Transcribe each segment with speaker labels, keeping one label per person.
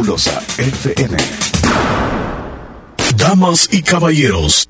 Speaker 1: Fabulosa. Damas y caballeros,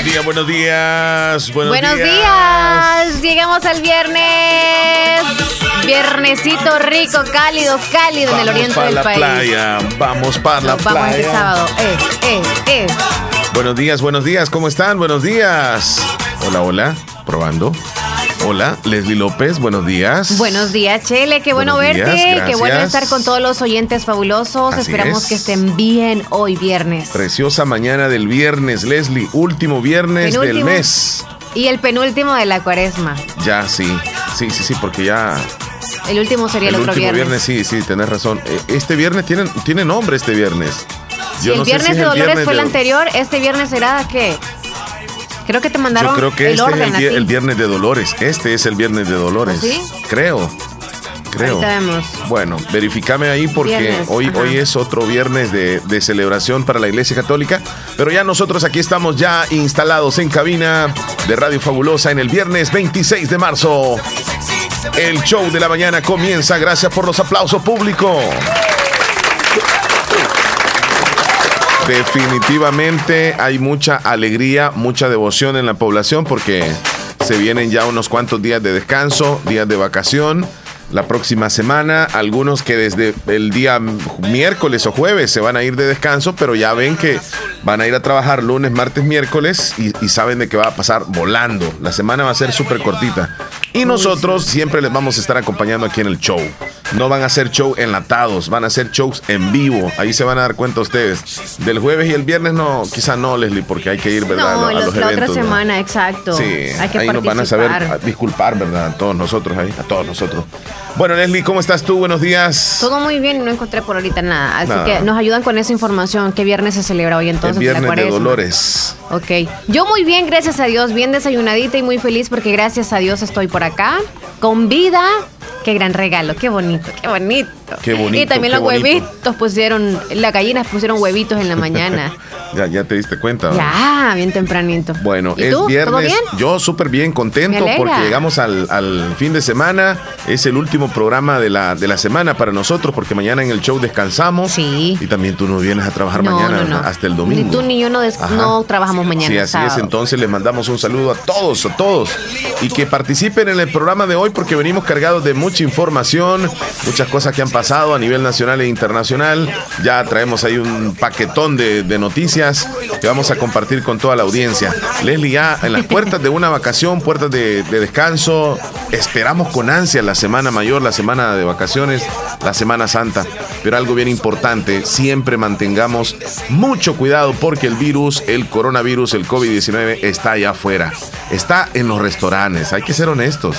Speaker 2: Buenos días, buenos días. Buenos,
Speaker 3: Buenos días. Llegamos al viernes. Viernesito rico, cálido, cálido en el oriente
Speaker 2: para
Speaker 3: del
Speaker 2: la
Speaker 3: país.
Speaker 2: playa, vamos para la
Speaker 3: Nos vamos
Speaker 2: playa.
Speaker 3: este sábado. Eh, eh, eh.
Speaker 2: Buenos días, buenos días, ¿cómo están? Buenos días. Hola, hola, probando. Hola, Leslie López, buenos días.
Speaker 3: Buenos días, Chele. Qué bueno
Speaker 2: Buenos
Speaker 3: verte.
Speaker 2: días,
Speaker 3: Qué bueno estar con todos los oyentes fabulosos.
Speaker 2: Así
Speaker 3: Esperamos
Speaker 2: es.
Speaker 3: que estén bien hoy viernes.
Speaker 2: Preciosa mañana del viernes, Leslie, último viernes del mes.
Speaker 3: Y el penúltimo de la cuaresma.
Speaker 2: Ya, sí, sí, sí, sí, porque ya
Speaker 3: El último sería el,
Speaker 2: el
Speaker 3: otro
Speaker 2: último
Speaker 3: viernes.
Speaker 2: viernes. sí, sí, tenés razón. Eh, Este viernes tiene, tiene nombre este viernes.
Speaker 3: Si
Speaker 2: Yo
Speaker 3: el
Speaker 2: no sé
Speaker 3: viernes
Speaker 2: si es
Speaker 3: de Dolores
Speaker 2: viernes
Speaker 3: fue el
Speaker 2: de-
Speaker 3: anterior, este viernes será qué? Creo que te mandaron
Speaker 2: Yo creo que
Speaker 3: el
Speaker 2: este
Speaker 3: orden
Speaker 2: es el, viernes de Dolores. Este es el viernes de Dolores.
Speaker 3: ¿Ah, sí?
Speaker 2: Creo. Creo. Bueno, verificame ahí porque
Speaker 3: Viernes,
Speaker 2: hoy,
Speaker 3: ajá.
Speaker 2: hoy es otro viernes de, de celebración para la Iglesia Católica. Pero ya nosotros aquí estamos ya instalados en cabina de Radio Fabulosa en el viernes 26 de marzo. El show de la mañana comienza. Gracias por los aplausos públicos. Definitivamente hay mucha alegría, mucha devoción en la población porque se vienen ya unos cuantos días de descanso, días de vacación. La próxima semana, algunos que desde el día miércoles o jueves se van a ir de descanso, pero ya ven que van a ir a trabajar lunes, martes, miércoles y, saben de que va a pasar volando. La semana va a ser súper cortita. Y nosotros siempre les vamos a estar acompañando aquí en el show. No van a ser show enlatados, van a ser shows en vivo. Ahí se van a dar cuenta ustedes. Del jueves y el viernes no, quizá no, Leslie, porque hay que ir, ¿verdad?
Speaker 3: No,
Speaker 2: a,
Speaker 3: los-
Speaker 2: los
Speaker 3: la
Speaker 2: eventos.
Speaker 3: otra semana, exacto.
Speaker 2: Sí,
Speaker 3: Hay que
Speaker 2: ahí nos van a saber
Speaker 3: participar.
Speaker 2: a disculpar, ¿verdad? A todos nosotros ahí, a todos nosotros. Bueno, Leslie, ¿cómo estás tú? Buenos días.
Speaker 3: Todo muy bien, no encontré por ahorita nada. Así
Speaker 2: Nada.
Speaker 3: que nos ayudan con esa información. ¿Qué viernes se celebra hoy entonces?
Speaker 2: el viernes de? Dolores.
Speaker 3: Ok. Yo muy bien, gracias a Dios. Bien desayunadita y muy feliz porque gracias a Dios estoy por acá. Con vida. Qué gran regalo. Qué bonito, qué bonito.
Speaker 2: Qué bonito,
Speaker 3: Y también los
Speaker 2: bonito.
Speaker 3: huevitos pusieron, las gallinas pusieron huevitos en la mañana.
Speaker 2: Ya, ya te diste cuenta. ¿verdad?
Speaker 3: ya, bien tempranito.
Speaker 2: Bueno,
Speaker 3: ¿Y
Speaker 2: es
Speaker 3: tú?
Speaker 2: viernes.
Speaker 3: ¿Todo bien?
Speaker 2: Yo súper bien, contento porque llegamos al, al fin de semana. Es el último programa de la, de la semana para nosotros porque mañana en el show descansamos.
Speaker 3: Sí.
Speaker 2: Y también tú no vienes a trabajar
Speaker 3: No,
Speaker 2: mañana
Speaker 3: no, no.
Speaker 2: hasta el domingo.
Speaker 3: Ni tú ni yo no, no trabajamos mañana.
Speaker 2: Sí, así
Speaker 3: sábado.
Speaker 2: es. Entonces les mandamos un saludo a todos, a todos. Y que participen en el programa de hoy porque venimos cargados de mucha información, muchas cosas que han pasado a nivel nacional e internacional. Ya traemos ahí un paquetón de, de noticias que vamos a compartir con toda la audiencia. Leslie, ya en las puertas de una vacación, puertas de, de descanso, esperamos con ansia la semana mayor, la semana de vacaciones, la Semana Santa. Pero algo bien importante, siempre mantengamos mucho cuidado porque el virus, el coronavirus, el COVID-19 está allá afuera. Está en los restaurantes, hay que ser honestos.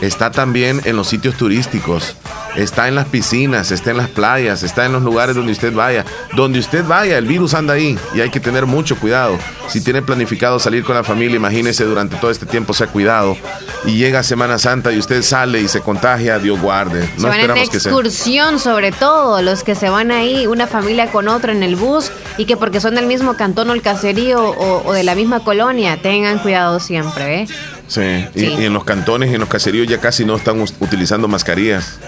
Speaker 2: Está también en los sitios turísticos. Está en las piscinas, está en las playas, está en los lugares donde usted vaya. Donde usted vaya, el virus anda ahí y hay que tener mucho cuidado. Si tiene planificado salir con la familia, imagínese durante todo este tiempo sea cuidado. Y llega Semana Santa y usted sale y se contagia, Dios guarde.
Speaker 3: Se
Speaker 2: No
Speaker 3: en
Speaker 2: que sea.
Speaker 3: excursión, sobre todo, los que se van ahí, una familia con otra en el bus, y que porque son del mismo cantón o el caserío o, o de la misma colonia, tengan cuidado siempre, ¿eh?
Speaker 2: Sí, y,
Speaker 3: Sí.
Speaker 2: y en los cantones y en los caseríos ya casi no están utilizando mascarillas.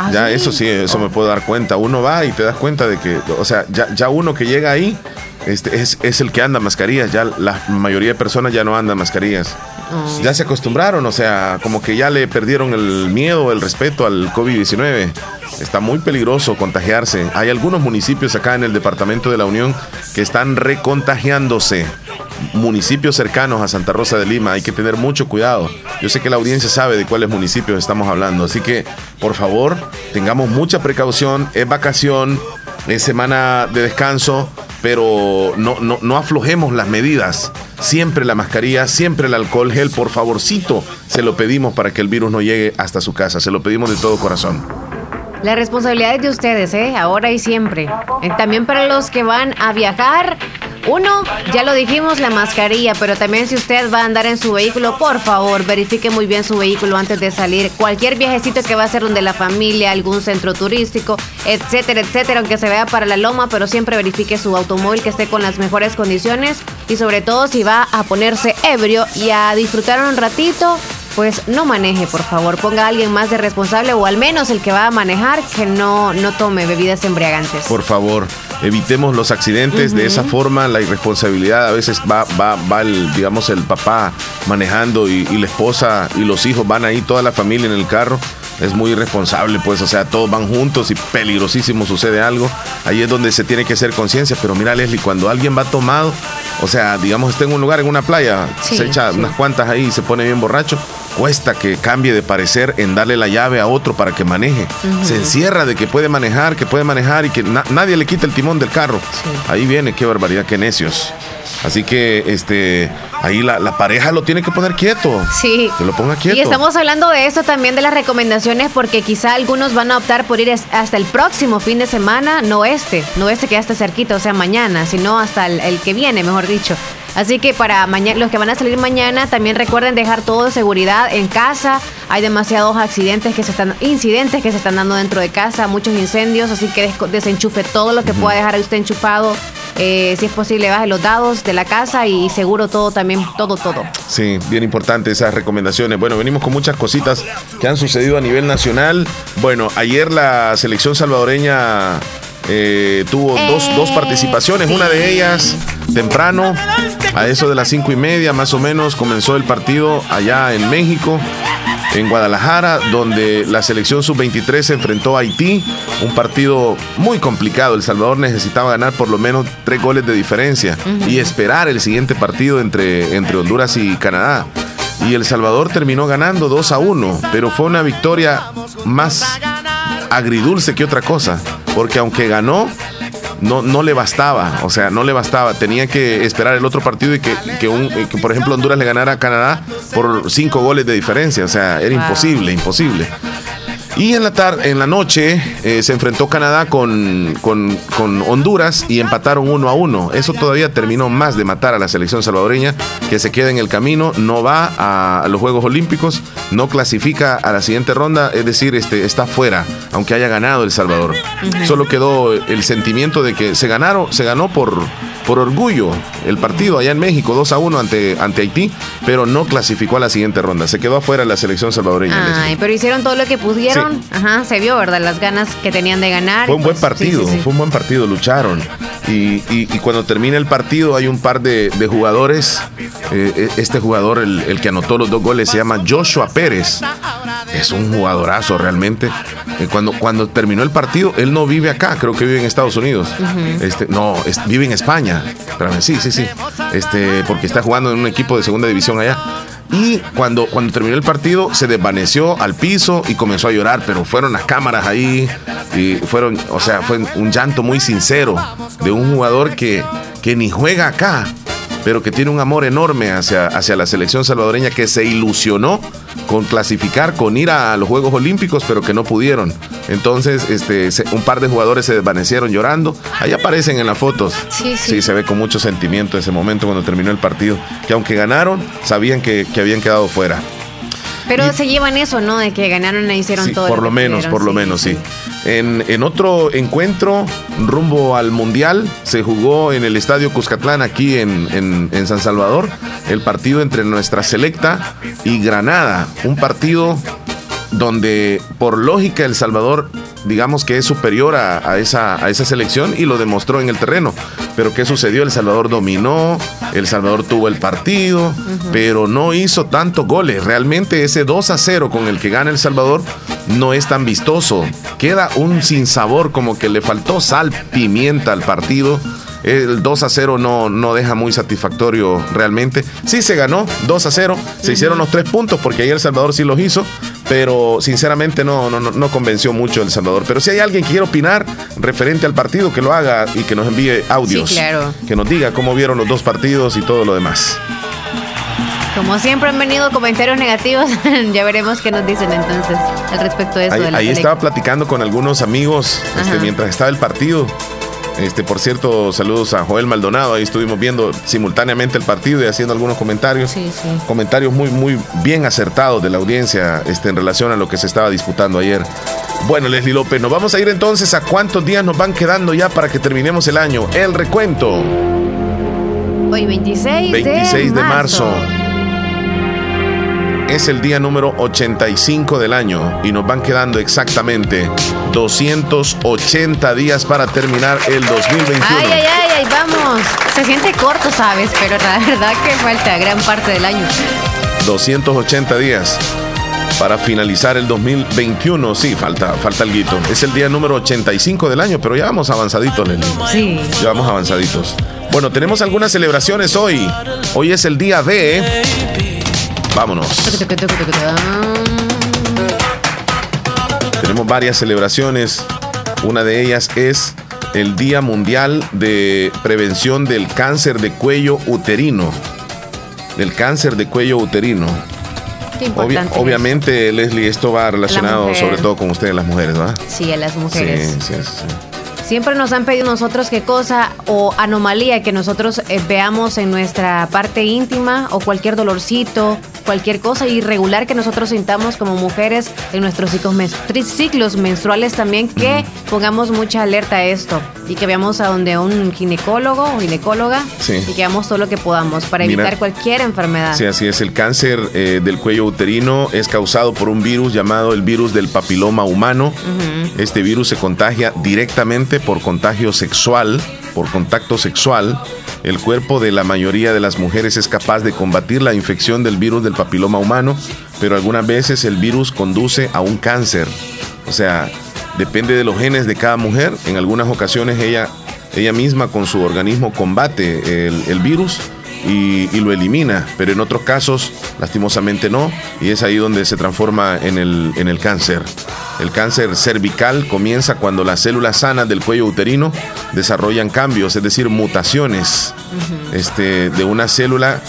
Speaker 3: Ah,
Speaker 2: Ya
Speaker 3: ¿sí?
Speaker 2: eso sí, eso me puedo dar cuenta. Uno va y te das cuenta de que, o sea, ya, ya uno que llega ahí este, es, es el que anda mascarillas. Ya la mayoría de personas ya no andan mascarillas.
Speaker 3: Oh.
Speaker 2: Ya se acostumbraron, o sea, como que ya le perdieron el miedo, el respeto al COVID-19. Está muy peligroso contagiarse. Hay algunos municipios acá en el departamento de la Unión que están recontagiándose. Municipios cercanos a Santa Rosa de Lima, hay que tener mucho cuidado. Yo sé que la audiencia sabe de cuáles municipios estamos hablando, así que por favor tengamos mucha precaución. Es vacación, es semana de descanso, pero no, no, no aflojemos las medidas. Siempre la mascarilla, siempre el alcohol gel, por favorcito, se lo pedimos para que el virus no llegue hasta su casa. Se lo pedimos de todo corazón.
Speaker 3: La responsabilidad es de ustedes, ¿eh? Ahora y siempre. Eh, también para los que van a viajar, uno, ya lo dijimos, la mascarilla, pero también si usted va a andar en su vehículo, por favor, verifique muy bien su vehículo antes de salir. Cualquier viajecito que va a ser donde la familia, algún centro turístico, etcétera, etcétera, aunque se vea para la loma, pero siempre verifique su automóvil que esté con las mejores condiciones y sobre todo si va a ponerse ebrio y a disfrutar un ratito, pues no maneje, por favor. Ponga a alguien más de responsable o al menos el que va a manejar que no, no tome bebidas embriagantes.
Speaker 2: Por favor, evitemos los accidentes. De esa forma, la irresponsabilidad a veces va, va, va el, digamos, el papá manejando y, y la esposa y los hijos van ahí, toda la familia en el carro es muy irresponsable, pues, o sea, todos van juntos y peligrosísimo sucede algo. Ahí es donde se tiene que hacer conciencia. Pero mira, Leslie, cuando alguien va tomado, o sea, digamos, está en un lugar, en una playa, se echa unas cuantas ahí y se pone bien borracho, cuesta que cambie de parecer en darle la llave a otro para que maneje. Se encierra de que puede manejar, que puede manejar y que nadie le quita el timón del carro. Ahí viene, qué barbaridad, qué necios. Así que este ahí la, pareja lo tiene que poner quieto.
Speaker 3: Sí.
Speaker 2: Que lo ponga quieto.
Speaker 3: Y estamos hablando de eso también de las recomendaciones porque quizá algunos van a optar por ir hasta el próximo fin de semana, no este, no este que ya está cerquita, o sea, mañana, sino hasta el, que viene, mejor dicho. Así que para mañana, los que van a salir mañana, también recuerden dejar todo de seguridad en casa. Hay demasiados accidentes que se están, incidentes que se están dando dentro de casa, muchos incendios, así que desenchufe todo lo que pueda dejar usted enchufado eh, si es posible, baje los dados de la casa y seguro todo también, todo, todo.
Speaker 2: Sí, bien importante esas recomendaciones. Bueno, venimos con muchas cositas que han sucedido a nivel nacional. Bueno, ayer la selección salvadoreña eh, tuvo dos, dos, participaciones, una de ellas temprano, a eso de las cinco y media más o menos, comenzó el partido allá en México en Guadalajara, donde la selección sub-23 se enfrentó a Haití, un partido muy complicado. El Salvador necesitaba ganar por lo menos tres goles de diferencia y esperar el siguiente partido entre, entre Honduras y Canadá. Y El Salvador terminó ganando 2 a 1, pero fue una victoria más agridulce que otra cosa, porque aunque ganó, no, no le bastaba, o sea, no le bastaba. Tenía que esperar el otro partido y que, un, que por ejemplo, Honduras le ganara a Canadá por cinco goles de diferencia. O sea, era imposible, imposible. Y en la tarde, en la noche eh, se enfrentó Canadá con, con, Honduras y empataron uno a uno. Eso todavía terminó más de matar a la selección salvadoreña, que se queda en el camino, no va a, los Juegos Olímpicos, no clasifica a la siguiente ronda, es decir, este, está fuera, aunque haya ganado El Salvador. Solo quedó el sentimiento de que se ganaron, se ganó por, por orgullo el partido allá en México, 2 a 1 ante, ante Haití, pero no clasificó a la siguiente ronda. Se quedó afuera la selección salvadoreña.
Speaker 3: Ay, pero hicieron todo lo que pudieron Ajá, se vio, ¿verdad? Las ganas que tenían de ganar.
Speaker 2: Fue un buen partido, fue un buen partido, lucharon. Y, cuando termina el partido hay un par de, jugadores. Eh, e, este jugador, el, que anotó los dos goles, se llama Joshua Pérez. Es un jugadorazo realmente. Eh, cuando, cuando terminó el partido, él no vive acá, creo que vive en Estados Unidos. este, no, vive en España. Sí, sí, sí. Este, porque está jugando en un equipo de segunda división allá. Y cuando, cuando terminó el partido, se desvaneció al piso y comenzó a llorar, pero fueron las cámaras ahí y fueron, o sea, fue un llanto muy sincero de un jugador que, que ni juega acá, pero que tiene un amor enorme hacia, hacia la selección salvadoreña que se ilusionó con clasificar, con ir a los Juegos Olímpicos, pero que no pudieron. Entonces, este, un par de jugadores se desvanecieron llorando. Ahí aparecen en las fotos.
Speaker 3: Sí, sí.
Speaker 2: sí se ve con mucho sentimiento ese momento cuando terminó el partido. Que aunque ganaron, sabían que, que habían quedado fuera.
Speaker 3: Pero se llevan eso, ¿no? De que ganaron e hicieron todo.
Speaker 2: Por lo, menos, por lo menos, sí. En, otro encuentro, rumbo al Mundial, se jugó en el Estadio Cuscatlán, aquí en, en San Salvador, el partido entre nuestra selecta y Granada. Un partido donde por lógica El Salvador digamos que es superior a, esa, a esa selección y lo demostró en el terreno. Pero ¿qué sucedió? El Salvador dominó, El Salvador tuvo el partido, pero no hizo tantos goles. Realmente ese 2 a 0 con el que gana El Salvador no es tan vistoso. Queda un sinsabor como que le faltó sal, pimienta al partido el 2 a 0 no, no deja muy satisfactorio realmente. Sí se ganó 2 a 0, se hicieron los tres puntos porque ayer El Salvador sí los hizo, pero sinceramente no, no, no convenció mucho El Salvador. Pero si hay alguien que quiera opinar referente al partido, que lo haga y que nos envíe audios.
Speaker 3: claro.
Speaker 2: Que nos diga cómo vieron los dos partidos y todo lo demás.
Speaker 3: Como siempre han venido comentarios negativos, ya veremos qué nos dicen entonces al respecto de eso.
Speaker 2: Ahí, ahí estaba platicando con algunos amigos este, mientras estaba el partido. Este, por cierto, saludos a Joel Maldonado. Ahí estuvimos viendo simultáneamente el partido y haciendo algunos comentarios.
Speaker 3: Sí, sí.
Speaker 2: Comentarios muy, muy bien acertados de la audiencia este, en relación a lo que se estaba disputando ayer. Bueno, Leslie López, nos vamos a ir entonces a cuántos días nos van quedando ya para que terminemos el año. El recuento.
Speaker 3: Hoy 26,
Speaker 2: 26 de marzo. Es el día número 85 del año y nos van quedando exactamente 280 días para terminar el 2021.
Speaker 3: Ay, ay, ay, ay, vamos. Se siente corto, ¿sabes? Pero la verdad que falta gran parte del año.
Speaker 2: 280 días para finalizar el 2021. Sí, falta, falta el guito. Es el día número 85 del año, pero ya vamos avanzaditos, Leslie.
Speaker 3: Sí.
Speaker 2: Ya vamos avanzaditos. Bueno, tenemos algunas celebraciones hoy. Hoy es el día de. Vámonos. Tenemos varias celebraciones. Una de ellas es el Día Mundial de Prevención del Cáncer de Cuello Uterino. Del cáncer de cuello uterino.
Speaker 3: Qué
Speaker 2: Obvia- obviamente, Leslie, esto va relacionado sobre todo con ustedes, las mujeres, ¿verdad?
Speaker 3: Sí, a las mujeres.
Speaker 2: Sí, sí, sí.
Speaker 3: Siempre nos han pedido nosotros qué cosa o anomalía que nosotros eh, veamos en nuestra parte íntima o cualquier dolorcito, cualquier cosa irregular que nosotros sintamos como mujeres en nuestros ciclos, ciclos menstruales también, que pongamos mucha alerta a esto y que veamos a donde un ginecólogo o ginecóloga
Speaker 2: Sí.
Speaker 3: y que hagamos todo lo que podamos para
Speaker 2: Mira.
Speaker 3: evitar cualquier enfermedad.
Speaker 2: Sí, así es. El cáncer eh, del cuello uterino es causado por un virus llamado el virus del papiloma humano. Este virus se contagia directamente por contagio sexual, por contacto sexual. El cuerpo de la mayoría de las mujeres es capaz de combatir la infección del virus del papiloma humano, pero algunas veces el virus conduce a un cáncer. O sea, depende de los genes de cada mujer. En algunas ocasiones ella, ella misma con su organismo combate el, el virus y, y lo elimina, pero en otros casos lastimosamente no, y es ahí donde se transforma en el, en el cáncer. El cáncer cervical comienza cuando las células sanas del cuello uterino desarrollan cambios, es decir, mutaciones este, de una célula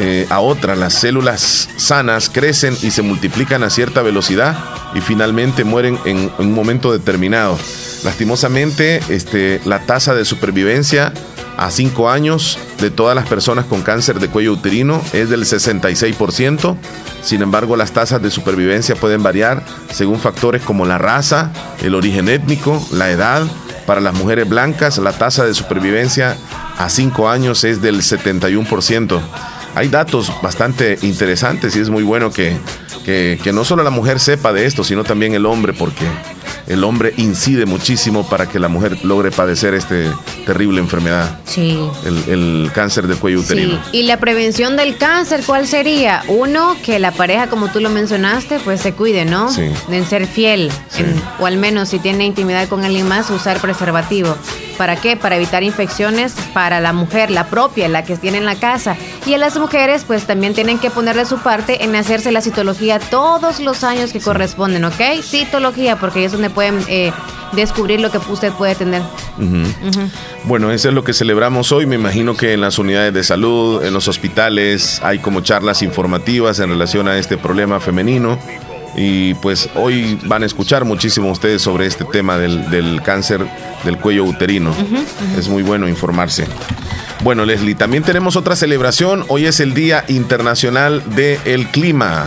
Speaker 2: eh, a otra. Las células sanas crecen y se multiplican a cierta velocidad y finalmente mueren en, en un momento determinado. Lastimosamente, este, la tasa de supervivencia a 5 años de todas las personas con cáncer de cuello uterino es del 66%. Sin embargo, las tasas de supervivencia pueden variar según factores como la raza, el origen étnico, la edad. Para las mujeres blancas, la tasa de supervivencia a 5 años es del 71%. Hay datos bastante interesantes y es muy bueno que, que, que no solo la mujer sepa de esto, sino también el hombre, porque el hombre incide muchísimo para que la mujer logre padecer este terrible enfermedad,
Speaker 3: Sí.
Speaker 2: el, el cáncer del cuello uterino.
Speaker 3: Sí, y la prevención del cáncer, ¿cuál sería? Uno, que la pareja, como tú lo mencionaste, pues se cuide, ¿no?
Speaker 2: Sí.
Speaker 3: En ser fiel,
Speaker 2: Sí.
Speaker 3: en- o al menos si tiene intimidad con alguien más, usar preservativo. ¿Para qué? Para evitar infecciones para la mujer, la propia, la que tiene en la casa. Y a las mujeres, pues también tienen que poner de su parte en hacerse la citología todos los años que corresponden, ¿ok? Citología, porque ahí es donde pueden eh, descubrir lo que usted puede tener.
Speaker 2: Bueno, eso es lo que celebramos hoy. Me imagino que en las unidades de salud, en los hospitales, hay como charlas informativas en relación a este problema femenino. Y pues hoy van a escuchar muchísimo ustedes sobre este tema del, del cáncer del cuello uterino. Es muy bueno informarse. Bueno, Leslie, también tenemos otra celebración. Hoy es el Día Internacional del Clima.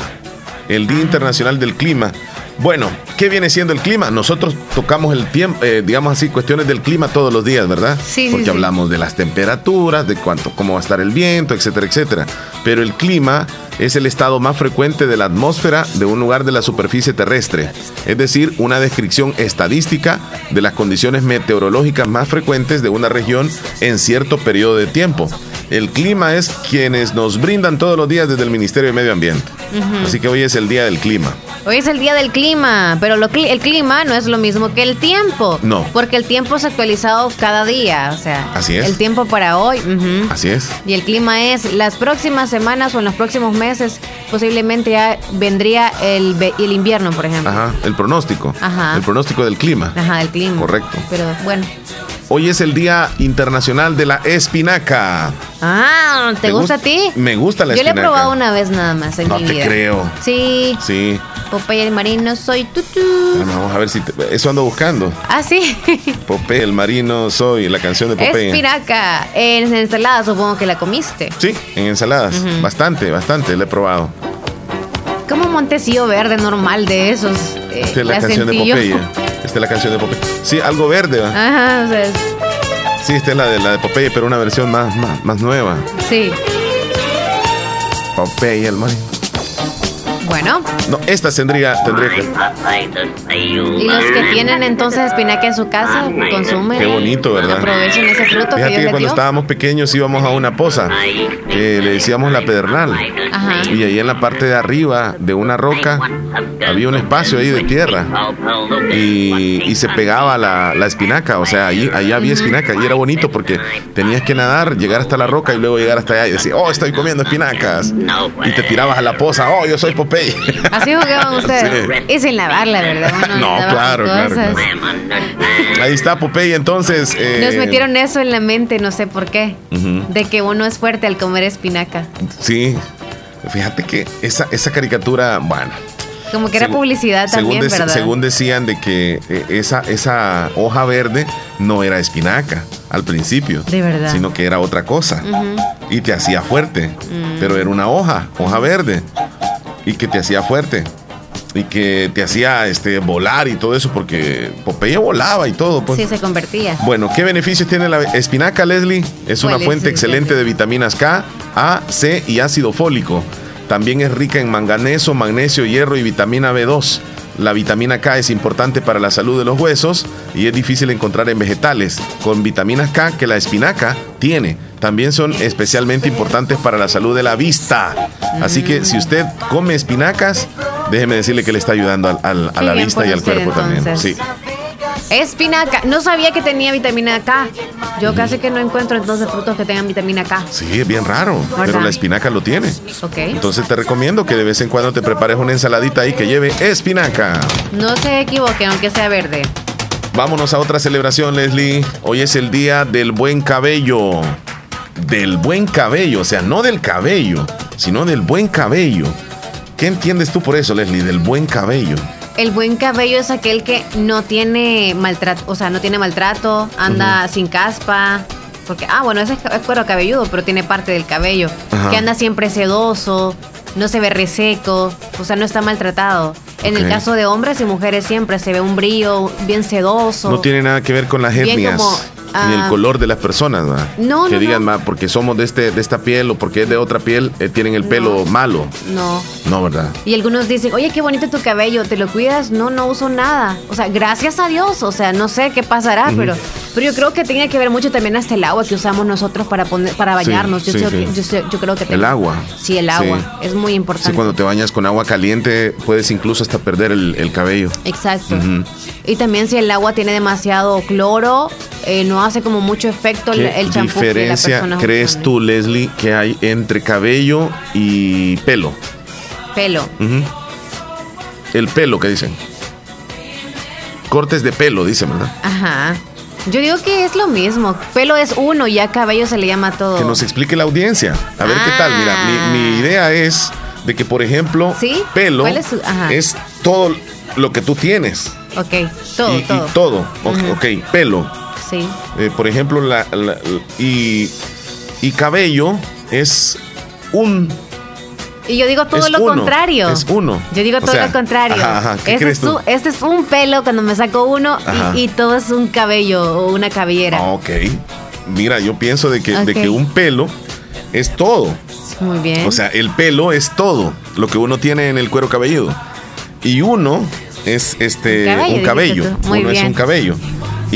Speaker 2: El Día Internacional del Clima. Bueno, ¿qué viene siendo el clima? Nosotros tocamos el tiempo, eh, digamos así, cuestiones del clima todos los días, ¿verdad?
Speaker 3: Sí,
Speaker 2: Porque
Speaker 3: sí.
Speaker 2: hablamos de las temperaturas, de cuánto, cómo va a estar el viento, etcétera, etcétera. Pero el clima es el estado más frecuente de la atmósfera de un lugar de la superficie terrestre, es decir, una descripción estadística de las condiciones meteorológicas más frecuentes de una región en cierto periodo de tiempo. El clima es quienes nos brindan todos los días desde el Ministerio de Medio Ambiente. Así que hoy es el día del clima.
Speaker 3: Hoy es el día del clima, pero lo el clima no es lo mismo que el tiempo.
Speaker 2: No.
Speaker 3: Porque el tiempo es actualizado cada día, o sea.
Speaker 2: Así es.
Speaker 3: El tiempo para hoy.
Speaker 2: Así es.
Speaker 3: Y el clima es las próximas semanas o en los próximos meses, posiblemente ya vendría el, el invierno, por ejemplo.
Speaker 2: Ajá, el pronóstico.
Speaker 3: Ajá.
Speaker 2: El pronóstico del clima.
Speaker 3: Ajá, el clima.
Speaker 2: Correcto.
Speaker 3: Pero bueno,
Speaker 4: Hoy es el Día Internacional de la Espinaca.
Speaker 3: Ah, ¿te, gusta a ti?
Speaker 4: Me gusta la
Speaker 3: Yo
Speaker 4: espinaca.
Speaker 3: le he probado una vez nada más en
Speaker 4: No
Speaker 3: mi
Speaker 4: te
Speaker 3: vida.
Speaker 4: creo.
Speaker 3: Sí.
Speaker 4: Sí.
Speaker 3: Popeye el marino soy.
Speaker 4: Bueno, vamos a ver si te- eso ando buscando.
Speaker 3: Ah, sí.
Speaker 4: Popeye el marino soy, la canción de Popeye.
Speaker 3: Espinaca. En ensalada supongo que la comiste.
Speaker 4: Sí, en ensaladas. Bastante, bastante, le he probado.
Speaker 3: Como un montecillo verde normal de esos. eh,
Speaker 4: es la, canción de
Speaker 3: yo.
Speaker 4: Popeye. Esta es la canción de Popeye. Sí, algo verde. ¿va?
Speaker 3: Ajá, o sea,
Speaker 4: Sí, esta es la de la de Popeye, pero una versión más, más, más nueva.
Speaker 3: sí.
Speaker 4: Popeye el marino.
Speaker 3: Bueno,
Speaker 4: No, esta tendría, tendría que.
Speaker 3: y los que tienen entonces espinaca en su casa, consumen.
Speaker 4: Qué bonito, ¿verdad?
Speaker 3: Aprovechen ese fruto que
Speaker 4: Fíjate que cuando estábamos pequeños íbamos a una poza que le decíamos la pedernal.
Speaker 3: Ajá.
Speaker 4: Y ahí en la parte de arriba de una roca había un espacio ahí de tierra y, y se pegaba la, la espinaca. O sea, ahí, ahí había espinaca y era bonito porque tenías que nadar, llegar hasta la roca y luego llegar hasta allá y decir, oh, estoy comiendo espinacas. Y te tirabas a la poza, oh, yo soy Popeye.
Speaker 3: Así jugaban ustedes.
Speaker 4: Sí.
Speaker 3: Y sin lavarla, ¿verdad? Uno
Speaker 4: No, claro, claro. Ahí está Popeye, entonces. eh,
Speaker 3: Nos metieron eso en la mente, no sé por qué. De que uno es fuerte al comer espinaca.
Speaker 4: Sí. Fíjate que esa, esa caricatura, bueno.
Speaker 3: Como que era
Speaker 4: Según-
Speaker 3: publicidad también,
Speaker 4: según,
Speaker 3: ¿verdad?
Speaker 4: según decían de que eh, esa, esa hoja verde no era espinaca al principio.
Speaker 3: De verdad.
Speaker 4: Sino que era otra cosa. Y te hacía fuerte.
Speaker 3: Mm.
Speaker 4: Pero era una hoja, hoja verde. Y que te hacía fuerte. Y que te hacía este, volar y todo eso, porque Popeye volaba y todo. Pues.
Speaker 3: Sí, se convertía.
Speaker 4: Bueno, ¿qué beneficios tiene la espinaca, Leslie? Es una
Speaker 3: ¿Cuáles,
Speaker 4: fuente excelente de vitaminas K, A, C y ácido fólico. También es rica en manganeso, magnesio, hierro y vitamina B2. La vitamina K es importante para la salud de los huesos y es difícil encontrar en vegetales, con vitaminas K que la espinaca tiene. También son especialmente importantes para la salud de la vista. Así que si usted come espinacas, déjeme decirle que le está ayudando al- al- a la vista y al cuerpo también. Sí.
Speaker 3: Espinaca. No sabía que tenía vitamina K. Yo casi que no encuentro entonces frutos que tengan vitamina K.
Speaker 4: Sí, es bien raro, pero la espinaca lo tiene.
Speaker 3: Ok.
Speaker 4: Entonces te recomiendo que de vez en cuando te prepares una ensaladita ahí que lleve espinaca.
Speaker 3: No se equivoquen, aunque sea verde.
Speaker 4: Vámonos a otra celebración, Leslie. Hoy es el día del buen cabello. Del buen cabello, o sea, no del cabello, sino del buen cabello. ¿Qué entiendes tú por eso, Leslie? Del buen cabello.
Speaker 3: El buen cabello es aquel que no tiene maltrato, o sea, no tiene maltrato, anda sin caspa. Porque, ah, bueno, ese es cuero cabelludo, pero tiene parte del cabello.
Speaker 4: Ajá.
Speaker 3: Que anda siempre sedoso, no se ve reseco, o sea, no está maltratado. En el caso de hombres y mujeres siempre se ve un brillo bien sedoso.
Speaker 4: No tiene nada que ver con las
Speaker 3: Bien
Speaker 4: etnias
Speaker 3: como,
Speaker 4: ni el
Speaker 3: ah,
Speaker 4: color de las personas, ¿verdad?
Speaker 3: No,
Speaker 4: Que
Speaker 3: no,
Speaker 4: digan,
Speaker 3: no.
Speaker 4: "Ma, porque somos de este de esta piel o porque es de otra piel, eh, tienen el pelo malo.
Speaker 3: No.
Speaker 4: No, ¿verdad?
Speaker 3: Y algunos dicen, oye, qué bonito tu cabello, ¿te lo cuidas? No, no uso nada. O sea, gracias a Dios. O sea, no sé qué pasará, pero, pero yo creo que tiene que ver mucho también hasta el agua que usamos nosotros para poner, para
Speaker 4: Sí,
Speaker 3: bañarnos. yo,
Speaker 4: sí,
Speaker 3: sé
Speaker 4: sí.
Speaker 3: que- yo yo creo que
Speaker 4: El
Speaker 3: tiene-
Speaker 4: agua.
Speaker 3: Sí, el agua.
Speaker 4: Sí.
Speaker 3: Es muy
Speaker 4: Sí,
Speaker 3: importante.
Speaker 4: cuando te bañas con agua caliente puedes incluso hasta perder el, el cabello.
Speaker 3: Exacto. Y también si el agua tiene demasiado cloro, eh, no hace como mucho efecto el-
Speaker 4: ¿Qué
Speaker 3: el champú que la
Speaker 4: diferencia crees tú, Leslie, que hay entre cabello y pelo?
Speaker 3: Pelo.
Speaker 4: El pelo, ¿qué dicen? Cortes de pelo, dicen, ¿verdad?
Speaker 3: Ajá. Yo digo que es lo mismo. Pelo es uno, ya cabello se le llama todo.
Speaker 4: Que nos explique la audiencia. A ver qué tal. Mira, mi, mi idea es de que, por ejemplo,
Speaker 3: Ah. ¿Sí?
Speaker 4: pelo
Speaker 3: ¿Cuál es
Speaker 4: todo lo que tú tienes.
Speaker 3: Ok, todo,
Speaker 4: y, y
Speaker 3: todo.
Speaker 4: todo. Ok,
Speaker 3: Ujú.
Speaker 4: ok, pelo.
Speaker 3: Sí.
Speaker 4: Eh, por ejemplo, la, la- y, y cabello es un.
Speaker 3: Y yo digo todo
Speaker 4: Es
Speaker 3: lo
Speaker 4: uno,
Speaker 3: contrario.
Speaker 4: es uno.
Speaker 3: Yo digo
Speaker 4: O
Speaker 3: todo
Speaker 4: sea,
Speaker 3: lo contrario.
Speaker 4: ajá, ajá, ¿qué
Speaker 3: Este
Speaker 4: crees
Speaker 3: es
Speaker 4: tú?
Speaker 3: un- este es un pelo cuando me saco uno y, y todo es un cabello o una cabellera.
Speaker 4: Ah, ok. Mira, yo pienso de que, de que un pelo es todo.
Speaker 3: Muy bien.
Speaker 4: O sea, el pelo es todo lo que uno tiene en el cuero cabelludo. Y uno es este
Speaker 3: Un cabello,
Speaker 4: un cabello.
Speaker 3: Muy
Speaker 4: uno es
Speaker 3: bien.
Speaker 4: un cabello.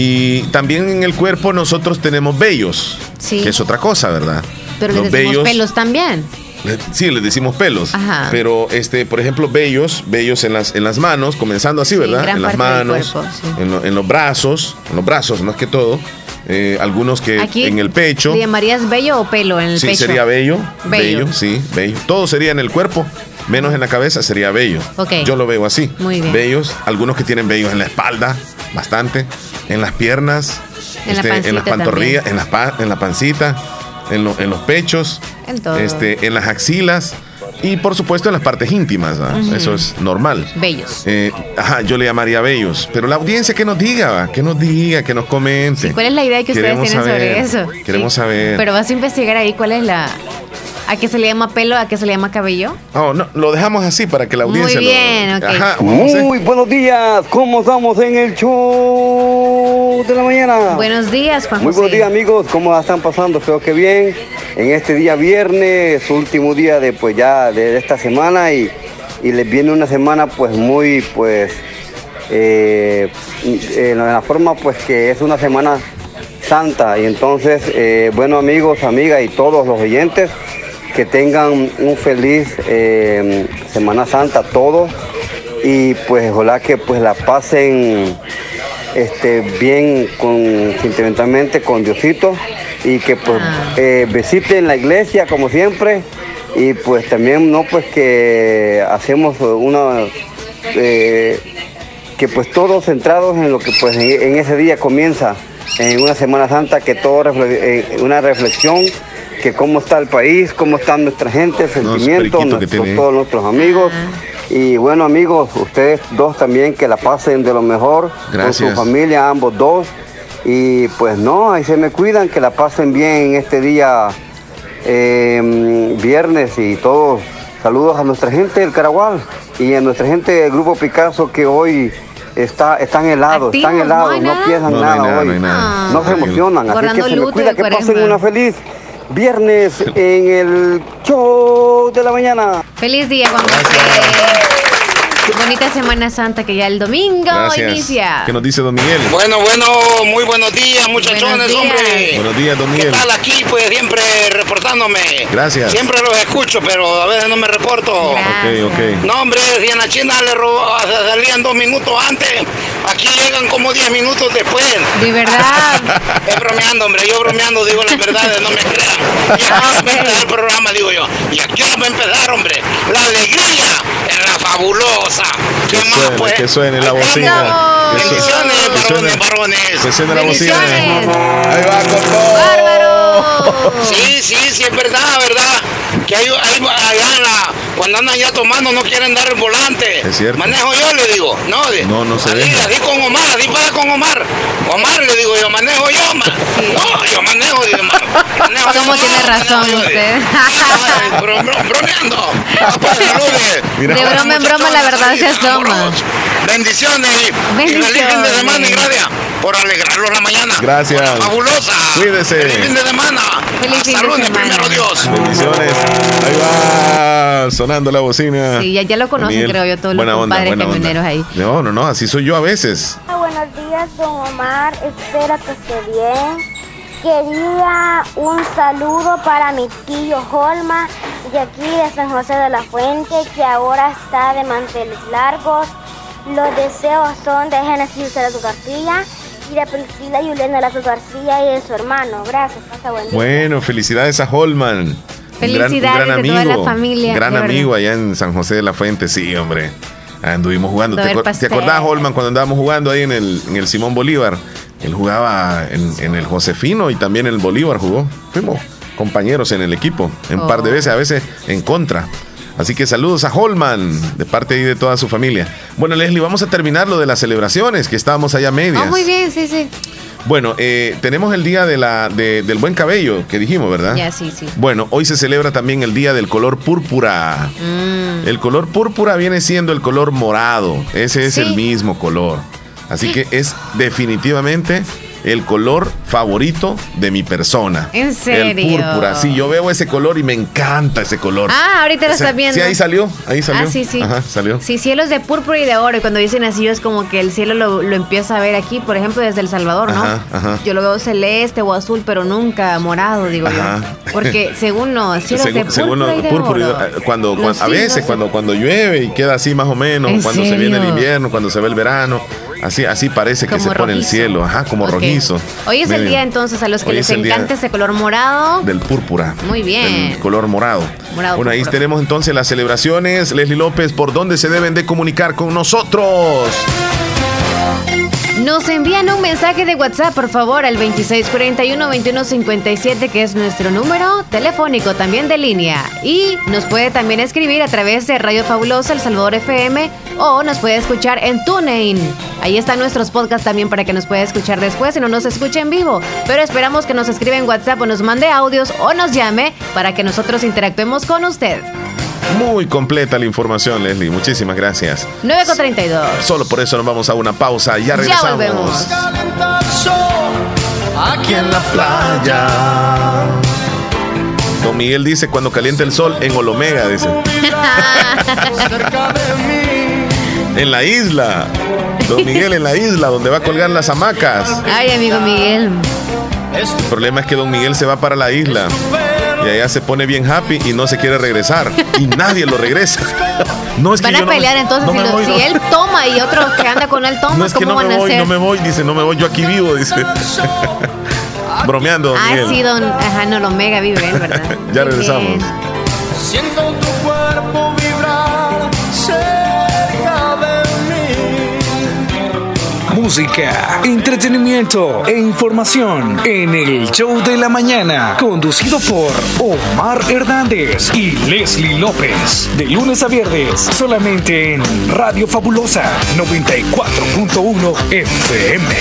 Speaker 4: Y también en el cuerpo nosotros tenemos vellos.
Speaker 3: Sí.
Speaker 4: Que es otra cosa, ¿verdad?
Speaker 3: Pero les
Speaker 4: Los
Speaker 3: decimos
Speaker 4: vellos-
Speaker 3: pelos también.
Speaker 4: Sí, les decimos pelos.
Speaker 3: Ajá.
Speaker 4: Pero, este, por ejemplo, vellos, vellos en las, en las manos, comenzando así,
Speaker 3: Sí,
Speaker 4: ¿verdad? En las manos,
Speaker 3: cuerpo, sí.
Speaker 4: en, lo- en los brazos, en los brazos más que todo. Eh, algunos que
Speaker 3: Aquí
Speaker 4: en el pecho.
Speaker 3: ¿Le llamarías bello o pelo en el
Speaker 4: Sí,
Speaker 3: pecho?
Speaker 4: sería bello.
Speaker 3: Bello.
Speaker 4: Bello, sí, bello. Todo sería en el cuerpo, menos en la cabeza sería bello.
Speaker 3: Ok.
Speaker 4: Yo lo veo así.
Speaker 3: Muy bien.
Speaker 4: Bellos, algunos que tienen bellos en la espalda, bastante, en las piernas,
Speaker 3: En la
Speaker 2: este, en las pantorrillas, en, las pa- en la pancita, en, lo- en los pechos,
Speaker 3: En
Speaker 2: este, en las axilas y por supuesto en las partes íntimas. ¿va? Eso es normal.
Speaker 3: Bellos.
Speaker 2: Eh, ajá, yo le llamaría bellos. Pero la audiencia que nos diga, ¿va? que nos diga, que nos comente.
Speaker 3: ¿Cuál es la idea que ustedes
Speaker 2: Queremos
Speaker 3: tienen sobre eso?
Speaker 2: Queremos
Speaker 3: Sí.
Speaker 2: saber.
Speaker 3: Pero vas a investigar ahí cuál es la... ¿A qué se le llama pelo? ¿A qué se le llama cabello?
Speaker 2: Oh, no, lo dejamos así para que la
Speaker 3: Muy
Speaker 2: audiencia lo-
Speaker 3: bien, ok.
Speaker 2: Ajá, vamos a hacer-
Speaker 5: Muy buenos días, ¿cómo estamos en el show de la mañana?
Speaker 3: Buenos días, Juan
Speaker 5: Muy
Speaker 3: José.
Speaker 5: buenos días amigos, ¿cómo la están pasando? Espero que bien. En este día viernes, último día de pues ya de esta semana y, y les viene una semana pues muy pues eh, en la forma pues que es una semana santa y entonces eh, bueno amigos, amigas y todos los oyentes que tengan un feliz eh, Semana Santa todos y pues ojalá que pues la pasen este, bien con, sentimentalmente con Diosito y que pues
Speaker 3: Ah.
Speaker 5: eh, visiten la iglesia como siempre y pues también no pues que hacemos una eh, que pues todos centrados en lo que pues en, ese día comienza en una Semana Santa que todo refle- una reflexión que cómo está el país, cómo está nuestra gente, el
Speaker 2: No, es
Speaker 5: sentimiento,
Speaker 2: periquito que
Speaker 5: nuestros-
Speaker 2: tiene.
Speaker 5: todos nuestros amigos. Y bueno amigos, ustedes dos también que la pasen de lo mejor
Speaker 2: Gracias.
Speaker 5: con su familia, ambos dos. Y pues no, ahí se me cuidan, que la pasen bien en este día eh, viernes y todos. Saludos a nuestra gente del Caragual y a nuestra gente del Grupo Picasso que hoy está, están helados,
Speaker 3: Activos,
Speaker 5: están
Speaker 3: ¿no
Speaker 5: helados, no, piensan
Speaker 2: No, no hay
Speaker 5: nada,
Speaker 2: nada,
Speaker 5: hoy.
Speaker 2: no nada.
Speaker 5: No se emocionan, así que se me cuida que pasen una feliz viernes en el show de la mañana.
Speaker 3: Feliz día, Juan José. Bonita Semana Santa que ya el domingo
Speaker 2: Gracias.
Speaker 3: inicia.
Speaker 2: ¿Qué nos dice Don Miguel?
Speaker 6: Bueno, bueno, muy buenos días, muchachones,
Speaker 3: Buenos días.
Speaker 6: hombre.
Speaker 2: Buenos días, Don
Speaker 6: ¿Qué
Speaker 2: Miguel.
Speaker 6: tal aquí? Pues siempre reportándome.
Speaker 2: Gracias.
Speaker 6: Siempre los escucho, pero a veces no me reporto.
Speaker 3: Gracias.
Speaker 2: Ok, ok.
Speaker 6: No, hombre, si en la China le roba- se salían dos minutos antes, aquí llegan como diez minutos después.
Speaker 3: De verdad.
Speaker 6: Es bromeando, hombre, yo bromeando digo las verdades, no me crean. Y aquí va a empezar el programa, digo yo. Y aquí va a empezar, hombre, la alegría en la fabulosa. ¿Qué
Speaker 2: Que
Speaker 6: más,
Speaker 2: suene,
Speaker 6: pues?
Speaker 2: que suene la bocina.
Speaker 6: estamos.
Speaker 2: Que suene-
Speaker 6: Bendiciones,
Speaker 2: que suene-
Speaker 6: varones, varones.
Speaker 2: Que suene la bocina. Ahí va con todo.
Speaker 3: ¡Bárbaro!
Speaker 6: Sí, sí, sí, es verdad, verdad. Que hay, hay- allá en la, cuando andan ya tomando no quieren dar el volante.
Speaker 2: Es cierto.
Speaker 6: Manejo yo, le digo. No, de-
Speaker 2: No, no se deja.
Speaker 6: así con Omar, así pasa con Omar. Omar, le digo yo, manejo yo, ma. No, yo manejo, digo, ma- manejo yo,
Speaker 3: ¿Cómo tiene razón usted?
Speaker 6: Ay, bro- bro- bromeando. Ah, pues.
Speaker 3: De broma en broma la verdad se asoma.
Speaker 6: Bendiciones y, y feliz fin de
Speaker 3: Bendiciones.
Speaker 6: semana y gracias por alegrarlos la mañana.
Speaker 2: Gracias.
Speaker 6: Fabulosa.
Speaker 2: Cuídese.
Speaker 6: Feliz fin de semana.
Speaker 3: Feliz
Speaker 6: Hasta
Speaker 3: fin de
Speaker 6: lunes,
Speaker 3: semana.
Speaker 6: primero Dios.
Speaker 2: Bendiciones. Ahí va sonando la bocina.
Speaker 3: Sí, ya- ya lo conocen,
Speaker 2: Miguel.
Speaker 3: creo yo, todos los
Speaker 2: Buena
Speaker 3: compadres
Speaker 2: buena onda.
Speaker 3: camioneros ahí.
Speaker 2: No, no, no, así soy yo a veces.
Speaker 7: Hola, Buenos días, don Omar. Espero que esté bien. Quería un saludo para mi tío Holma de aquí de San José de la Fuente, que ahora está de manteles largos. Los deseos son de Génesis García y de Priscila Juliana Lazo García y de su hermano. Gracias, pasa buen día.
Speaker 2: Bueno, felicidades a Holman. Un gran- un
Speaker 3: Felicidades
Speaker 2: gran
Speaker 3: de toda la
Speaker 2: amigo,
Speaker 3: familia,
Speaker 2: Gran amigo allá en San José de la Fuente, sí, hombre. Anduvimos jugando. ¿Te, ¿te acordás, Holman, cuando andábamos jugando ahí en el, en el Simón Bolívar? Él jugaba en, en el Josefino y también en el Bolívar jugó. Fuimos compañeros en el equipo, en un par de
Speaker 3: Oh.
Speaker 2: veces, a veces en contra. Así que saludos a Holman, de parte ahí de toda su familia. Bueno, Leslie, vamos a terminar lo de las celebraciones, que estábamos allá a medias.
Speaker 3: Oh, muy bien, sí, sí.
Speaker 2: Bueno, eh, tenemos el día de la, de- del buen cabello, que dijimos, ¿verdad?
Speaker 3: Ya, sí, sí.
Speaker 2: Bueno, hoy se celebra también el día del color púrpura.
Speaker 3: Mm.
Speaker 2: El color púrpura viene siendo el color morado. Ese es
Speaker 3: Sí.
Speaker 2: el mismo color. Así que es definitivamente el color favorito de mi persona.
Speaker 3: ¿En serio?
Speaker 2: El púrpura. Sí, yo veo ese color y me encanta ese color.
Speaker 3: Ah, ahorita lo
Speaker 2: O sea,
Speaker 3: estás viendo.
Speaker 2: Sí, ahí salió. Ahí salió.
Speaker 3: Ah, sí, sí.
Speaker 2: Ajá, salió.
Speaker 3: Sí, cielos de púrpura y de oro. Y cuando dicen así, es como que el cielo lo, lo empieza a ver aquí, por ejemplo, desde El Salvador, ¿no?
Speaker 2: Ajá, ajá.
Speaker 3: Yo lo veo celeste o azul, pero nunca morado, digo
Speaker 2: Ajá.
Speaker 3: yo. Porque según no, cielos de
Speaker 2: Según,
Speaker 3: púrpura
Speaker 2: según
Speaker 3: y de
Speaker 2: púrpura y de-
Speaker 3: oro.
Speaker 2: eh, cuando, cuando- a veces
Speaker 3: de-
Speaker 2: cuando cuando llueve y queda así más o menos,
Speaker 3: ¿En
Speaker 2: cuando se viene el invierno, cuando se ve el verano, así así parece que se pone el cielo, ajá, como rojizo.
Speaker 3: Hoy es el día entonces a los que
Speaker 2: hoy
Speaker 3: les encanta ese color morado.
Speaker 2: del púrpura.
Speaker 3: Muy bien.
Speaker 2: Color morado.
Speaker 3: Morado
Speaker 2: bueno, ahí
Speaker 3: púrpura.
Speaker 2: tenemos entonces las celebraciones. Leslie López, ¿por dónde se deben de comunicar con nosotros?
Speaker 3: Nos envían un mensaje de WhatsApp, por favor, al 2641-2157, que es nuestro número telefónico, también de línea. Y nos puede también escribir a través de Radio Fabulosa El Salvador FM o nos puede escuchar en TuneIn. Ahí están nuestros podcasts también para que nos pueda escuchar después y no nos escuche en vivo. Pero esperamos que nos escriba en WhatsApp o nos mande audios o nos llame para que nosotros interactuemos con usted.
Speaker 2: Muy completa la información, Leslie. Muchísimas gracias.
Speaker 3: 9 con 32.
Speaker 2: Solo por eso nos vamos a una pausa. Ya regresamos.
Speaker 3: Ya volvemos.
Speaker 2: Aquí en la playa. Don Miguel dice cuando calienta el sol en Olomega, dice. en la isla. Don Miguel en la isla, donde va a colgar las hamacas.
Speaker 3: Ay, amigo Miguel.
Speaker 2: El problema es que Don Miguel se va para la isla. Y allá se pone bien happy y no se quiere regresar. Y nadie lo regresa.
Speaker 3: No es van a pelear entonces. si, él toma y otro que anda con él toma,
Speaker 2: no es que no me voy, No me voy, dice, no me voy, yo aquí vivo, dice. Bromeando.
Speaker 3: Ah,
Speaker 2: Miguel.
Speaker 3: sí, don. Ajá, no, lo mega vive él, ¿verdad?
Speaker 2: ya regresamos.
Speaker 8: Siento
Speaker 9: Música, entretenimiento e información en el show de la mañana, conducido por Omar Hernández y Leslie López, de lunes a viernes, solamente en Radio Fabulosa 94.1 FM.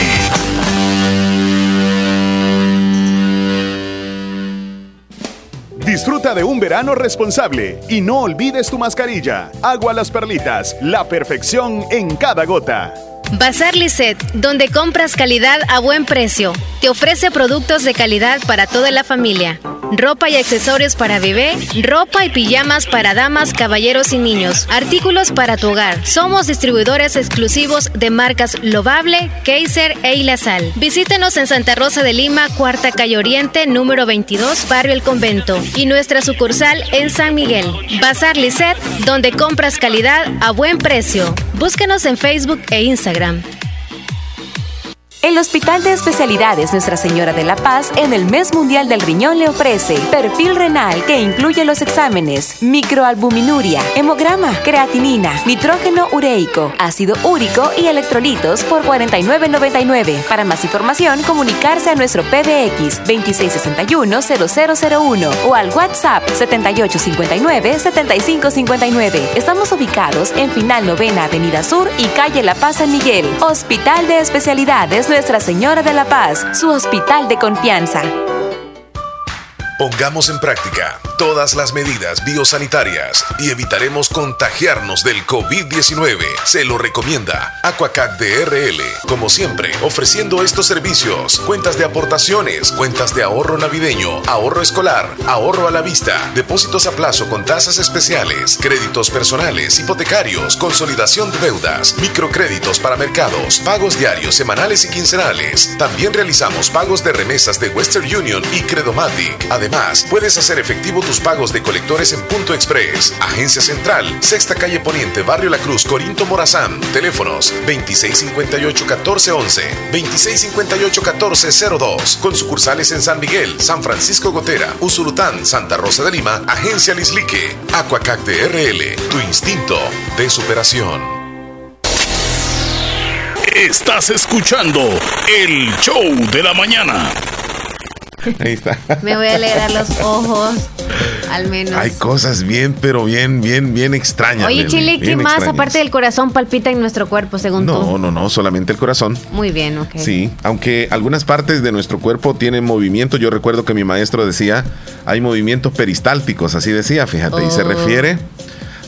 Speaker 10: Disfruta de un verano responsable y no olvides tu mascarilla. Agua Las Perlitas, la perfección en cada gota.
Speaker 11: Bazar Lisset, donde compras calidad a buen precio. Te ofrece productos de calidad para toda la familia. Ropa y accesorios para bebé, ropa y pijamas para damas, caballeros y niños, artículos para tu hogar. Somos distribuidores exclusivos de marcas Lovable, Kaiser e Ilazal. Visítenos en Santa Rosa de Lima, Cuarta Calle Oriente, número 22, Barrio El Convento, y nuestra sucursal en San Miguel. Bazar Lisset, donde compras calidad a buen precio. Búsquenos en Facebook e Instagram. Instagram.
Speaker 12: El Hospital de Especialidades Nuestra Señora de la Paz en el Mes Mundial del Riñón le ofrece perfil renal que incluye los exámenes microalbuminuria, hemograma, creatinina, nitrógeno ureico, ácido úrico y electrolitos por 49.99. Para más información, comunicarse a nuestro PBX 2661-0001 o al WhatsApp 7859-7559. Estamos ubicados en Final Novena Avenida Sur y Calle La Paz San Miguel. Hospital de Especialidades Nuestra Señora de la Paz, su hospital de confianza.
Speaker 13: Pongamos en práctica todas las medidas biosanitarias y evitaremos contagiarnos del COVID-19. Se lo recomienda Aquacac DRL. Como siempre, ofreciendo estos servicios: cuentas de aportaciones, cuentas de ahorro navideño, ahorro escolar, ahorro a la vista, depósitos a plazo con tasas especiales, créditos personales, hipotecarios, consolidación de deudas, microcréditos para mercados, pagos diarios, semanales y quincenales. También realizamos pagos de remesas de Western Union y Credomatic. Además, puedes hacer efectivo tus pagos de colectores en Punto Express, Agencia Central, Sexta Calle Poniente, Barrio La Cruz, Corinto Morazán. Teléfonos 2658-1411, 2658-1402. Con sucursales en San Miguel, San Francisco Gotera, Usulután, Santa Rosa de Lima, Agencia Lislique, Aquacac DRL, tu instinto de superación.
Speaker 1: Estás escuchando el show de la mañana.
Speaker 2: Ahí está.
Speaker 3: Me voy a alegrar los ojos, al menos.
Speaker 2: Hay cosas bien, pero bien, bien, bien extrañas.
Speaker 3: Oye, Chile, ¿qué más
Speaker 2: extrañas.
Speaker 3: aparte del corazón palpita en nuestro cuerpo, según tú?
Speaker 2: No, no, no, solamente el corazón.
Speaker 3: Muy bien, ok.
Speaker 2: Sí, aunque algunas partes de nuestro cuerpo tienen movimiento, yo recuerdo que mi maestro decía, hay movimientos peristálticos, así decía, fíjate, y se
Speaker 3: Oh.
Speaker 2: refiere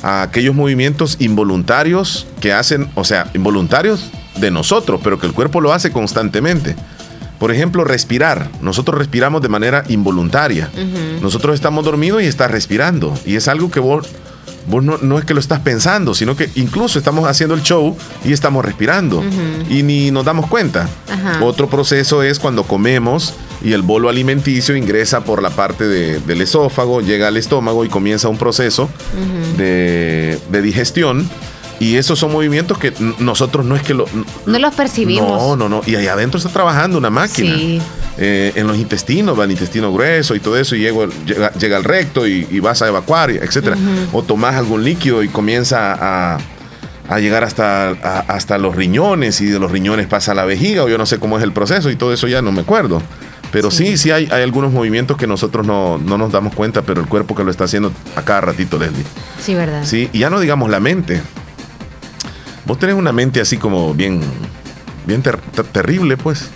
Speaker 2: a aquellos movimientos involuntarios que hacen, o sea, involuntarios de nosotros, pero que el cuerpo lo hace constantemente. Por ejemplo, respirar. Nosotros respiramos de manera involuntaria. Nosotros estamos dormidos y estás respirando. Y es algo que vos, vos no, no es que lo estás pensando, sino que incluso estamos haciendo el show y estamos respirando. Y ni nos damos cuenta.
Speaker 3: Ajá.
Speaker 2: Otro proceso es cuando comemos y el bolo alimenticio ingresa por la parte de- del esófago, llega al estómago y comienza un proceso de, de digestión. Y esos son movimientos que nosotros no es que lo...
Speaker 3: No los percibimos.
Speaker 2: No, no, no. Y ahí adentro está trabajando una máquina.
Speaker 3: Sí.
Speaker 2: Eh, en los intestinos, va el intestino grueso y todo eso, y llega, llega, llega al recto y, y vas a evacuar, etcétera. O tomas algún líquido y comienza a, a llegar hasta, a- hasta los riñones y de los riñones pasa a la vejiga o yo no sé cómo es el proceso y todo eso ya no me acuerdo. Pero sí, sí, hay, hay algunos movimientos que nosotros no, no nos damos cuenta, pero el cuerpo que lo está haciendo a cada ratito, Leslie.
Speaker 3: Sí, ¿verdad?
Speaker 2: Sí, y ya no digamos la mente. Vos tenés una mente así como bien, bien ter- ter- terrible, pues.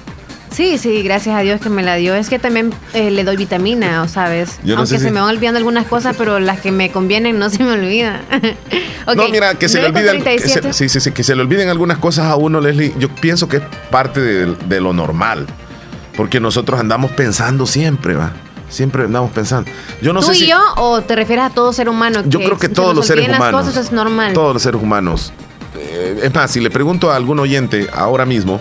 Speaker 3: Sí, sí, gracias a Dios que me la dio. Es que también eh, le doy vitamina, ¿o ¿sabes?
Speaker 2: Yo no
Speaker 3: Aunque
Speaker 2: sé
Speaker 3: se
Speaker 2: si-
Speaker 3: me van olvidando algunas cosas, pero las que me convienen no se me olvidan.
Speaker 2: No, mira, que se, le olviden, que
Speaker 3: 9:37.
Speaker 2: se, sí, sí, sí, que se le olviden algunas cosas a uno, Leslie. Yo pienso que es parte de, de lo normal. Porque nosotros andamos pensando siempre, ¿va? Siempre andamos pensando. Yo no
Speaker 3: ¿Tú
Speaker 2: sé
Speaker 3: y
Speaker 2: si.
Speaker 3: yo o te refieres a todo ser humano?
Speaker 2: Yo creo que todos los seres humanos.
Speaker 3: cosas es normal.
Speaker 2: Todos los seres humanos. Eh, es más, si le pregunto a algún oyente ahora mismo,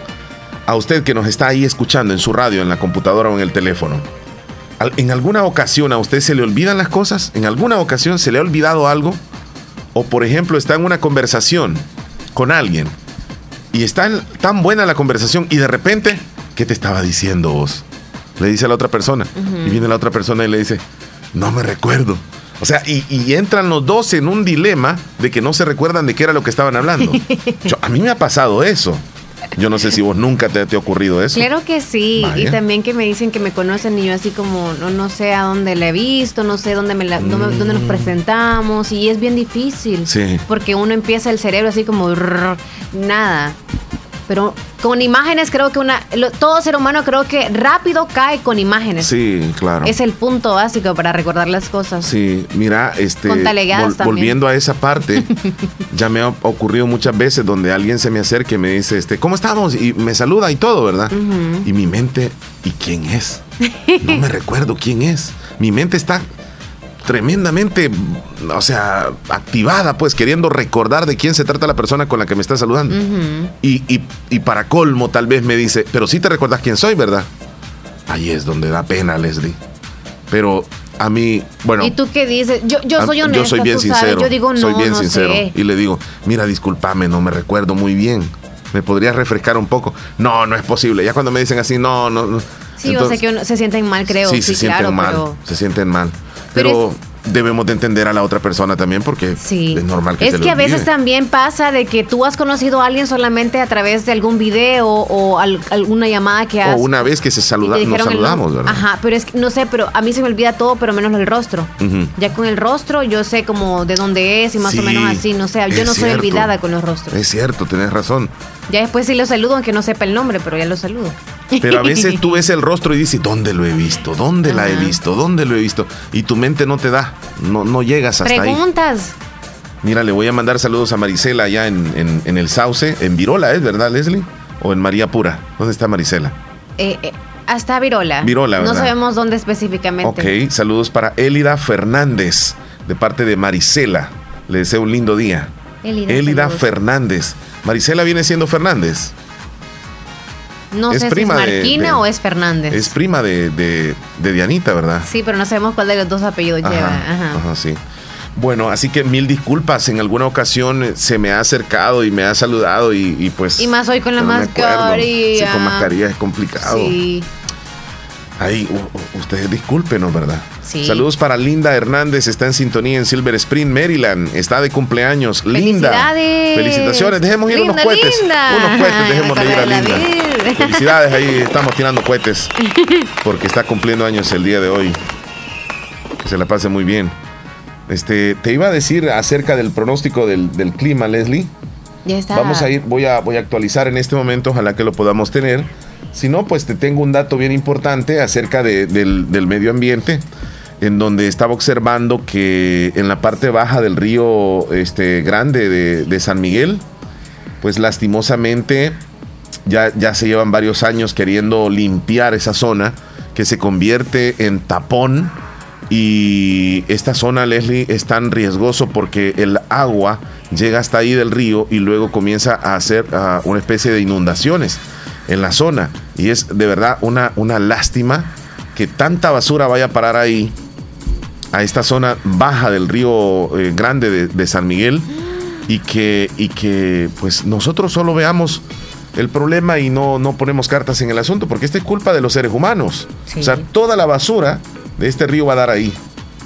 Speaker 2: a usted que nos está ahí escuchando en su radio, en la computadora o en el teléfono, ¿en alguna ocasión a usted se le olvidan las cosas? ¿En alguna ocasión se le ha olvidado algo? O por ejemplo, está en una conversación con alguien y está en- tan buena la conversación y de repente, ¿qué te estaba diciendo vos? Le dice a la otra persona. Y viene la otra persona y le dice, no me recuerdo. O sea, y, y entran los dos en un dilema de que no se recuerdan de qué era lo que estaban hablando. Yo- a mí me ha pasado eso. Yo no sé si vos nunca te, te ha ocurrido eso.
Speaker 3: Claro que sí, y también que me dicen que me conocen y yo así como no, no sé a dónde la he visto, no sé dónde, me la- dónde, dónde nos presentamos y es bien difícil
Speaker 2: Mm. Sí.
Speaker 3: porque uno empieza el cerebro así como rrr, nada. Pero con imágenes creo que una lo- todo ser humano creo que rápido cae con imágenes.
Speaker 2: Sí, claro.
Speaker 3: Es el punto básico para recordar las cosas.
Speaker 2: Sí, mira, este, volviendo a esa parte, ya me ha ocurrido muchas veces donde alguien se me acerca y me dice, este, ¿cómo estamos? Y me saluda y todo, ¿verdad? Y mi mente, ¿y quién es? No me recuerdo quién es. Mi mente está tremendamente, o sea, activada, pues, queriendo recordar de quién se trata la persona con la que me está saludando. Y, y- y para colmo, tal vez me dice, pero sí te recuerdas quién soy, ¿verdad? Ahí es donde da pena, Leslie. Pero a mí, bueno.
Speaker 3: ¿Y tú qué dices? Yo, yo soy
Speaker 2: Yo soy bien
Speaker 3: tú sabes,
Speaker 2: sincero.
Speaker 3: Yo digo no,
Speaker 2: soy bien
Speaker 3: no
Speaker 2: sincero.
Speaker 3: sé.
Speaker 2: Y le digo, mira, discúlpame, no me recuerdo muy bien. ¿Me podrías refrescar un poco? No, no es posible. Ya cuando me dicen así, no, no. no.
Speaker 3: Sí,
Speaker 2: Entonces-
Speaker 3: sé que uno- se sienten mal, creo.
Speaker 2: Sí,
Speaker 3: Sí,
Speaker 2: se
Speaker 3: claro,
Speaker 2: sienten mal.
Speaker 3: pero
Speaker 2: Se sienten mal.
Speaker 3: Pero
Speaker 2: Pero, debemos de entender a la otra persona también porque
Speaker 3: Sí.
Speaker 2: es normal que
Speaker 3: es
Speaker 2: se
Speaker 3: que a veces también pasa de que tú has conocido a alguien solamente a través de algún video o al- alguna llamada que has
Speaker 2: O una vez que se saluda, nos
Speaker 3: el
Speaker 2: saludamos, ¿verdad?
Speaker 3: Ajá, pero es que no sé, pero a mí se me olvida todo, pero menos el rostro. Ya con el rostro yo sé como de dónde es y más
Speaker 2: Sí,
Speaker 3: o menos así, no sé, yo no soy olvidada con los rostros.
Speaker 2: Es cierto, tenés razón.
Speaker 3: Ya después sí lo saludo aunque no sepa el nombre, pero ya lo saludo.
Speaker 2: Pero a veces tú ves el rostro y dices, ¿dónde lo he visto? ¿Dónde la he visto? ¿Dónde lo he visto? Y tu mente no te da, no, no llegas hasta ahí.
Speaker 3: Preguntas.
Speaker 2: Mira, le voy a mandar saludos a Marisela allá en, en- en el Sauce, en Virola, ¿es verdad, Leslie? ¿O en María Pura? ¿Dónde está Marisela?
Speaker 3: Eh, eh, hasta Virola.
Speaker 2: Virola,
Speaker 3: No
Speaker 2: ¿verdad?
Speaker 3: sabemos dónde específicamente.
Speaker 2: Ok, saludos para Élida Fernández, de parte de Marisela. Le deseo un lindo día.
Speaker 3: Saludos.
Speaker 2: Fernández. Marisela viene siendo Fernández.
Speaker 3: No
Speaker 2: es
Speaker 3: sé
Speaker 2: prima
Speaker 3: si es Marquina
Speaker 2: de-
Speaker 3: o es Fernández.
Speaker 2: Es prima de, de- Dianita, ¿verdad?
Speaker 3: Sí, pero no sabemos cuál de los dos apellidos lleva. Ajá.
Speaker 2: Ajá, sí. Bueno, así que mil disculpas. En alguna ocasión eh, se me ha acercado y me ha saludado y, y pues.
Speaker 3: Y más hoy con la
Speaker 2: no
Speaker 3: mascarilla.
Speaker 2: Sí, con mascarilla es complicado.
Speaker 3: Sí.
Speaker 2: U- ustedes discúlpenos, ¿verdad?
Speaker 3: Sí.
Speaker 2: Saludos para Linda Hernández, está en sintonía en Silver Spring, Maryland. Está de cumpleaños. Linda.
Speaker 3: ¡Felicidades!
Speaker 2: Felicitaciones. Dejemos ir
Speaker 3: Linda,
Speaker 2: unos cohetes.
Speaker 3: linda.
Speaker 2: Unos cohetes, dejemos ir a Linda. Felicidades, ahí estamos tirando cohetes. Porque está cumpliendo años el día de hoy. Que se la pase muy bien. Este, te iba a decir acerca del pronóstico del, del clima, Leslie.
Speaker 3: Ya está.
Speaker 2: Vamos a ir, voy a, voy a actualizar en este momento, ojalá que lo podamos tener. Si no, pues te tengo un dato bien importante acerca de- del, del medio ambiente, en donde estaba observando que en la parte baja del río este, Grande de, de San Miguel, pues lastimosamente ya, ya se llevan varios años queriendo limpiar esa zona que se convierte en tapón y esta zona, Leslie, es tan riesgoso porque el agua llega hasta ahí del río y luego comienza a hacer una especie de inundaciones en la zona. Y es de verdad una, una lástima que tanta basura vaya a parar ahí, a esta zona baja del río eh, Grande de, de San Miguel, y que, y que pues nosotros solo veamos el problema y no, no ponemos cartas en el asunto, porque esta es culpa de los seres humanos.
Speaker 3: Sí.
Speaker 2: O sea, toda la basura de este río va a dar ahí.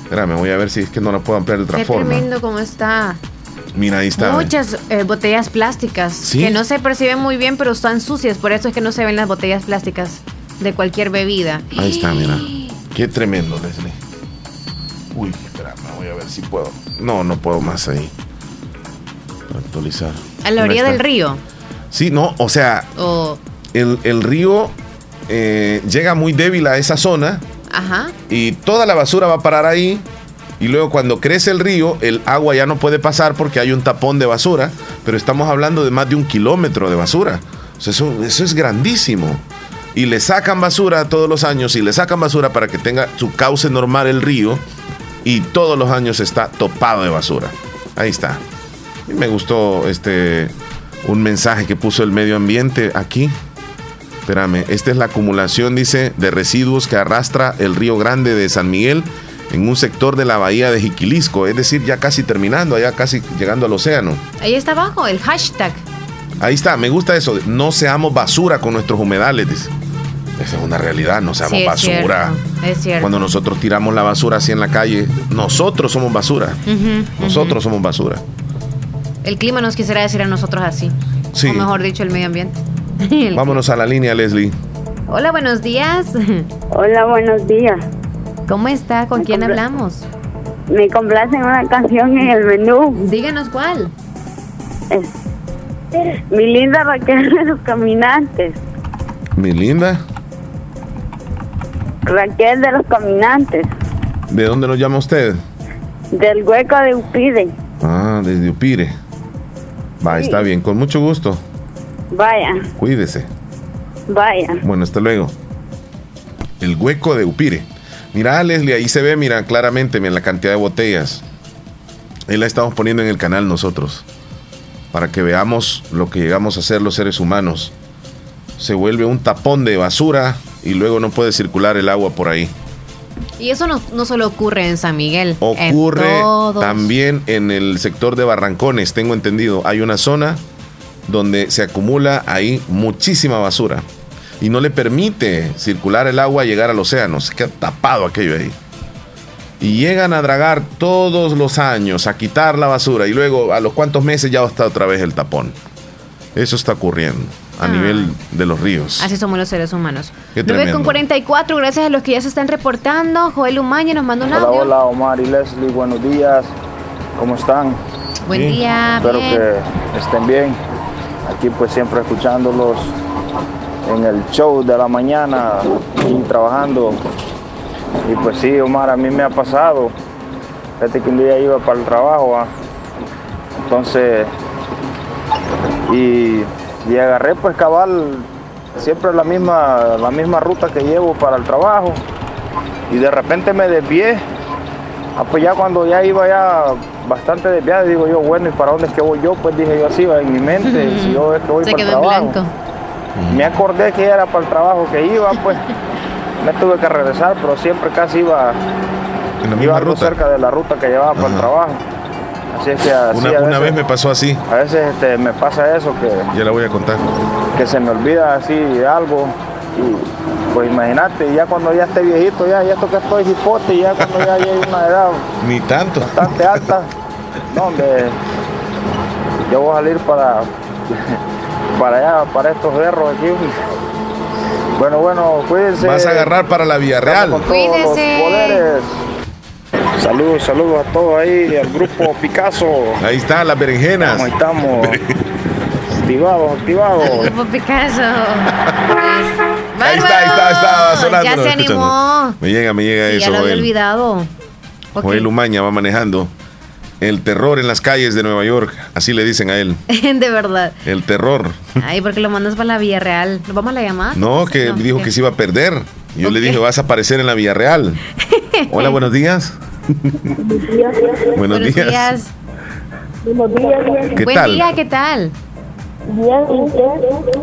Speaker 2: Espérame, voy a ver si es que no la puedo ampliar de otra
Speaker 3: Qué
Speaker 2: forma.
Speaker 3: tremendo cómo está.
Speaker 2: Mira, ahí está.
Speaker 3: Muchas eh, botellas plásticas
Speaker 2: ¿Sí?
Speaker 3: que no se perciben muy bien, pero están sucias. Por eso es que no se ven las botellas plásticas de cualquier bebida.
Speaker 2: Ahí está, mira. Qué tremendo, Leslie. Uy, espera, voy a ver si puedo. No, no puedo más ahí. Para actualizar.
Speaker 3: A la orilla del río.
Speaker 2: Sí, no, o sea, el, el río eh, llega muy débil a esa zona
Speaker 3: ajá.
Speaker 2: y toda la basura va a parar ahí. Y luego cuando crece el río, el agua ya no puede pasar porque hay un tapón de basura, pero estamos hablando de más de un kilómetro de basura. Eso es grandísimo. Y le sacan basura todos los años y le sacan basura para que tenga su cauce normal el río y todos los años está topado de basura. Ahí está. Y me gustó este un mensaje que puso el medio ambiente aquí. Espérame, esta es la acumulación, dice, de residuos que arrastra el río Grande de San Miguel en un sector de la bahía de Jiquilisco, es decir, ya casi terminando, ya casi llegando al océano.
Speaker 3: Ahí está abajo el hashtag.
Speaker 2: Ahí está, me gusta eso, no seamos basura con nuestros humedales, dice. Esa es una realidad, no seamos
Speaker 3: Sí, es
Speaker 2: basura.
Speaker 3: cierto, es cierto.
Speaker 2: Cuando nosotros tiramos la basura así en la calle, nosotros somos basura. Nosotros somos basura.
Speaker 3: El clima nos quisiera decir a nosotros así.
Speaker 2: Sí.
Speaker 3: O mejor dicho, el medio ambiente. El-
Speaker 2: Vámonos a la línea, Leslie.
Speaker 3: Hola, buenos días.
Speaker 14: Hola, buenos días.
Speaker 3: ¿Cómo está? ¿Con
Speaker 14: Me
Speaker 3: quién hablamos?
Speaker 14: Me complacen una canción en el menú.
Speaker 3: Díganos cuál.
Speaker 14: Mi linda Raquel de los Caminantes.
Speaker 2: Mi linda,
Speaker 14: Raquel de los Caminantes.
Speaker 2: ¿de dónde nos llama usted?
Speaker 14: Del hueco de Upide.
Speaker 2: Ah, desde Upire. Va,
Speaker 14: Sí.
Speaker 2: está bien, con mucho gusto.
Speaker 14: Vaya,
Speaker 2: Cuídese.
Speaker 14: vaya.
Speaker 2: Bueno, hasta luego. El hueco de Upire. Mira, Leslie, ahí se ve, mira, claramente, mira, la cantidad de botellas. Ahí la estamos poniendo en el canal nosotros. Para que veamos lo que llegamos a hacer los seres humanos. Se vuelve un tapón de basura y luego no puede circular el agua por ahí.
Speaker 3: Y eso no, no solo ocurre en San Miguel.
Speaker 2: Ocurre también en el sector de Barrancones, tengo entendido. Hay una zona donde se acumula ahí muchísima basura y no le permite circular el agua y llegar al océano. Se queda tapado aquello ahí. Y llegan a dragar todos los años, a quitar la basura y luego a los cuantos meses ya está otra vez el tapón. Eso está ocurriendo a
Speaker 3: Ah.
Speaker 2: nivel de los ríos.
Speaker 3: Así somos los seres humanos.
Speaker 2: Qué
Speaker 3: 9
Speaker 2: tremendo.
Speaker 3: con 44, gracias a los que ya se están reportando. Joel Umaña nos manda un
Speaker 15: Hola,
Speaker 3: audio.
Speaker 15: hola Omar y Leslie, buenos días. ¿Cómo están?
Speaker 3: Buen día,
Speaker 15: Espero
Speaker 3: bien.
Speaker 15: que estén bien. Aquí pues siempre escuchándolos en el show de la mañana y trabajando. Y pues sí, Omar, a mí me ha pasado. Fíjate que un día iba para el trabajo, ¿va? entonces, y, y agarré pues cabal siempre la misma, la misma ruta que llevo para el trabajo y de repente me desvié. Ah, pues ya cuando ya iba ya bastante desviado, digo yo, bueno, ¿y para dónde es que voy yo? Pues dije yo así, en mi mente, si yo es que voy
Speaker 3: Se
Speaker 15: para el trabajo.
Speaker 3: blanco.
Speaker 15: Me acordé que era para el trabajo que iba, pues me tuve que regresar, pero siempre casi iba,
Speaker 2: En la
Speaker 15: iba
Speaker 2: misma
Speaker 15: algo
Speaker 2: ruta.
Speaker 15: cerca de la ruta que llevaba para el trabajo. Así es que así
Speaker 2: Una,
Speaker 15: a
Speaker 2: una
Speaker 15: veces,
Speaker 2: vez me pasó así,
Speaker 15: a veces este, me pasa eso, que,
Speaker 2: ya la voy a contar.
Speaker 15: que se me olvida así algo. Y pues imagínate, ya cuando ya esté viejito, ya, ya esto que estoy hipote, ya cuando ya llegue una edad
Speaker 2: Ni tanto.
Speaker 15: bastante alta, no, hombre, yo voy a salir para, para allá, para estos cerros aquí. Bueno, bueno, cuídense.
Speaker 2: Vas a agarrar para la Vía Real.
Speaker 15: Con todos los
Speaker 3: Cuídese.
Speaker 15: poderes. Saludos, saludos a todos ahí, al grupo Picasso.
Speaker 2: Ahí está, las berenjenas.
Speaker 15: ¿Cómo estamos? Activados, activados.
Speaker 3: Grupo Picasso.
Speaker 2: Ahí está, ahí está, está sonando.
Speaker 3: Ya se
Speaker 2: escuchando.
Speaker 3: animó.
Speaker 2: Me llega, me llega
Speaker 3: Sí, ya
Speaker 2: eso,
Speaker 3: lo había
Speaker 2: Joel.
Speaker 3: olvidado. Ok.
Speaker 2: Joel Umaña va manejando. El terror en las calles de Nueva York, así le dicen a él.
Speaker 3: de verdad.
Speaker 2: El terror.
Speaker 3: Ay, porque lo mandas para la Vía Real. ¿Lo vamos a la llamar?
Speaker 2: No, que dijo que se iba a perder. Yo le dije, vas a aparecer en la Vía Real. Hola, buenos días. Buenos días.
Speaker 14: Buenos días.
Speaker 2: ¿Qué
Speaker 3: Buen
Speaker 2: tal?
Speaker 3: día, ¿qué tal?
Speaker 14: Bien.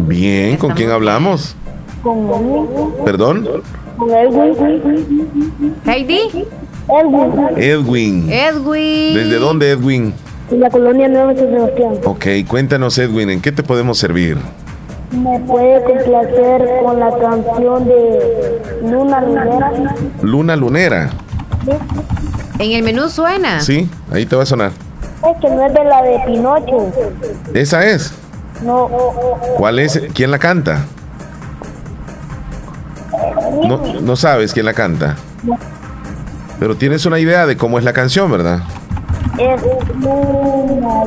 Speaker 2: Bien, ¿con quién hablamos?
Speaker 14: Con
Speaker 2: ¿Perdón?
Speaker 14: Con Edwin.
Speaker 3: Heidi.
Speaker 14: Edwin.
Speaker 2: Edwin.
Speaker 3: Edwin.
Speaker 2: ¿Desde dónde, Edwin?
Speaker 14: De la colonia Nueva San Sebastián.
Speaker 2: Ok, cuéntanos, Edwin, ¿en qué te podemos servir?
Speaker 14: ¿Me puede complacer con la canción de Luna Lunera?
Speaker 2: Luna Lunera.
Speaker 3: En el menú suena.
Speaker 2: Sí, ahí te va a sonar.
Speaker 14: Es que no es de la de Pinocho.
Speaker 2: ¿Esa es?
Speaker 14: No.
Speaker 2: ¿Cuál es? ¿Quién la canta? No, no sabes quién la canta. Pero tienes una idea de cómo es la canción, ¿verdad?
Speaker 14: Es luna,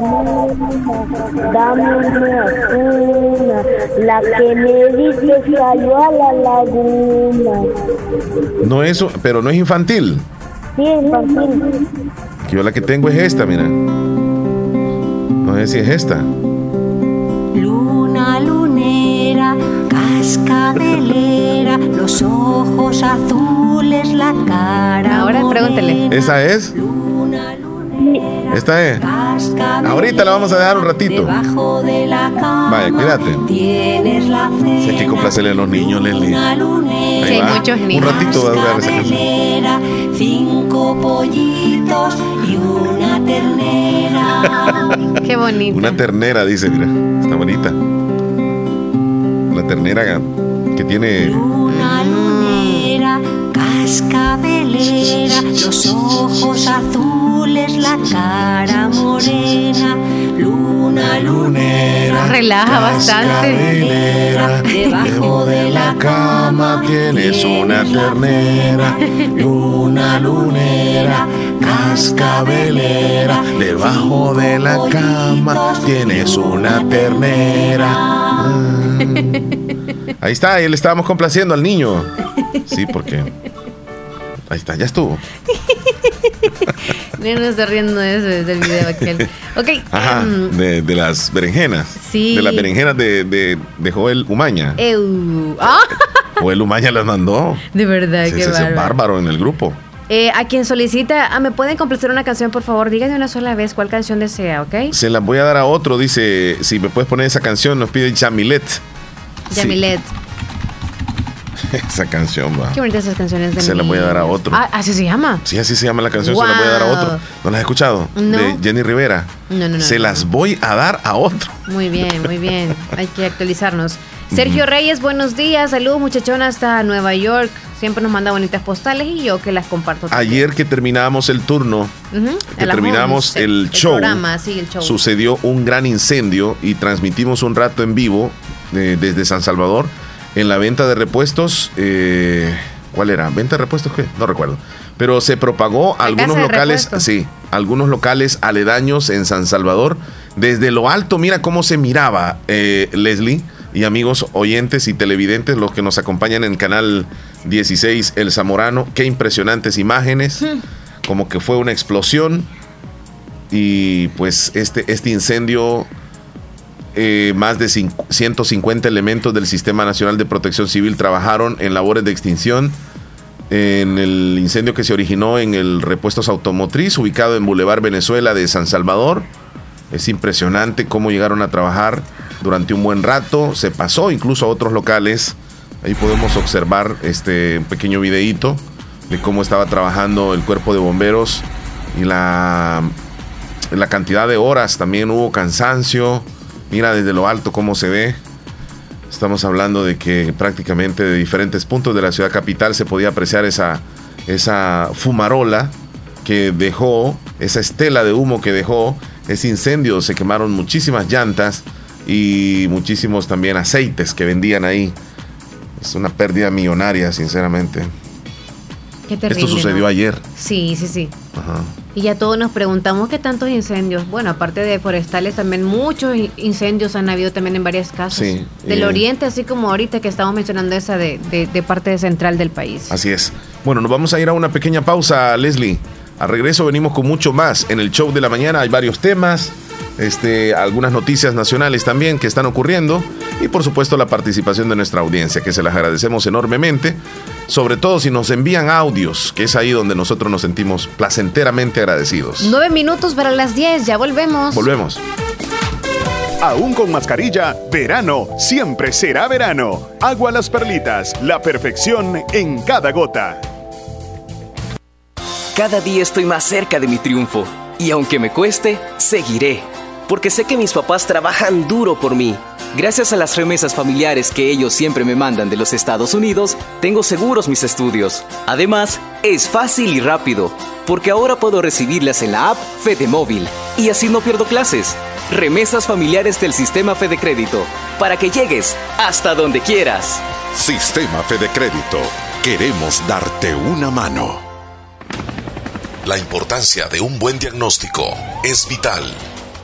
Speaker 14: dame una la que me dice cayó a la laguna.
Speaker 2: No es, pero no es infantil.
Speaker 14: Sí, infantil.
Speaker 2: Yo la que tengo es esta, mira. No sé si es esta.
Speaker 16: Cascabelera, los ojos azules, la cara.
Speaker 3: Ahora pregúntele.
Speaker 2: ¿Esa es? ¿Esta es? Ahorita la vamos a dejar un ratito.
Speaker 16: Debajo de la cama
Speaker 2: Vaya, cuídate.
Speaker 16: tienes la fe.
Speaker 2: Si hay que complacerle a los niños, Leslie.
Speaker 3: Sí, muchos
Speaker 2: Un
Speaker 3: niños.
Speaker 2: ratito va a durar esa canción.
Speaker 16: Cinco pollitos y una ternera.
Speaker 3: Qué bonito.
Speaker 2: Una ternera, dice, mira. Está bonita. La ternera que tiene.
Speaker 16: Una lunera, cascabelera, los ojos azules, la cara morena. Luna lunera,
Speaker 3: Relaja bastante.
Speaker 16: debajo de la
Speaker 2: cama tienes una ternera y una lunera cascabelera. Debajo de la cama tienes una ternera. Ah. Ahí está, ahí le estábamos complaciendo al niño. Sí, porque. Ahí está, ya estuvo.
Speaker 3: No está riendo de ese, del video aquel. Ok.
Speaker 2: Ajá,
Speaker 3: em,
Speaker 2: de, de las berenjenas.
Speaker 3: Sí.
Speaker 2: De las berenjenas de, de, de Joel Umaña.
Speaker 3: eu. Ah,
Speaker 2: Joel Umaña las mandó.
Speaker 3: de verdad, qué
Speaker 2: es
Speaker 3: bárbaro.
Speaker 2: bárbaro en el grupo.
Speaker 3: Eh, a quien solicita, ah, ¿me pueden complacer una canción, por favor? Díganme una sola vez cuál canción desea, ¿ok?
Speaker 2: Se las voy a dar a otro, dice, si me puedes poner esa canción, nos pide Sí,
Speaker 3: Yamilet.
Speaker 2: esa canción va.
Speaker 3: Qué bonitas esas canciones de
Speaker 2: Se la voy a dar a otro.
Speaker 3: Ah, así se llama.
Speaker 2: Sí, así se llama la canción, se la voy a dar a otro. ¿No la has escuchado?
Speaker 3: No.
Speaker 2: De Jenny Rivera.
Speaker 3: No, no, no.
Speaker 2: se
Speaker 3: no.
Speaker 2: las voy a dar a otro.
Speaker 3: Muy bien, muy bien. Hay que actualizarnos. Sergio Reyes, buenos días. Saludos, muchachón, hasta Nueva York. Siempre nos manda bonitas postales y yo que las comparto. también.
Speaker 2: Ayer que terminamos el turno, que terminamos
Speaker 3: 11,
Speaker 2: el show,
Speaker 3: programa, sí, el show.
Speaker 2: sucedió un gran incendio y transmitimos un rato en vivo eh, desde San Salvador en la venta de repuestos. eh, ¿Cuál era? ¿Venta de repuestos qué? No recuerdo. Pero se propagó a algunos locales, sí, algunos locales aledaños en San Salvador. Desde lo alto, mira cómo se miraba, eh, Leslie y amigos oyentes y televidentes, los que nos acompañan en Canal 16 El Zamorano. Qué impresionantes imágenes, como que fue una explosión. Y pues este, este incendio, eh, más de cin- 150 elementos del Sistema Nacional de Protección Civil trabajaron en labores de extinción en el incendio que se originó en el Repuestos Automotriz, ubicado en Boulevard Venezuela de San Salvador. Es impresionante cómo llegaron a trabajar durante un buen rato. Se pasó incluso a otros locales. Ahí podemos observar este pequeño videíto de cómo estaba trabajando el cuerpo de bomberos y la, la cantidad de horas. También hubo cansancio. Mira desde lo alto cómo se ve. Estamos hablando de que prácticamente de diferentes puntos de la ciudad capital se podía apreciar esa, esa fumarola que dejó, esa estela de humo que dejó ese incendio. Se quemaron muchísimas llantas y muchísimos también aceites que vendían ahí. Es una pérdida millonaria, sinceramente.
Speaker 3: Qué terrible,
Speaker 2: Esto sucedió
Speaker 3: ¿no?
Speaker 2: ayer.
Speaker 3: Sí, sí, sí.
Speaker 2: Ajá.
Speaker 3: Y ya todos nos preguntamos qué tantos incendios. Bueno, aparte de forestales, también muchos in- incendios han habido también en varias casas.
Speaker 2: Sí,
Speaker 3: Del
Speaker 2: eh.
Speaker 3: oriente, así como ahorita que estamos mencionando esa de, de- de parte central del país.
Speaker 2: Así es. Bueno, nos vamos a ir a una pequeña pausa, Leslie. Al regreso venimos con mucho más. En el show de la mañana hay varios temas, este, algunas noticias nacionales también que están ocurriendo y por supuesto la participación de nuestra audiencia, que se las agradecemos enormemente. Sobre todo si nos envían audios, que es ahí donde nosotros nos sentimos placenteramente agradecidos.
Speaker 3: Nueve minutos para las diez, ya volvemos.
Speaker 2: Volvemos.
Speaker 10: Aún con mascarilla, verano siempre será verano. Agua las perlitas, la perfección en cada gota.
Speaker 17: Cada día estoy más cerca de mi triunfo y aunque me cueste, seguiré, porque sé que mis papás trabajan duro por mí. Gracias a las remesas familiares que ellos siempre me mandan de los Estados Unidos, tengo seguros mis estudios. Además, es fácil y rápido, porque ahora puedo recibirlas en la app Fede Móvil. y así no pierdo clases. Remesas familiares del sistema Fede Crédito para que llegues hasta donde quieras.
Speaker 18: Sistema Fede Crédito. Queremos darte una mano.
Speaker 13: La importancia de un buen diagnóstico es vital.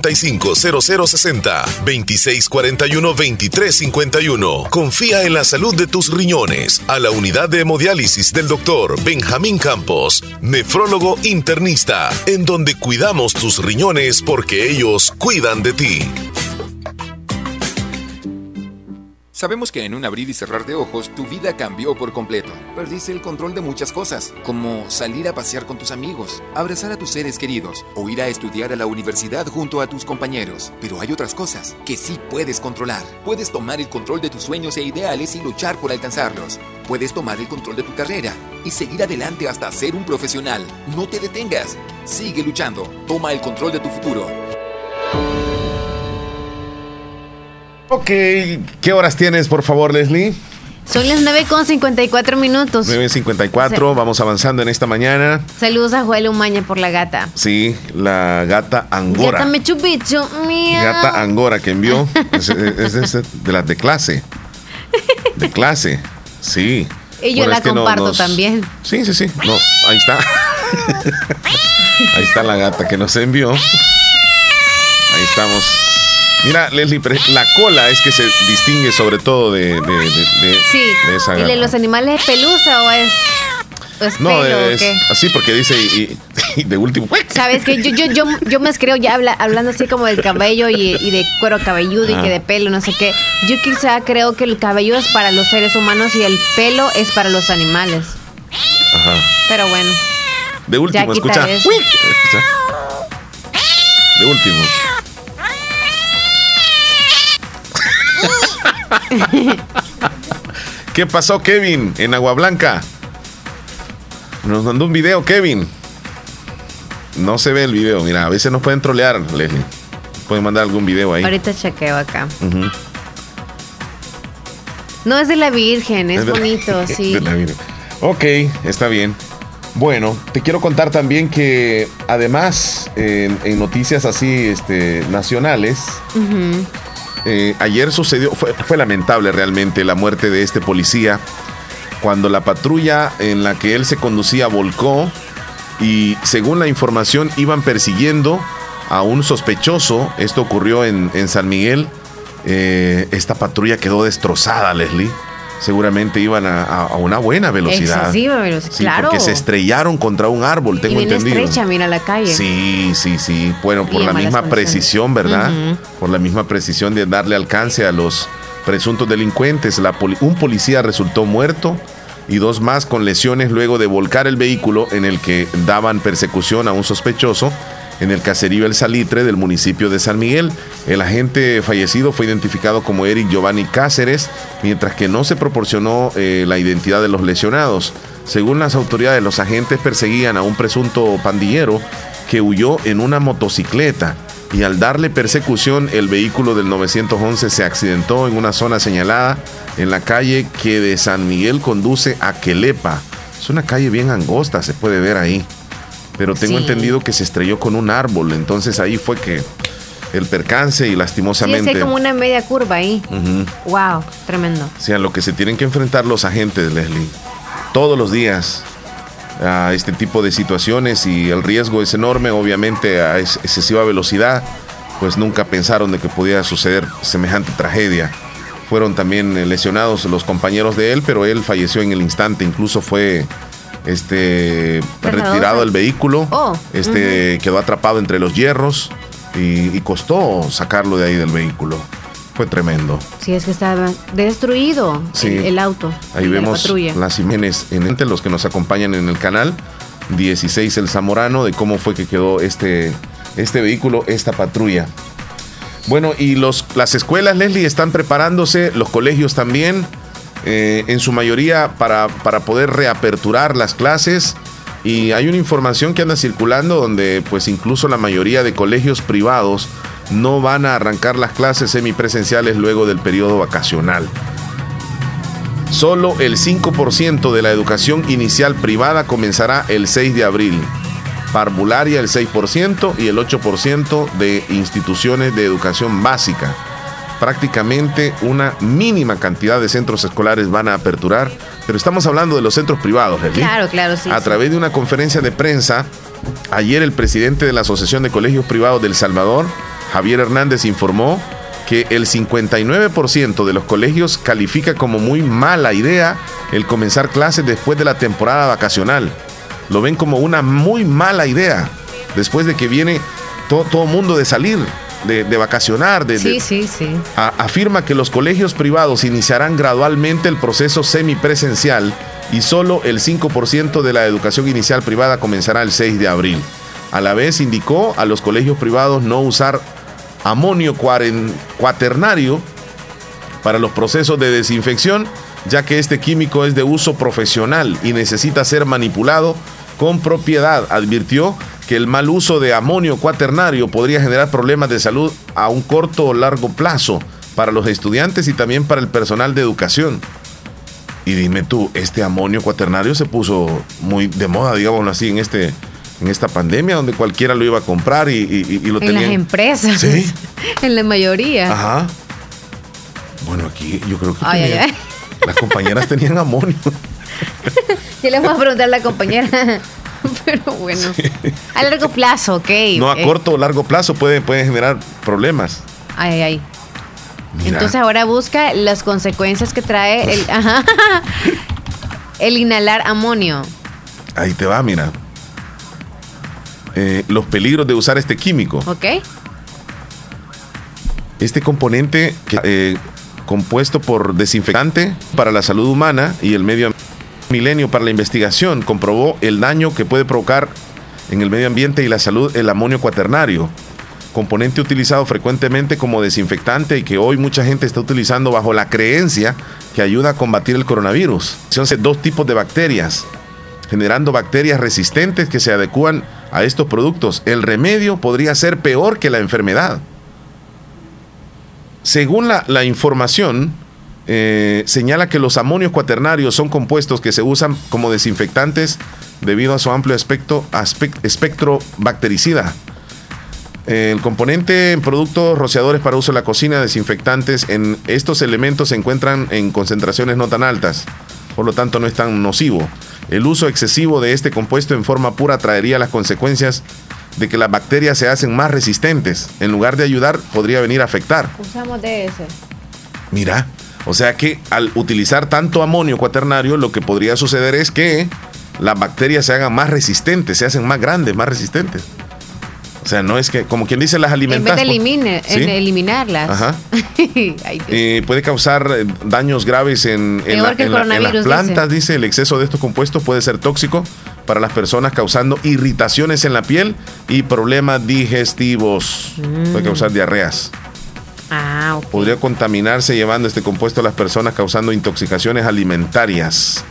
Speaker 13: 7745-0060, 2641-2351. Confía en la salud de tus riñones a la unidad de hemodiálisis del doctor Benjamín Campos, nefrólogo internista, en donde cuidamos tus riñones porque ellos cuidan de ti.
Speaker 19: Sabemos que en un abrir y cerrar de ojos tu vida cambió por completo. Perdiste el control de muchas cosas, como salir a pasear con tus amigos, abrazar a tus seres queridos o ir a estudiar a la universidad junto a tus compañeros. Pero hay otras cosas que sí puedes controlar. Puedes tomar el control de tus sueños e ideales y luchar por alcanzarlos. Puedes tomar el control de tu carrera y seguir adelante hasta ser un profesional. No te detengas. Sigue luchando. Toma el control de tu futuro.
Speaker 2: Ok, ¿qué horas tienes, por favor, Leslie?
Speaker 3: Son las 9 con 54 minutos.
Speaker 2: 9.54, vamos avanzando en esta mañana.
Speaker 3: Saludos a Joel Umaña por la gata.
Speaker 2: Sí, la gata Angora.
Speaker 3: Gata Mechupicho, mía.
Speaker 2: Gata Angora que envió. es, es- es de, las de clase. De clase, sí.
Speaker 3: Y yo
Speaker 2: Bueno,
Speaker 3: la
Speaker 2: no
Speaker 3: comparto
Speaker 2: nos-
Speaker 3: también.
Speaker 2: Sí, sí, sí. No, ahí está. ahí está la gata que nos envió. Ahí estamos. Mira, Leslie, la cola es que se distingue sobre todo de, de, de- de-
Speaker 3: Sí.
Speaker 2: de esa
Speaker 3: ¿Y
Speaker 2: gata.
Speaker 3: de los animales es pelusa o es, o es
Speaker 2: No,
Speaker 3: pelo o
Speaker 2: es
Speaker 3: qué?
Speaker 2: así porque dice y, y de último.
Speaker 3: ¿Sabes que yo, yo, yo, yo me creo ya habla- hablando así como del cabello y, y de cuero cabelludo y que de pelo, no sé qué. Yo quizá creo que el cabello es para los seres humanos y el pelo es para los animales.
Speaker 2: Ajá.
Speaker 3: Pero bueno.
Speaker 2: De último,
Speaker 3: eso.
Speaker 2: Escucha. De último. ¿Qué pasó, Kevin, en Agua Blanca? Nos mandó un video, Kevin. No se ve el video. Mira, a veces nos pueden trolear, Leslie. Pueden mandar algún video ahí.
Speaker 3: Ahorita chequeo acá. No es de la Virgen, es bonito, sí.
Speaker 2: de la Virgen. Ok, está bien. Bueno, te quiero contar también que además en, en noticias así este, nacionales,
Speaker 3: Ujú.
Speaker 2: Eh, ayer sucedió, fue, fue lamentable realmente la muerte de este policía cuando la patrulla en la que él se conducía volcó y según la información iban persiguiendo a un sospechoso. Esto ocurrió en, en San Miguel. Eh, esta patrulla quedó destrozada, Leslie. Seguramente iban a, a- a una buena velocidad.
Speaker 3: Excesiva velocidad,
Speaker 2: Sí,
Speaker 3: claro.
Speaker 2: porque se estrellaron contra un árbol,
Speaker 3: y
Speaker 2: tengo
Speaker 3: bien
Speaker 2: entendido.
Speaker 3: estrecha, mira la calle.
Speaker 2: Sí, sí, sí. Bueno, por
Speaker 3: Y
Speaker 2: la misma precisión, ¿verdad? Por la misma precisión de darle alcance a los presuntos delincuentes. La poli- un policía resultó muerto y dos más con lesiones luego de volcar el vehículo en el que daban persecución a un sospechoso en el caserío El Salitre del municipio de San Miguel. El agente fallecido fue identificado como Eric Giovanni Cáceres, mientras que no se proporcionó eh, la identidad de los lesionados. Según las autoridades, los agentes perseguían a un presunto pandillero que huyó en una motocicleta y al darle persecución el vehículo del 911 se accidentó en una zona señalada en la calle que de San Miguel conduce a Quelepa. Es una calle bien angosta, se puede ver ahí. Pero tengo
Speaker 3: Sí.
Speaker 2: entendido que se estrelló con un árbol, entonces ahí fue que el percance y
Speaker 3: Sí, es
Speaker 2: lastimosamente...
Speaker 3: hay como una media curva ahí.
Speaker 2: Ujú.
Speaker 3: Wow, tremendo.
Speaker 2: O sea, lo que se tienen que enfrentar los agentes, Leslie, todos los días a este tipo de situaciones y el riesgo es enorme, obviamente a es- excesiva velocidad, pues nunca pensaron de que podía suceder semejante tragedia. Fueron también lesionados los compañeros de él, pero él falleció en el instante, incluso fue este retirado del vehículo,
Speaker 3: Oh,
Speaker 2: este quedó atrapado entre los hierros y, y costó sacarlo de ahí del vehículo. Fue tremendo.
Speaker 3: Sí, es que estaba destruido
Speaker 2: Sí.
Speaker 3: el, el auto.
Speaker 2: Ahí
Speaker 3: la
Speaker 2: vemos
Speaker 3: patrulla.
Speaker 2: las imágenes en los que nos acompañan en el canal 16 El Zamorano de cómo fue que quedó este, este vehículo, esta patrulla. Bueno, y los, las escuelas, Leslie, están preparándose, los colegios también, eh, en su mayoría para, para poder reaperturar las clases. Y hay una información que anda circulando donde pues incluso la mayoría de colegios privados no van a arrancar las clases semipresenciales luego del periodo vacacional. Solo el 5% de la educación inicial privada comenzará el 6 de abril. Parvularia el 6% y el 8% de instituciones de educación básica. Prácticamente una mínima cantidad de centros escolares van a aperturar, pero estamos hablando de los centros privados, Leslie.
Speaker 3: Claro, claro, sí.
Speaker 2: A
Speaker 3: sí.
Speaker 2: través de una conferencia de prensa, ayer el presidente de la Asociación de Colegios Privados del Salvador, Javier Hernández, informó que el 59% de los colegios califica como muy mala idea el comenzar clases después de la temporada vacacional. Lo ven como una muy mala idea, después de que viene to- todo mundo de salir, de, de vacacionar, de,
Speaker 3: Sí, sí, sí.
Speaker 2: a- afirma que los colegios privados iniciarán gradualmente el proceso semipresencial y solo el 5% de la educación inicial privada comenzará el 6 de abril. A la vez indicó a los colegios privados no usar amonio cuaternario para los procesos de desinfección, ya que este químico es de uso profesional y necesita ser manipulado con propiedad. Advirtió que el mal uso de amonio cuaternario podría generar problemas de salud a un corto o largo plazo para los estudiantes y también para el personal de educación. Y dime tú, este amonio cuaternario se puso muy de moda, digámoslo así, en este en esta pandemia, donde cualquiera lo iba a comprar y, y- y lo
Speaker 3: En las
Speaker 2: tenían.
Speaker 3: empresas.
Speaker 2: Sí.
Speaker 3: en la mayoría.
Speaker 2: Ajá. Bueno, aquí yo creo que
Speaker 3: Ay, ay,
Speaker 2: tenían-
Speaker 3: ay.
Speaker 2: las compañeras tenían amonio.
Speaker 3: Ya le vamos a preguntar a la compañera. Pero bueno. A largo plazo, ok.
Speaker 2: No a
Speaker 3: Eh,
Speaker 2: corto o largo plazo puede, puede generar problemas.
Speaker 3: Ay, ay.
Speaker 2: Mira.
Speaker 3: Entonces ahora busca las consecuencias que trae el, ajá, el inhalar amonio.
Speaker 2: Ahí te va, mira. Eh, los peligros de usar este químico.
Speaker 3: ¿Ok?
Speaker 2: Este componente que, eh, compuesto por desinfectante para la salud humana y el medio ambiente milenio para la investigación comprobó el daño que puede provocar en el medio ambiente y la salud el amonio cuaternario, componente utilizado frecuentemente como desinfectante y que hoy mucha gente está utilizando bajo la creencia que ayuda a combatir el coronavirus. Son dos tipos de bacterias, generando bacterias resistentes que se adecúan a estos productos. El remedio podría ser peor que la enfermedad. Según la información, eh, señala que los amonios cuaternarios son compuestos que se usan como desinfectantes debido a su amplio aspecto, espectro bactericida. El componente en productos rociadores para uso en la cocina, desinfectantes, en estos elementos se encuentran en concentraciones no tan altas, por lo tanto no es tan nocivo. El uso excesivo de este compuesto en forma pura traería las consecuencias de que las bacterias se hacen más resistentes. En lugar de ayudar, podría venir a afectar.
Speaker 3: Usamos de ese.
Speaker 2: Mira, o sea que al utilizar tanto amonio cuaternario, lo que podría suceder es que las bacterias se hagan más resistentes, se hacen más grandes, más resistentes. O sea, no es que, como quien dice, las
Speaker 3: En vez
Speaker 2: alimentas.
Speaker 3: de
Speaker 2: pues,
Speaker 3: elimine-
Speaker 2: ¿sí?
Speaker 3: en eliminarlas.
Speaker 2: Ajá.
Speaker 3: Ay.
Speaker 2: Eh, puede causar eh, daños graves en, la-
Speaker 3: que el
Speaker 2: en la- en las plantas, dice. El exceso de estos compuestos puede ser tóxico para las personas, causando irritaciones en la piel y problemas digestivos. Puede
Speaker 3: Mm.
Speaker 2: causar diarreas.
Speaker 3: Ah, ok.
Speaker 2: Podría contaminarse llevando este compuesto a las personas, causando intoxicaciones alimentarias.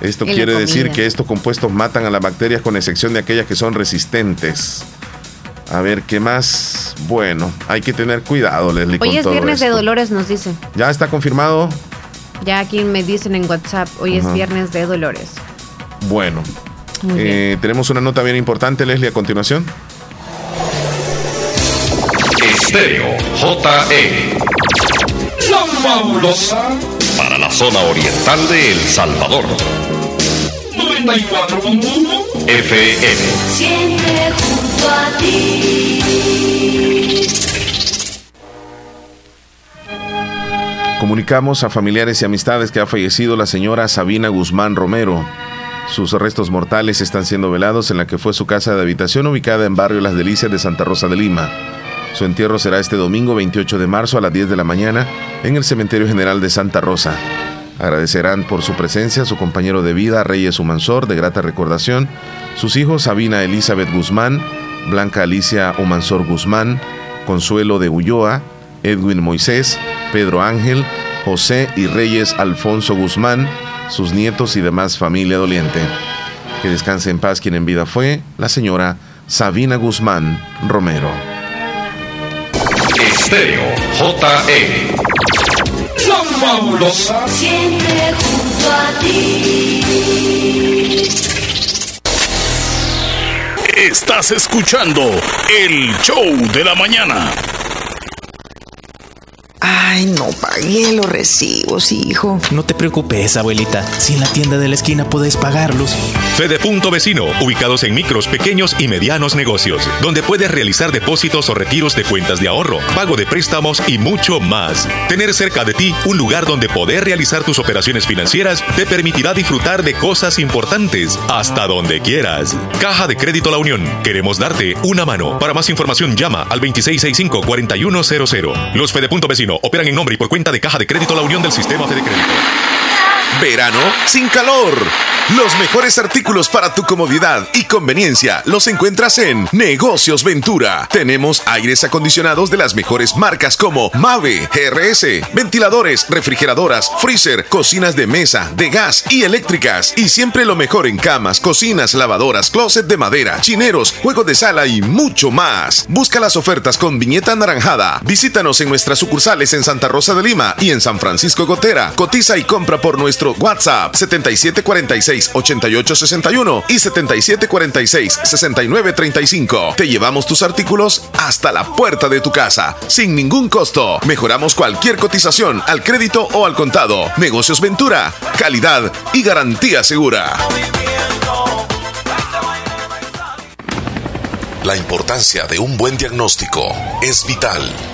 Speaker 2: Esto
Speaker 3: En
Speaker 2: quiere decir que estos compuestos matan a las bacterias con excepción de aquellas que son resistentes. A ver, ¿qué más? Bueno, hay que tener cuidado, Leslie, con
Speaker 3: Hoy es
Speaker 2: todo
Speaker 3: viernes de. Dolores, nos dicen.
Speaker 2: ¿Ya está confirmado?
Speaker 3: Ya aquí me dicen en WhatsApp, hoy
Speaker 2: Ajá.
Speaker 3: es viernes de Dolores.
Speaker 2: Bueno. Eh, tenemos una nota bien importante, Leslie, a continuación.
Speaker 20: Estéreo JE. La fabulosa para la zona oriental de El Salvador. 94.1 FM.
Speaker 16: Siempre junto a ti.
Speaker 21: Comunicamos a familiares y amistades que ha fallecido la señora Sabina Guzmán Romero. Sus restos mortales están siendo velados en la que fue su casa de habitación ubicada en barrio Las Delicias de Santa Rosa de Lima. Su entierro será este domingo 28 de marzo a las 10 de la mañana en el Cementerio General de Santa Rosa. Agradecerán por su presencia su compañero de vida Reyes Humansor, de grata recordación, sus hijos Sabina Elizabeth Guzmán, Blanca Alicia Humansor Guzmán, Consuelo de Ulloa, Edwin Moisés, Pedro Ángel, José y Reyes Alfonso Guzmán, sus nietos y demás familia doliente. Que descanse en paz quien en vida fue la señora Sabina Guzmán Romero.
Speaker 20: Estéreo JE. La fabulosa.
Speaker 16: Siempre junto a ti.
Speaker 1: Estás escuchando el show de la mañana.
Speaker 22: Ay, no pagué los recibos, hijo.
Speaker 23: No te preocupes, abuelita. Si en la tienda de la esquina puedes pagarlos.
Speaker 24: Fede Punto Vecino, ubicados en micros, pequeños y medianos negocios, donde puedes realizar depósitos o retiros de cuentas de ahorro, pago de préstamos y mucho más. Tener cerca de ti un lugar donde poder realizar tus operaciones financieras te permitirá disfrutar de cosas importantes hasta donde quieras. Caja de Crédito La Unión, queremos darte una mano. Para más información llama al 2665-4100. Los Fede Punto Vecino operan en nombre y por cuenta de Caja de Crédito La Unión del Sistema Fede Crédito.
Speaker 2: Verano sin calor. Los mejores artículos para tu comodidad y conveniencia los encuentras en Negocios Ventura. Tenemos aires acondicionados de las mejores marcas como Mave, GRS, ventiladores, refrigeradoras, freezer, cocinas de mesa, de gas y eléctricas. Y siempre lo mejor en camas, cocinas, lavadoras, closet de madera, chineros, juegos de sala y mucho más. Busca las ofertas con viñeta anaranjada. Visítanos en nuestras sucursales en Santa Rosa de Lima y en San Francisco Gotera. Cotiza y compra por nuestro WhatsApp 7746-8861 y 7746-6935. Te llevamos tus artículos hasta la puerta de tu casa, sin ningún costo. Mejoramos cualquier cotización al crédito o al contado. Negocios Ventura, calidad y garantía segura. La importancia de un buen diagnóstico es vital.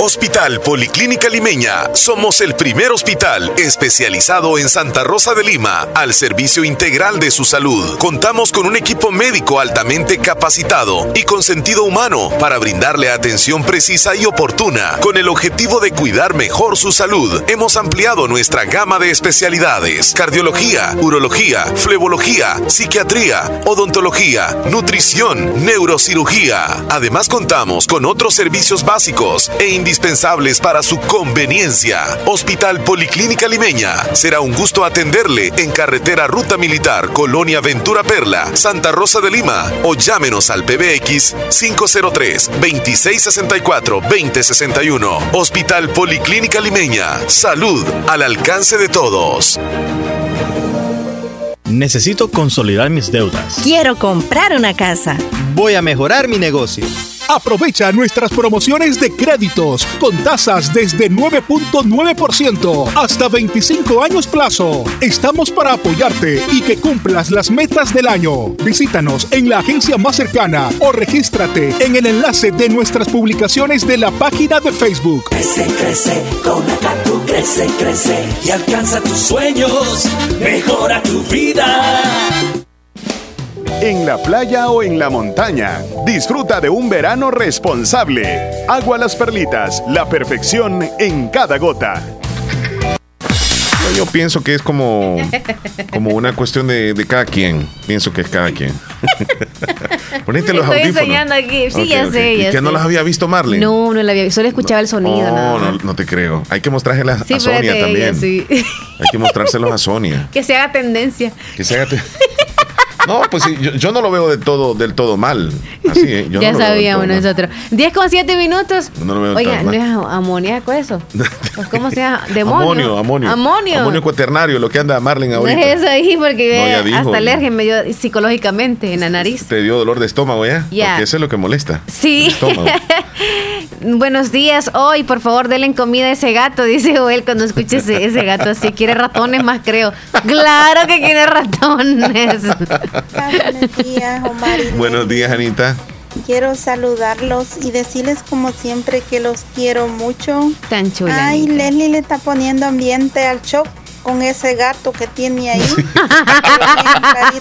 Speaker 2: Hospital Policlínica Limeña. Somos el primer hospital especializado en Santa Rosa de Lima al servicio integral de su salud. Contamos con un equipo médico altamente capacitado y con sentido humano para brindarle atención precisa y oportuna. Con el objetivo de cuidar mejor su salud, hemos ampliado nuestra gama de especialidades: cardiología, urología, flebología, psiquiatría, odontología, nutrición, neurocirugía. Además contamos con otros servicios básicos e indispensables para su conveniencia. Hospital Policlínica Limeña. Será un gusto atenderle en carretera Ruta Militar, Colonia Ventura Perla, Santa Rosa de Lima o llámenos al PBX 503-2664-2061. Hospital Policlínica Limeña. Salud al alcance de todos.
Speaker 25: Necesito consolidar mis deudas.
Speaker 26: Quiero comprar una casa.
Speaker 27: Voy a mejorar mi negocio.
Speaker 28: Aprovecha nuestras promociones de créditos con tasas desde 9.9% hasta 25 años plazo. Estamos para apoyarte y que cumplas las metas del año. Visítanos en la agencia más cercana o regístrate en el enlace de nuestras publicaciones de la página de Facebook.
Speaker 16: Crece, crece, con la Catu crece, crece y alcanza tus sueños. Mejora tu vida.
Speaker 10: En la playa o en la montaña. Disfruta de un verano responsable. Agua Las Perlitas, la perfección en cada gota.
Speaker 2: Yo pienso que es como, como una cuestión de, de cada quien. Pienso que es cada quien. Ponete los
Speaker 3: Estoy
Speaker 2: audífonos.
Speaker 3: enseñando aquí. Sí, ya sé,
Speaker 2: ¿Y
Speaker 3: ya
Speaker 2: que
Speaker 3: sé.
Speaker 2: no las había visto Marlene?
Speaker 3: No, no la había visto. Solo escuchaba el sonido.
Speaker 2: No, no, no te creo. Hay que mostrárselas
Speaker 3: Sí,
Speaker 2: a Sonia
Speaker 3: ella,
Speaker 2: también.
Speaker 3: sí.
Speaker 2: Hay que mostrárselos a Sonia.
Speaker 3: Que se haga tendencia.
Speaker 2: Que se haga te- No, pues sí, yo, yo no lo veo del todo, del todo mal. Así, ¿eh? Yo
Speaker 3: ya
Speaker 2: no
Speaker 3: sabíamos nosotros. 10 con 7 minutos.
Speaker 2: No lo veo
Speaker 3: Oiga, ¿no es amoníaco eso? ¿O ¿Cómo se llama? ¿Demonio?
Speaker 2: Amonio, amonio.
Speaker 3: Amonio.
Speaker 2: Amonio cuaternario, lo que anda Marlene
Speaker 3: No
Speaker 2: ahorita.
Speaker 3: es eso ahí porque
Speaker 2: No,
Speaker 3: hasta alergia me dio psicológicamente en la nariz.
Speaker 2: Te dio dolor de estómago, ¿ya?
Speaker 3: Ya.
Speaker 2: Porque eso es lo que molesta.
Speaker 3: Sí. Buenos días. Hoy, por favor, denle comida a ese gato, dice Joel cuando escuche ese, ese gato así. Quiere ratones más, creo. Claro que quiere ratones.
Speaker 29: Buenos días, Omar. y
Speaker 2: Buenos días, Anita.
Speaker 29: Quiero saludarlos y decirles como siempre que los quiero mucho.
Speaker 3: Tan chula.
Speaker 29: Ay,
Speaker 3: Anita.
Speaker 29: Leslie le está poniendo ambiente al show con ese gato que tiene ahí.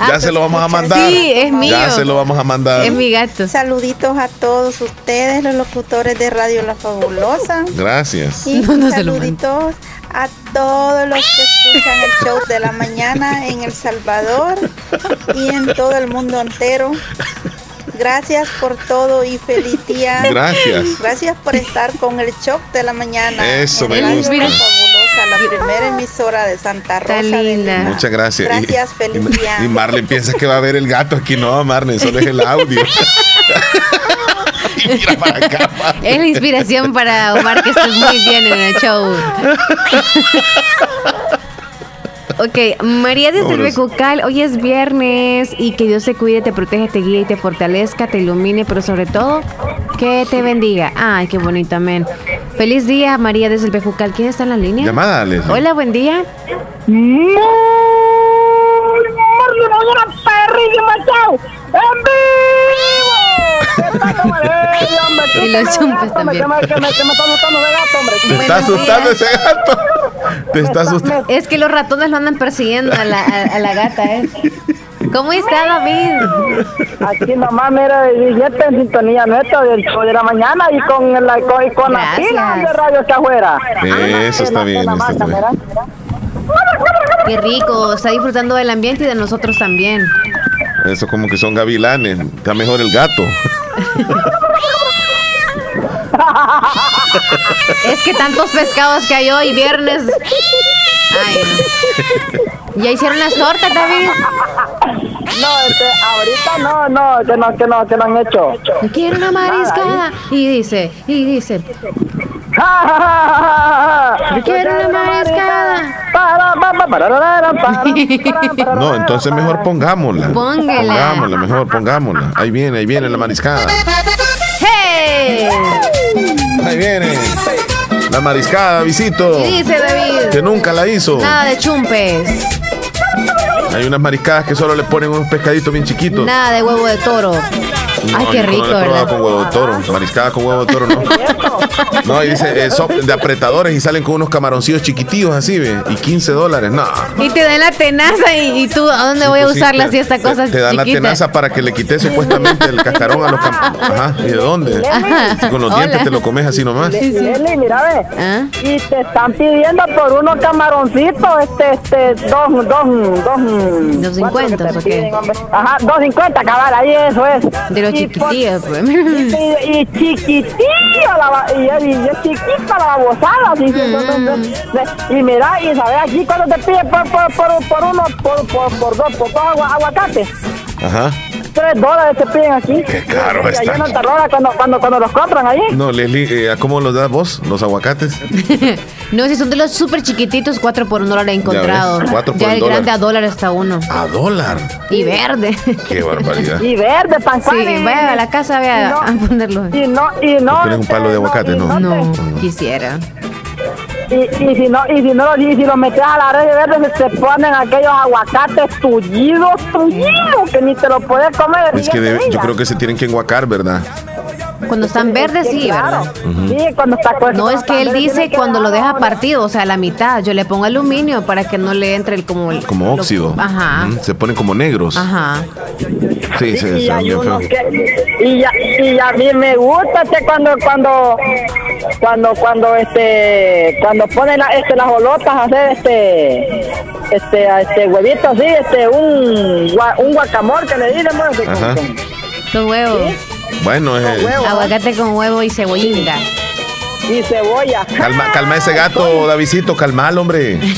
Speaker 2: Ya se lo vamos a mandar.
Speaker 29: Sí, es mío.
Speaker 2: Ya se lo vamos a mandar.
Speaker 3: gato.
Speaker 29: Saluditos a todos ustedes, los locutores de Radio La Fabulosa.
Speaker 2: Gracias.
Speaker 29: Y
Speaker 3: No, no se lo
Speaker 29: saluditos a todos los que escuchan el show de la mañana en El Salvador y en todo el mundo entero. Gracias por todo y feliz día.
Speaker 2: Gracias.
Speaker 29: Gracias por estar con el show de la mañana.
Speaker 2: Eso me gusta.
Speaker 29: La Fabulosa, la primera emisora de Santa Rosa. de Lima.
Speaker 2: Muchas gracias. Y-
Speaker 29: Gracias, feliz día.
Speaker 2: y Marlene piensa que va a ver el gato aquí. No, Marlene, solo es el audio. Y mira para acá, Marlene.
Speaker 3: Es la inspiración para Omar que estés muy bien en el show. Ok, María desde el. Becucal, hoy es viernes y que Dios te cuide, te protege, te guíe y te fortalezca, te ilumine, pero sobre todo que te bendiga. Ay, qué bonito, amén. Feliz día, María desde el Bejucal. ¿Quién está en la línea?
Speaker 2: Llamada, Leslie.
Speaker 3: Hola, buen día. Y los chumpes también.
Speaker 2: Te está asustando ese gato. Te está asustando.
Speaker 3: Es que los ratones lo andan persiguiendo a la, a, a la gata, ¿eh? ¿Cómo está, David?
Speaker 30: Aquí nomás, mira, billete en sintonía neta del show de la mañana y con la, con, y con la de radio que afuera.
Speaker 2: Eso está bien. Eso está bien.
Speaker 3: Qué rico, está disfrutando del ambiente y de nosotros también.
Speaker 2: Eso como que son gavilanes. Está mejor el gato.
Speaker 3: Es que tantos pescados que hay hoy, viernes. Ay, no. ¿Ya hicieron las tortas, David?
Speaker 30: No, este, ahorita no, no, que no, que no, que no han hecho.
Speaker 3: Quiero una mariscada. Y dice, y dice.
Speaker 30: Yo
Speaker 3: quiero una mariscada.
Speaker 2: No, entonces mejor pongámosla.
Speaker 3: Póngala.
Speaker 2: Pongámosla, mejor pongámosla. Ahí viene, ahí viene la mariscada.
Speaker 3: ¡Hey!
Speaker 2: Ahí viene. La mariscada, visito.
Speaker 3: Dice David.
Speaker 2: Que nunca la hizo.
Speaker 3: Nada de chumpes.
Speaker 2: Hay unas mariscadas que solo le ponen unos pescaditos bien chiquitos.
Speaker 3: Nada de huevo de toro. Ay,
Speaker 2: No,
Speaker 3: qué
Speaker 2: no
Speaker 3: rico,
Speaker 2: la he probado
Speaker 3: ¿verdad?
Speaker 2: con huevo de toro. Mariscada con huevo de toro, no. No, y dice, eh, son de apretadores y salen con unos camaroncillos chiquitillos así, ¿ve? Y 15 dólares, no.
Speaker 3: Y te dan la tenaza y, y tú, ¿a dónde voy a
Speaker 2: Pues sí,
Speaker 3: usarla
Speaker 2: te-
Speaker 3: si esta
Speaker 2: te-
Speaker 3: cosa
Speaker 2: Te dan la tenaza para que le quites supuestamente el cascarón a los cam Ajá, ¿y de dónde?
Speaker 3: Ajá.
Speaker 2: Si con los
Speaker 3: Hola.
Speaker 2: dientes te lo comes así nomás.
Speaker 30: Leslie, mira, ve.
Speaker 3: ¿Ah?
Speaker 30: Y te están pidiendo por unos camaroncitos, este, este, dos, dos, dos.
Speaker 3: ¿Dos cincuenta o qué?
Speaker 30: Ajá, dos cincuenta, cabal, ahí eso es.
Speaker 3: De los chiquitillos, pues.
Speaker 30: Y, y chiquitillo, la, ba- y, y, y es chiquita la babosada, así,
Speaker 3: Mm.
Speaker 30: y mira, y sabes aquí cuando te piden por, por, por, por uno, por, por, por dos, por dos agua- aguacates,
Speaker 2: Ajá.
Speaker 30: Tres dólares te piden aquí.
Speaker 2: Qué caro
Speaker 30: Y ahí
Speaker 2: está.
Speaker 30: en Altarroga, cuando, cuando, cuando los compran ahí.
Speaker 2: No, Leslie, eh, ¿a ¿cómo los das vos? ¿Los aguacates?
Speaker 3: No, si son de los súper chiquititos, cuatro por un dólar he encontrado.
Speaker 2: por
Speaker 3: ya
Speaker 2: un
Speaker 3: el
Speaker 2: dólar.
Speaker 3: grande a dólar está uno.
Speaker 2: A dólar.
Speaker 3: Y verde.
Speaker 2: Qué barbaridad.
Speaker 30: Y verde, pan
Speaker 3: Sí, vaya a la casa, vea a ponerlo.
Speaker 30: Y no, y no.
Speaker 2: ¿Tienes un palo de aguacate? No.
Speaker 3: No, quisiera.
Speaker 30: Y, y si no, y si no, y si lo metes a la red verde, se te ponen aquellos aguacates tullidos, tullidos, que ni te lo puedes comer.
Speaker 2: Es que debe- yo creo que se tienen que enguacar, ¿verdad?
Speaker 3: Cuando están verdes, sí,
Speaker 30: claro.
Speaker 3: ¿verdad?
Speaker 30: Sí, cuando está cuando
Speaker 3: No, es que él dice cuando lo deja partido, o sea, la mitad. Yo le pongo aluminio para que no le entre el como el.
Speaker 2: Como
Speaker 3: lo-
Speaker 2: óxido.
Speaker 3: Ajá.
Speaker 2: Se ponen como negros.
Speaker 3: Ajá.
Speaker 2: Sí,
Speaker 30: y hay unos
Speaker 2: feos.
Speaker 30: que y, ya- y a mí me gusta este cuando cuando cuando cuando este cuando ponen la- este las olotas a hacer este este a este huevito así este un un guacamole que le dicen bueno,
Speaker 2: Ajá.
Speaker 30: con-
Speaker 3: Con huevo.
Speaker 2: Bueno, eh,
Speaker 3: Aguacate con huevo y cebollinga.
Speaker 30: y cebolla
Speaker 2: calma, calma ese gato, Davidito, calmalo, hombre.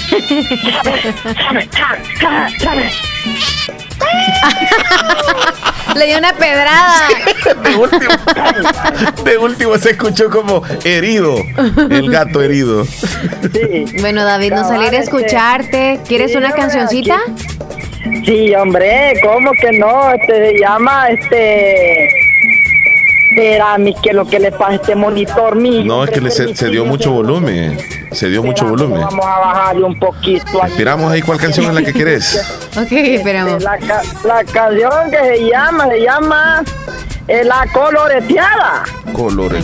Speaker 3: Le dio una pedrada.
Speaker 2: De último, de último se escuchó como herido. El gato herido.
Speaker 3: Bueno, David, no salir a escucharte. ¿Quieres una cancioncita?
Speaker 30: Sí, hombre, ¿cómo que no? Este se llama este Verá, mi que lo que le pasa a este monitor mío.
Speaker 2: No, es que le se, se dio mucho volumen. Se dio mucho volumen.
Speaker 30: Vamos a bajarle un poquito. aquí.
Speaker 2: Esperamos ahí cuál canción es la que querés.
Speaker 3: Ok, esperamos.
Speaker 30: La, la canción que se llama, se llama eh, La Coloreteada.
Speaker 2: Colores.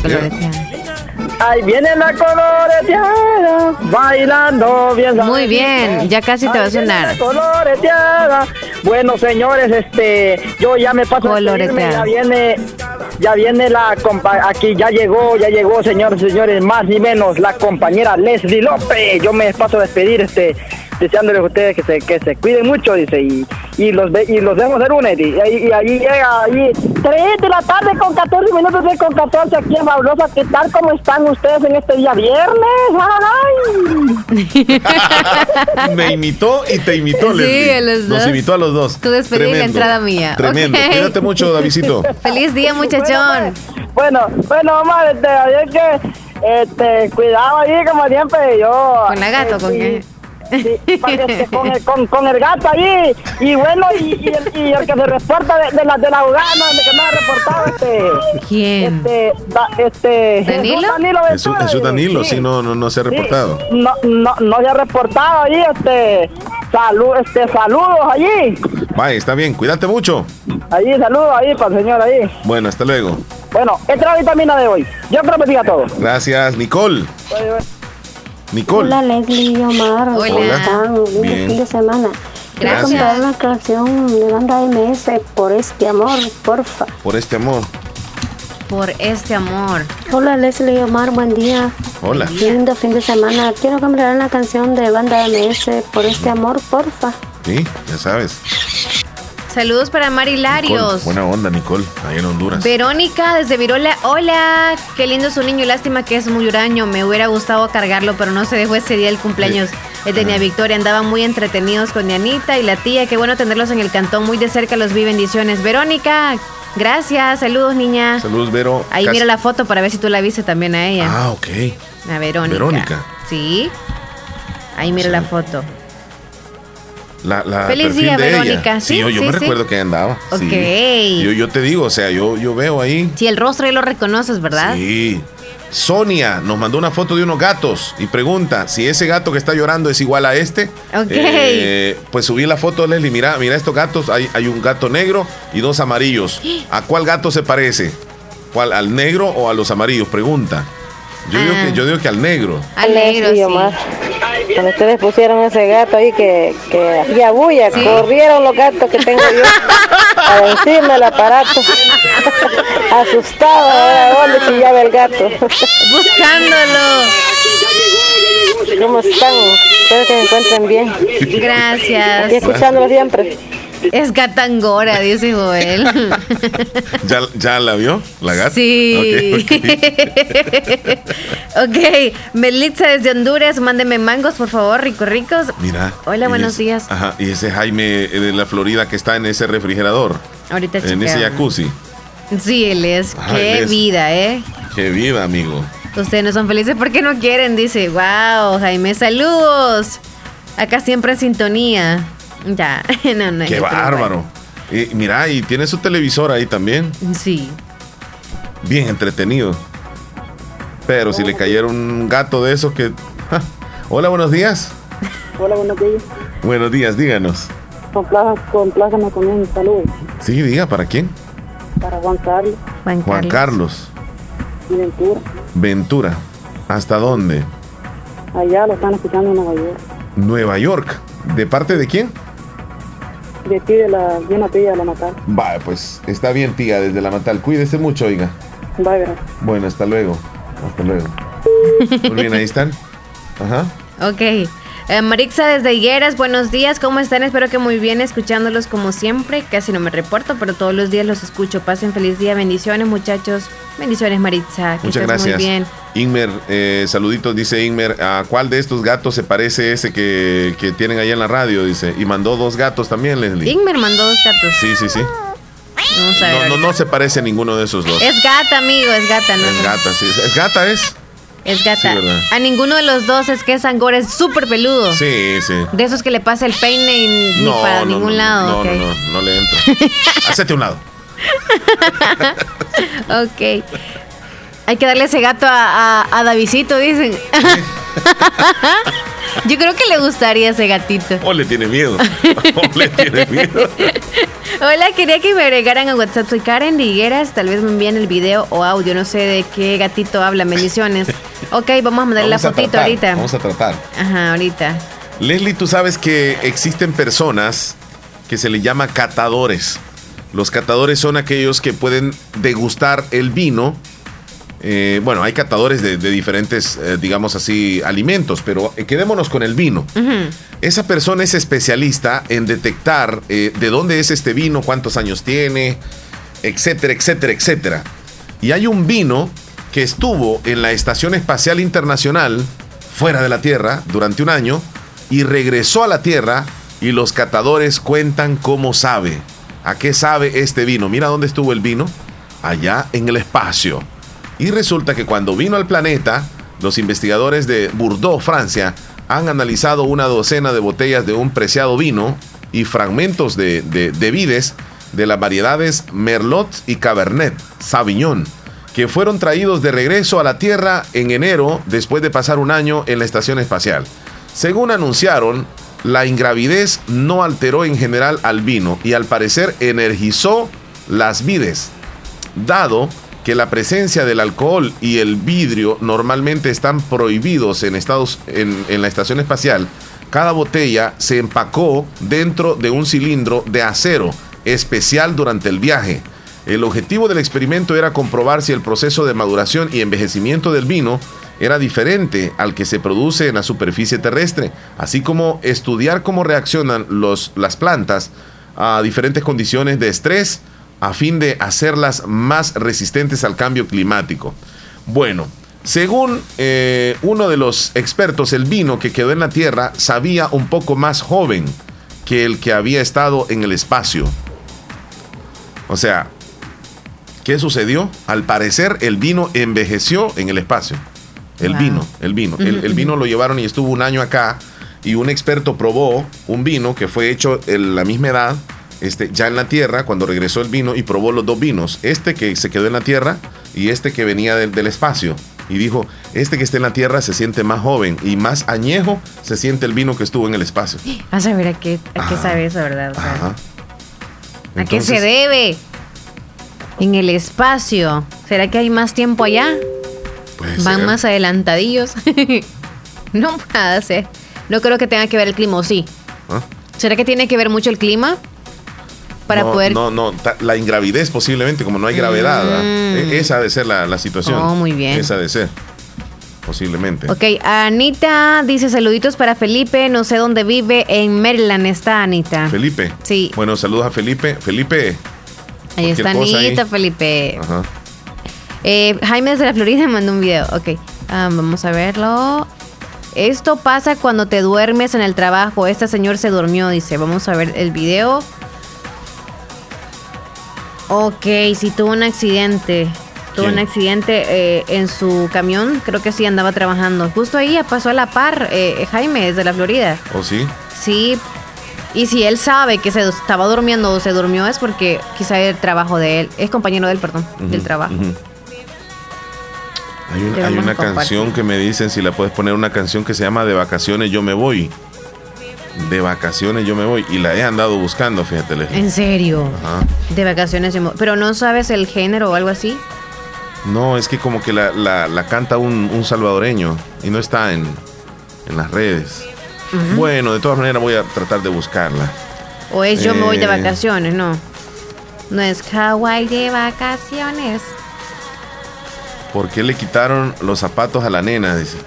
Speaker 30: Ahí viene la coloreteada, bailando bien.
Speaker 3: Muy bien, ya casi te va a sonar.
Speaker 30: Coloreteada. Bueno, señores, este, yo ya me paso a
Speaker 3: Coloreteada.
Speaker 30: ya viene, ya viene la compa, aquí ya llegó, ya llegó, señores, señores, más ni menos la compañera Leslie López. Yo me paso a despedir, este, deseándoles a ustedes que se, que se cuiden mucho, dice, y, y los ve- y los vemos el lunes, y, ahí- y ahí llega, ahí, 3 de la tarde con 14 minutos de con 14 aquí en Fabulosa, ¿qué tal? ¿Cómo están ustedes en este día viernes? ¡Ay!
Speaker 2: Me imitó y te imitó,
Speaker 3: Sí,
Speaker 2: Leslie.
Speaker 3: los
Speaker 2: Nos
Speaker 3: dos.
Speaker 2: imitó a los dos.
Speaker 3: Tu despedida y la
Speaker 2: Tremendo.
Speaker 3: entrada mía.
Speaker 2: Tremendo. Cuídate mucho, Davidito.
Speaker 3: Feliz día, muchachón.
Speaker 30: Bueno, bueno, mamá, este, es que, este, cuidado ahí, como siempre, yo...
Speaker 3: ¿Con la gato con qué?
Speaker 30: Sí, con, el, con, con el gato ahí, y bueno, y, y el, y el que se reporta de, de la, de la jugada, no, el que no ha reportado, este...
Speaker 3: ¿Quién?
Speaker 30: Este, da- este...
Speaker 3: ¿Danilo?
Speaker 30: Jesús Danilo
Speaker 2: Jesús,
Speaker 30: Ventura,
Speaker 2: Jesús Danilo,
Speaker 30: sí.
Speaker 2: sí, no, no, no se ha reportado.
Speaker 30: No, no, no se ha reportado ahí, este... Salud, este, saludos allí.
Speaker 2: Vaya, está bien, cuídate mucho.
Speaker 30: Allí, saludos ahí para el señor ahí.
Speaker 2: Bueno, hasta luego.
Speaker 30: Bueno, esta es la vitamina de hoy. Yo creo que diga todo.
Speaker 2: Gracias, Nicole. Nicole.
Speaker 31: Hola Leslie y Omar, ¿cómo
Speaker 2: Hola.
Speaker 31: están? Lindo
Speaker 2: Bien.
Speaker 31: fin de semana. Quiero
Speaker 2: Gracias.
Speaker 31: comprar una canción de banda MS por este amor, porfa.
Speaker 2: Por este amor.
Speaker 3: Por este amor.
Speaker 31: Hola Leslie y Omar, buen día.
Speaker 2: Hola.
Speaker 31: Lindo fin de semana. Quiero comprar una canción de banda MS por este amor, porfa.
Speaker 2: Sí, ya sabes.
Speaker 3: Saludos para Mari Larios.
Speaker 2: buena onda, Nicole, ahí en Honduras.
Speaker 3: Verónica desde Virola, hola, qué lindo su niño, lástima que es muy huraño, me hubiera gustado cargarlo, pero no se dejó ese día el cumpleaños de Doña Victoria, andaban muy entretenidos con Anita y la tía, qué bueno tenerlos en el cantón, muy de cerca los vi, bendiciones. Verónica, gracias, saludos niña.
Speaker 2: Saludos, Vero.
Speaker 3: Ahí
Speaker 2: Casi-
Speaker 3: mira la foto para ver si tú la viste también a ella.
Speaker 2: Ah, ok.
Speaker 3: A Verónica.
Speaker 2: Verónica.
Speaker 3: Sí. Ahí mira la foto.
Speaker 2: La, la
Speaker 3: Feliz día,
Speaker 2: de ella.
Speaker 3: Verónica.
Speaker 2: Sí,
Speaker 3: Sí,
Speaker 2: yo, yo
Speaker 3: sí,
Speaker 2: me
Speaker 3: sí.
Speaker 2: recuerdo que andaba. sí.
Speaker 3: Ok.
Speaker 2: Yo, yo te digo, o sea, yo, yo veo ahí.
Speaker 3: Si el rostro ya lo reconoces, ¿verdad?
Speaker 2: Sí. Sonia nos mandó una foto de unos gatos y pregunta si ese gato que está llorando es igual a este.
Speaker 3: Ok.
Speaker 2: Eh, pues subí la foto, Leslie. Mira, mira estos gatos. Hay, hay un gato negro y dos amarillos. ¿A cuál gato se parece? ¿Cuál? ¿Al negro o a los amarillos? Pregunta. Yo, digo,
Speaker 3: Ah.
Speaker 2: que, yo digo que al negro.
Speaker 3: Al negro, sí.
Speaker 31: Omar. Cuando ustedes pusieron ese gato ahí que, que hacía bulla, corrieron los gatos que tengo yo a decirme el aparato. Asustado, ahora dónde chillaba el gato.
Speaker 3: Buscándolo.
Speaker 31: ¿Cómo están? Espero que se encuentren bien.
Speaker 3: Gracias.
Speaker 31: Y escuchándolo siempre.
Speaker 3: Es gatangora, dice Joel.
Speaker 2: ¿Ya, ya la vio? ¿La gata?
Speaker 3: Sí.
Speaker 2: Ok, ok.
Speaker 3: ok, Melitza desde Honduras, mándeme mangos, por favor, ricos, ricos.
Speaker 2: Mira.
Speaker 3: Hola, buenos días.
Speaker 2: Ajá, y ese Jaime de la Florida que está en ese refrigerador,
Speaker 3: Ahorita
Speaker 2: en ese jacuzzi.
Speaker 3: Sí, él es.
Speaker 2: Ajá,
Speaker 3: Qué
Speaker 2: él es.
Speaker 3: vida, ¿eh?
Speaker 2: Qué vida, amigo.
Speaker 3: Ustedes no son felices porque no quieren, dice. Wow, Jaime, saludos. Acá siempre en sintonía. Ya, no, no.
Speaker 2: Qué bárbaro. Y mira, y tiene su televisor ahí también.
Speaker 3: Sí.
Speaker 2: Bien entretenido. Pero si le cayera un gato de esos que. ja. Hola, buenos días.
Speaker 31: Hola, buenos días.
Speaker 2: Buenos días, díganos.
Speaker 31: Complácame con un saludo
Speaker 2: Sí, diga, ¿para quién?
Speaker 31: para Juan Carlos.
Speaker 3: Juan,
Speaker 2: Juan Carlos.
Speaker 31: Y Ventura.
Speaker 2: Ventura. ¿Hasta dónde?
Speaker 31: Allá lo están escuchando en Nueva York.
Speaker 2: Nueva York. ¿De parte de quién?
Speaker 31: De aquí, de la, de una tía de la Natal.
Speaker 2: Vaya, pues está bien, tía, desde la Natal. Cuídese mucho, oiga.
Speaker 31: Bye, gracias.
Speaker 2: Bueno, hasta luego. Hasta luego. Muy bien, ahí están. Ajá.
Speaker 3: Ok. Eh, Marixa desde Higueras, buenos días, ¿cómo están? Espero que muy bien, escuchándolos como siempre. Casi no me reporto, pero todos los días los escucho. Pasen feliz día, bendiciones, muchachos. Bendiciones, Maritza. Que
Speaker 2: Muchas
Speaker 3: estés
Speaker 2: gracias.
Speaker 3: Muy bien.
Speaker 2: Inmer, eh, saluditos, dice Inmer. ¿A cuál de estos gatos se parece ese que, que tienen ahí en la radio? Dice. Y mandó dos gatos también, Leslie.
Speaker 3: Ingmer mandó dos gatos.
Speaker 2: Sí, sí, sí.
Speaker 3: Vamos a ver.
Speaker 2: No, no, no se parece a ninguno de esos dos.
Speaker 3: Es gata, amigo, es gata, ¿no?
Speaker 2: Es gata, sí. Es gata, es.
Speaker 3: Es gata. A ninguno de los dos es que es Angora, es súper peludo.
Speaker 2: Sí, sí.
Speaker 3: De esos que le pasa el peine y ni para
Speaker 2: no,
Speaker 3: ningún
Speaker 2: no,
Speaker 3: lado.
Speaker 2: No, no, no, no le entra. Hacete un lado.
Speaker 3: ok. Hay que darle ese gato a, a, a Davidcito, dicen. Yo creo que le gustaría ese gatito.
Speaker 2: O le tiene miedo. O le tiene miedo.
Speaker 3: Hola, quería que me agregaran a WhatsApp. Soy Karen de Higueras. Tal vez me envíen el video o audio. No sé de qué gatito habla. Bendiciones. Ok, vamos a mandarle la
Speaker 2: Vamos
Speaker 3: fotito
Speaker 2: tratar,
Speaker 3: ahorita.
Speaker 2: Vamos a tratar.
Speaker 3: Ajá, ahorita.
Speaker 2: Leslie, tú sabes que existen personas que se le llama catadores. Los catadores son aquellos que pueden degustar el vino. Eh, bueno, hay catadores de, de diferentes, eh, digamos así, alimentos, pero eh, quedémonos con el vino. Esa persona es especialista en detectar eh, de dónde es este vino, cuántos años tiene, etcétera, etcétera, etcétera. Y hay un vino que estuvo en la Estación Espacial Internacional, fuera de la Tierra, durante un año, y regresó a la Tierra, y los catadores cuentan cómo sabe. ¿A qué sabe este vino? Mira dónde estuvo el vino. Allá en el espacio. Y resulta que cuando vino al planeta, los investigadores de Bordeaux, Francia, han analizado una docena de botellas de un preciado vino y fragmentos de, de, de vides de las variedades Merlot y Cabernet Sauvignon, que fueron traídos de regreso a la Tierra en enero después de pasar un año en la estación espacial. Según anunciaron, la ingravidez no alteró en general al vino y al parecer energizó las vides, dado que la presencia del alcohol y el vidrio normalmente están prohibidos en, Estados, en, en la estación espacial, cada botella se empacó dentro de un cilindro de acero especial durante el viaje. El objetivo del experimento era comprobar si el proceso de maduración y envejecimiento del vino era diferente al que se produce en la superficie terrestre, así como estudiar cómo reaccionan los, las plantas a diferentes condiciones de estrés a fin de hacerlas más resistentes al cambio climático. Bueno, según eh, uno de los expertos, el vino que quedó en la Tierra sabía un poco más joven que el que había estado en el espacio. O sea, ¿qué sucedió? Al parecer el vino envejeció en el espacio. El
Speaker 32: Wow.
Speaker 2: vino, el vino. El, el vino lo llevaron y estuvo un año acá y un experto probó un vino que fue hecho en la misma edad, este, ya en la tierra, cuando regresó el vino y probó los dos vinos, este que se quedó en la tierra y este que venía del, del espacio. Y dijo, este que está en la tierra se siente más joven y más añejo se siente el vino que estuvo en el espacio.
Speaker 3: A saber a qué, a qué sabe eso, ¿verdad? O sea,
Speaker 2: Ajá.
Speaker 3: ¿A qué se debe? En el espacio. ¿Será que hay más tiempo allá? Van
Speaker 2: ser.
Speaker 3: más adelantadillos. no puede ser. No creo que tenga que ver el clima, ¿o sí?
Speaker 2: ¿Ah?
Speaker 3: ¿Será que tiene que ver mucho el clima? Para
Speaker 2: no,
Speaker 3: poder...
Speaker 2: No, no, la ingravidez posiblemente, como no hay gravedad.
Speaker 3: Mm.
Speaker 2: E- Esa ha de ser la, la situación.
Speaker 3: Oh, muy bien.
Speaker 2: Esa ha de ser. Posiblemente.
Speaker 3: Ok, Anita dice saluditos para Felipe, no sé dónde vive, en Maryland está Anita.
Speaker 2: Felipe.
Speaker 3: Sí.
Speaker 2: Bueno, saludos a Felipe. Felipe.
Speaker 3: Ahí está
Speaker 2: ahí.
Speaker 3: Anita, Felipe.
Speaker 2: Ajá.
Speaker 3: Eh, Jaime desde la Florida mandó un video. Ok, ah, vamos a verlo. Esto pasa cuando te duermes en el trabajo. Este señor se durmió, dice. Vamos a ver el video. Ok, sí tuvo un accidente. Tuvo
Speaker 2: ¿Quién?
Speaker 3: un accidente eh, en su camión. Creo que sí andaba trabajando. Justo ahí pasó a la par eh, Jaime desde la Florida.
Speaker 2: ¿O sí?
Speaker 3: Sí. Y si él sabe que se estaba durmiendo o se durmió es porque quizá el trabajo de él. Es compañero de él, perdón. del
Speaker 2: Ujú,
Speaker 3: trabajo.
Speaker 2: Hay, un- hay una canción que me dicen si la puedes poner una canción que se llama De vacaciones yo me voy. De vacaciones yo me voy. Y la he andado buscando, fíjate. Leslie.
Speaker 3: En serio.
Speaker 2: Ajá.
Speaker 3: De vacaciones. yo me- Pero no sabes el género o algo así.
Speaker 2: No, es que como que la, la- la canta un, un salvadoreño y no está en, en las redes. Bueno, de todas maneras voy a tratar de buscarla.
Speaker 3: O es yo me voy de
Speaker 2: Eh,
Speaker 3: vacaciones, no. No es Hawái de vacaciones.
Speaker 2: ¿Por qué le quitaron los zapatos a la nena? Dice.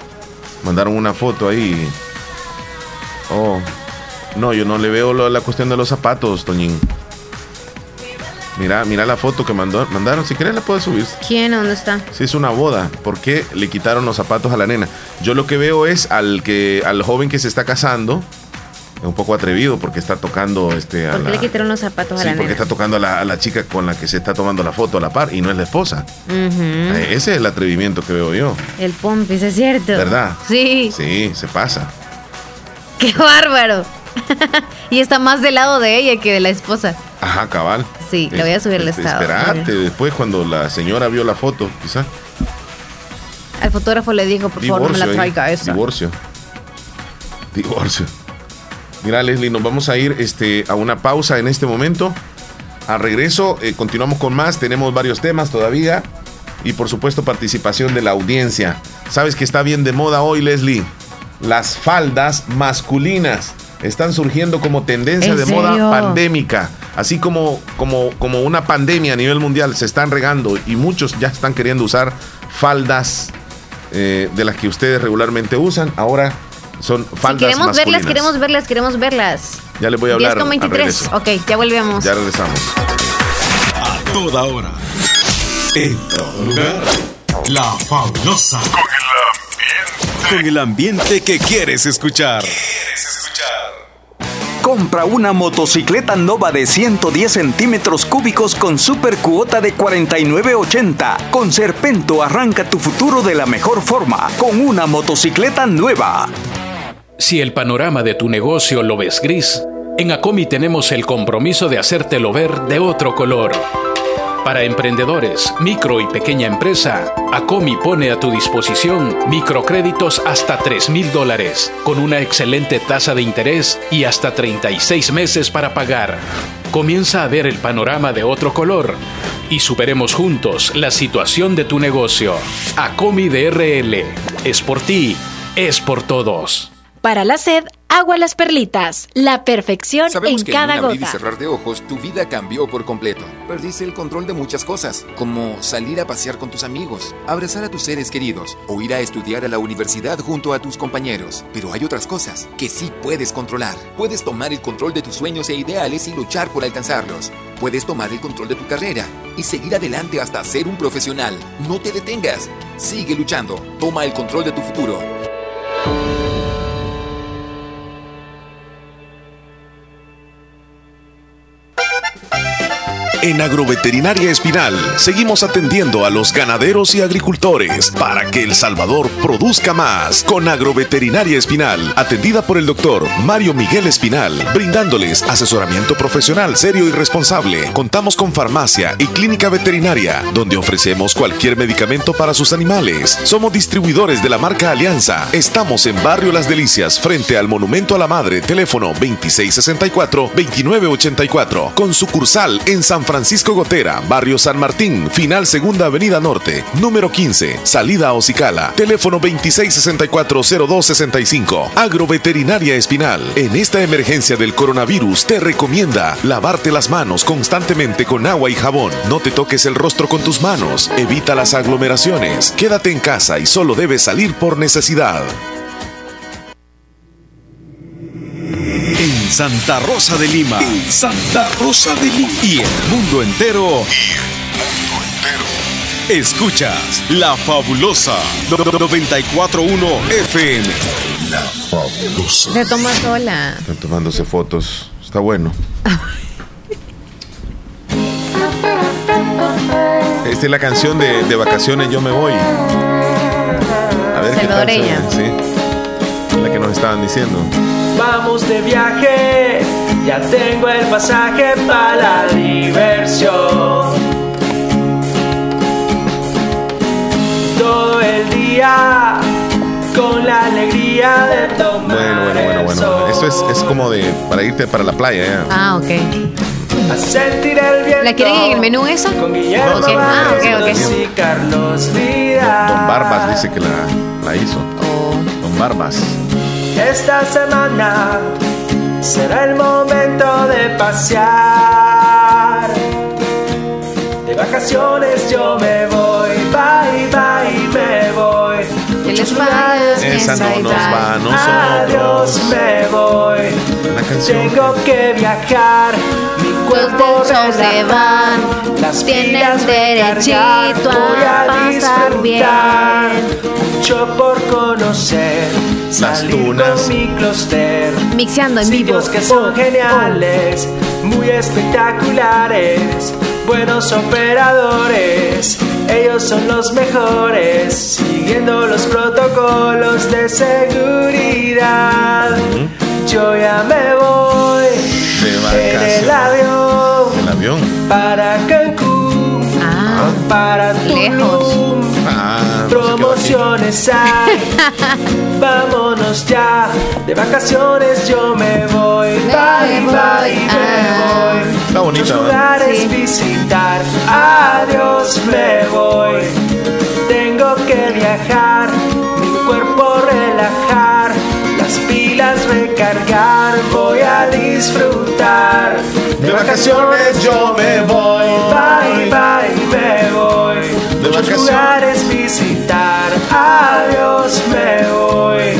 Speaker 2: Mandaron una foto ahí. Oh. No, yo no le veo lo- la cuestión de los zapatos, Toñín. Mira, mira la foto que mandó, mandaron. Si quieres la puedes subir.
Speaker 3: ¿Quién? ¿Dónde está?
Speaker 2: Si es una boda, ¿por qué le quitaron los zapatos a la nena? Yo lo que veo es al que al joven que se está casando, un poco atrevido porque está tocando este a
Speaker 3: ¿Por qué
Speaker 2: la,
Speaker 3: le quitaron los zapatos
Speaker 2: Sí,
Speaker 3: a la
Speaker 2: porque
Speaker 3: nena?
Speaker 2: está tocando a la, a la chica con la que se está tomando la foto a la par y no es la esposa. Eh, Ese es el atrevimiento que veo yo.
Speaker 3: El pompis, es cierto.
Speaker 2: ¿Verdad?
Speaker 3: Sí.
Speaker 2: Sí, se pasa.
Speaker 3: ¡Qué bárbaro! y está más del lado de ella que de la esposa.
Speaker 2: Ajá, cabal.
Speaker 3: Sí, le voy a subir el
Speaker 2: Este,
Speaker 3: estado.
Speaker 2: Esperate, después cuando la señora vio la foto, quizá.
Speaker 3: Al fotógrafo le dijo, por favor, no me la
Speaker 2: ahí.
Speaker 3: traiga esa.
Speaker 2: Divorcio. Divorcio. Mira, Leslie, nos vamos a ir este, a una pausa en este momento. Al regreso, eh, continuamos con más. Tenemos varios temas todavía. Y por supuesto, participación de la audiencia. ¿Sabes que está bien de moda hoy, Leslie? Las faldas masculinas están surgiendo como tendencia
Speaker 3: ¿En
Speaker 2: de moda pandémica. Así como, como, como una pandemia a nivel mundial se están regando y muchos ya están queriendo usar faldas eh, de las que ustedes regularmente usan. Ahora son faldas
Speaker 3: Queremos
Speaker 2: masculinas.
Speaker 3: verlas, queremos verlas, queremos verlas.
Speaker 2: Ya les voy a
Speaker 3: 10
Speaker 2: hablar.
Speaker 3: con
Speaker 2: al
Speaker 3: 23.
Speaker 2: regreso.
Speaker 3: Ok, ya volvemos.
Speaker 2: Ya regresamos.
Speaker 1: A toda hora. En todo lugar. La fabulosa.
Speaker 32: Con el ambiente que quieres escuchar.
Speaker 33: Compra una motocicleta Nova de 110 centímetros cúbicos con super cuota de 49.80. Con Serpento arranca tu futuro de la mejor forma, con una motocicleta nueva.
Speaker 34: Si el panorama de tu negocio lo ves gris, en Acomi tenemos el compromiso de hacértelo ver de otro color. Para emprendedores, micro y pequeña empresa, Acomi pone a tu disposición microcréditos hasta 3 mil dólares, con una excelente tasa de interés y hasta 36 meses para pagar. Comienza a ver el panorama de otro color y superemos juntos la situación de tu negocio. Acomi DRL. Es por ti, es por todos.
Speaker 35: Para la sed, agua las perlitas. La perfección
Speaker 19: Sabemos
Speaker 35: en
Speaker 19: que
Speaker 35: cada
Speaker 19: en un abrir y cerrar de ojos tu vida cambió por completo. Perdiste el control de muchas cosas, como salir a pasear con tus amigos, abrazar a tus seres queridos o ir a estudiar a la universidad junto a tus compañeros. Pero hay otras cosas que sí puedes controlar. Puedes tomar el control de tus sueños e ideales y luchar por alcanzarlos. Puedes tomar el control de tu carrera y seguir adelante hasta ser un profesional. No te detengas. Sigue luchando. Toma el control de tu futuro.
Speaker 13: En Agroveterinaria Espinal seguimos atendiendo a los ganaderos y agricultores para que El Salvador produzca más. Con Agroveterinaria Espinal, atendida por el doctor Mario Miguel Espinal, brindándoles asesoramiento profesional serio y responsable. Contamos con farmacia y clínica veterinaria, donde ofrecemos cualquier medicamento para sus animales. Somos distribuidores de la marca Alianza. Estamos en Barrio Las Delicias, frente al Monumento a la Madre, teléfono 2664-2984, con sucursal en San Francisco Gotera, Barrio San Martín, final Segunda Avenida Norte, número 15, salida a Ocicala, teléfono 2664-0265. Agroveterinaria Espinal. En esta emergencia del coronavirus te recomienda lavarte las manos constantemente con agua y jabón. No te toques el rostro con tus manos. Evita las aglomeraciones. Quédate en casa y solo debes salir por necesidad.
Speaker 32: En Santa Rosa de Lima. Santa Rosa de Lima. Y el mundo entero. Escuchas La Fabulosa 941 FM. La Fabulosa.
Speaker 3: Se toma sola.
Speaker 2: Están tomándose fotos. Está bueno. Esta es la canción de, de vacaciones Yo me voy. A ver qué tal.
Speaker 3: Salvadoreña.
Speaker 2: Sí. La que nos estaban diciendo.
Speaker 36: Vamos de viaje, ya tengo el pasaje para la diversión. Todo el día con la alegría de tomar
Speaker 2: Bueno, bueno, bueno, bueno. Esto es, es como de para irte para la playa. ya.
Speaker 3: Ah, ok.
Speaker 36: a sentir el viento.
Speaker 3: ¿La quieren en el menú esa?
Speaker 36: Con Guillermo
Speaker 2: No, sí.
Speaker 3: Ah, ok, ok.
Speaker 36: Y Carlos Vidal.
Speaker 2: Don Barbas dice que la, la hizo. Don Barbas.
Speaker 36: Esta semana será el momento de pasear. De vacaciones yo me voy, bye bye, me voy.
Speaker 2: Esa no nos va a
Speaker 36: Adiós,
Speaker 2: nosotros.
Speaker 36: me voy.
Speaker 2: Canción.
Speaker 36: Tengo que viajar. Mi cuerpo
Speaker 3: se van,
Speaker 36: Las pilas
Speaker 3: derechito
Speaker 36: voy
Speaker 3: a pasar
Speaker 36: disfrutar. Mucho por conocer.
Speaker 2: Las
Speaker 36: Salir
Speaker 2: tunas.
Speaker 36: mi clúster.
Speaker 3: Mixeando en vivo.
Speaker 36: Que son geniales, muy espectaculares, buenos operadores, ellos son los mejores, siguiendo los protocolos de seguridad. Yo ya me voy
Speaker 2: De
Speaker 36: en el avión
Speaker 2: El avión.
Speaker 36: para Cancún,
Speaker 3: Ah,
Speaker 36: para
Speaker 3: lejos.
Speaker 36: Tulum.
Speaker 2: Ah,
Speaker 36: Promociones hay, vámonos ya. De vacaciones yo me voy. Bye,
Speaker 3: voy,
Speaker 36: bye, me
Speaker 3: ah.
Speaker 36: voy.
Speaker 2: Está
Speaker 36: Muchos
Speaker 2: ¿no?
Speaker 36: lugares visitar. Adiós, me voy. Tengo que viajar, mi cuerpo relajar, las pilas recargar. Voy a disfrutar.
Speaker 2: De vacaciones yo me voy.
Speaker 36: Bye, bye, me voy. Muchos lugares visitar. Adiós, me voy.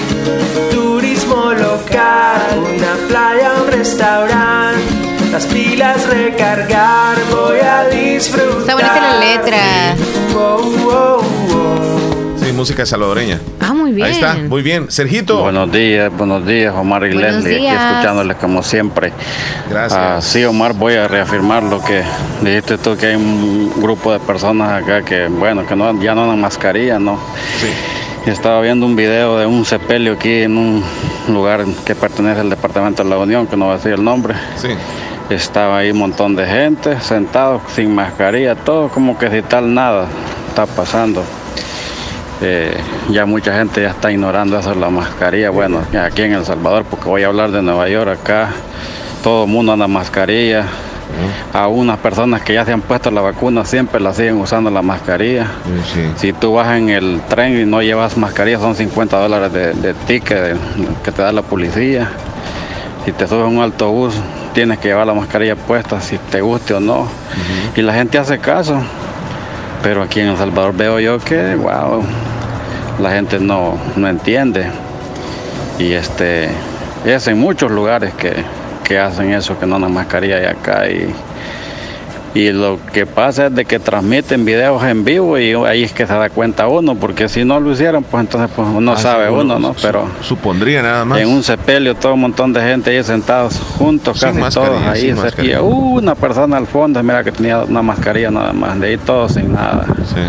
Speaker 36: Turismo local, una playa, un restaurante. Las pilas recargar, voy a disfrutar.
Speaker 3: Está bonita la letra.
Speaker 36: Wow, wow, wow.
Speaker 2: Sí, música salvadoreña.
Speaker 3: Ah, muy bien.
Speaker 2: Ahí está, muy bien. Sergito.
Speaker 37: Buenos días, buenos días, Omar y
Speaker 3: Buenos
Speaker 37: Leslie,
Speaker 3: días.
Speaker 37: aquí escuchándoles como siempre.
Speaker 2: Gracias.
Speaker 37: Ah, sí, Omar, voy a reafirmar lo que dijiste tú, que hay un grupo de personas acá que, bueno, que no, ya no andan mascarilla, ¿no?
Speaker 2: Sí.
Speaker 37: Estaba viendo un video de un sepelio aquí en un lugar que pertenece al Departamento de la Unión, que no va a decir el nombre.
Speaker 2: Sí.
Speaker 37: Estaba ahí un montón de gente sentados sin mascarilla, todo como que si tal nada está pasando. Eh, ya mucha gente ya está ignorando eso de la mascarilla. Bueno, aquí en El Salvador, porque voy a hablar de Nueva York, acá todo el mundo anda mascarilla. A unas personas que ya se han puesto la vacuna siempre la siguen usando la mascarilla.
Speaker 2: Sí.
Speaker 37: Si tú vas en el tren y no llevas mascarilla, son 50 dólares de, de ticket de- que te da la policía. Si te subes a un autobús, tienes que llevar la mascarilla puesta, si te guste o no. Y la gente hace caso. Pero aquí en El Salvador veo yo que, wow, la gente no, no entiende. Y este, es en muchos lugares que, que hacen eso, que no andan mascarilla y acá. Y, y lo que pasa es de que transmiten videos en vivo y ahí es que se da cuenta uno, porque si no lo hicieran, pues entonces pues no
Speaker 2: Ah,
Speaker 37: sabe
Speaker 2: uno
Speaker 37: uno, ¿no? Pero
Speaker 2: Supondría nada más.
Speaker 37: en un sepelio todo un montón de gente ahí sentados juntos,
Speaker 2: Sin
Speaker 37: casi todos ahí cerquilla.
Speaker 2: mascarilla.
Speaker 37: una persona al fondo, mira que tenía una mascarilla nada más, de ahí todos sin nada.
Speaker 2: Sí.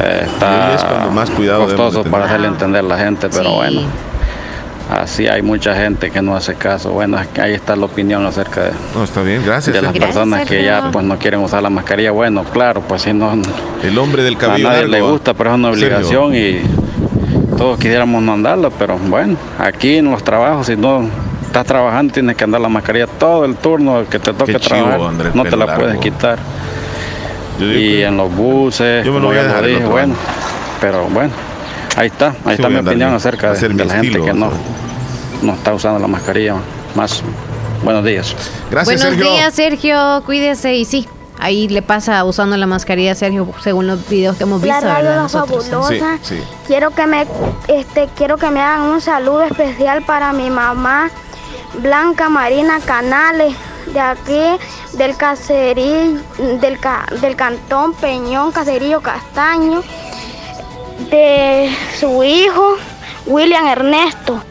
Speaker 37: Eh, está
Speaker 2: ahí es cuando más cuidado
Speaker 37: costoso
Speaker 2: de
Speaker 37: para hacerle entender a la gente, pero
Speaker 3: Sí.
Speaker 37: bueno. Así hay mucha gente que no hace caso. Bueno, ahí está la opinión acerca de,
Speaker 2: No, está bien, gracias.
Speaker 37: de las.
Speaker 3: Gracias,
Speaker 37: personas que ya pues no quieren usar la mascarilla. Bueno, claro, pues si no,
Speaker 2: El hombre del
Speaker 37: a
Speaker 2: cabello
Speaker 37: nadie
Speaker 2: largo.
Speaker 37: le
Speaker 2: ¿va?
Speaker 37: gusta, pero es una
Speaker 2: Sergio.
Speaker 37: obligación y todos quisiéramos no andarla, pero bueno, aquí en los trabajos, si no estás trabajando, tienes que andar la mascarilla todo el turno que te toque
Speaker 2: Qué chivo,
Speaker 37: trabajar,
Speaker 2: Andrés,
Speaker 37: no te la puedes quitar.
Speaker 2: Yo
Speaker 37: Y
Speaker 2: que-
Speaker 37: en los buses,
Speaker 2: Yo me lo voy a dejar
Speaker 37: dije, bueno,
Speaker 2: año.
Speaker 37: pero bueno, ahí está, ahí
Speaker 2: Sí,
Speaker 37: está mi opinión
Speaker 2: bien.
Speaker 37: acerca de, la gente que no, no está usando la mascarilla más. Buenos días.
Speaker 2: Gracias,
Speaker 3: Buenos
Speaker 2: Sergio.
Speaker 3: días, Sergio. Cuídese y sí. Ahí le pasa usando la mascarilla, Sergio, según los videos que hemos
Speaker 38: La
Speaker 3: visto.
Speaker 38: radio. La
Speaker 3: Nosotros.
Speaker 38: Fabulosa.
Speaker 2: Sí, sí.
Speaker 38: Quiero que me este quiero que me hagan un saludo especial para mi mamá Blanca Marina Canales de aquí del caserío del, ca- del cantón Peñón Caserío Castaño de su hijo William Ernesto.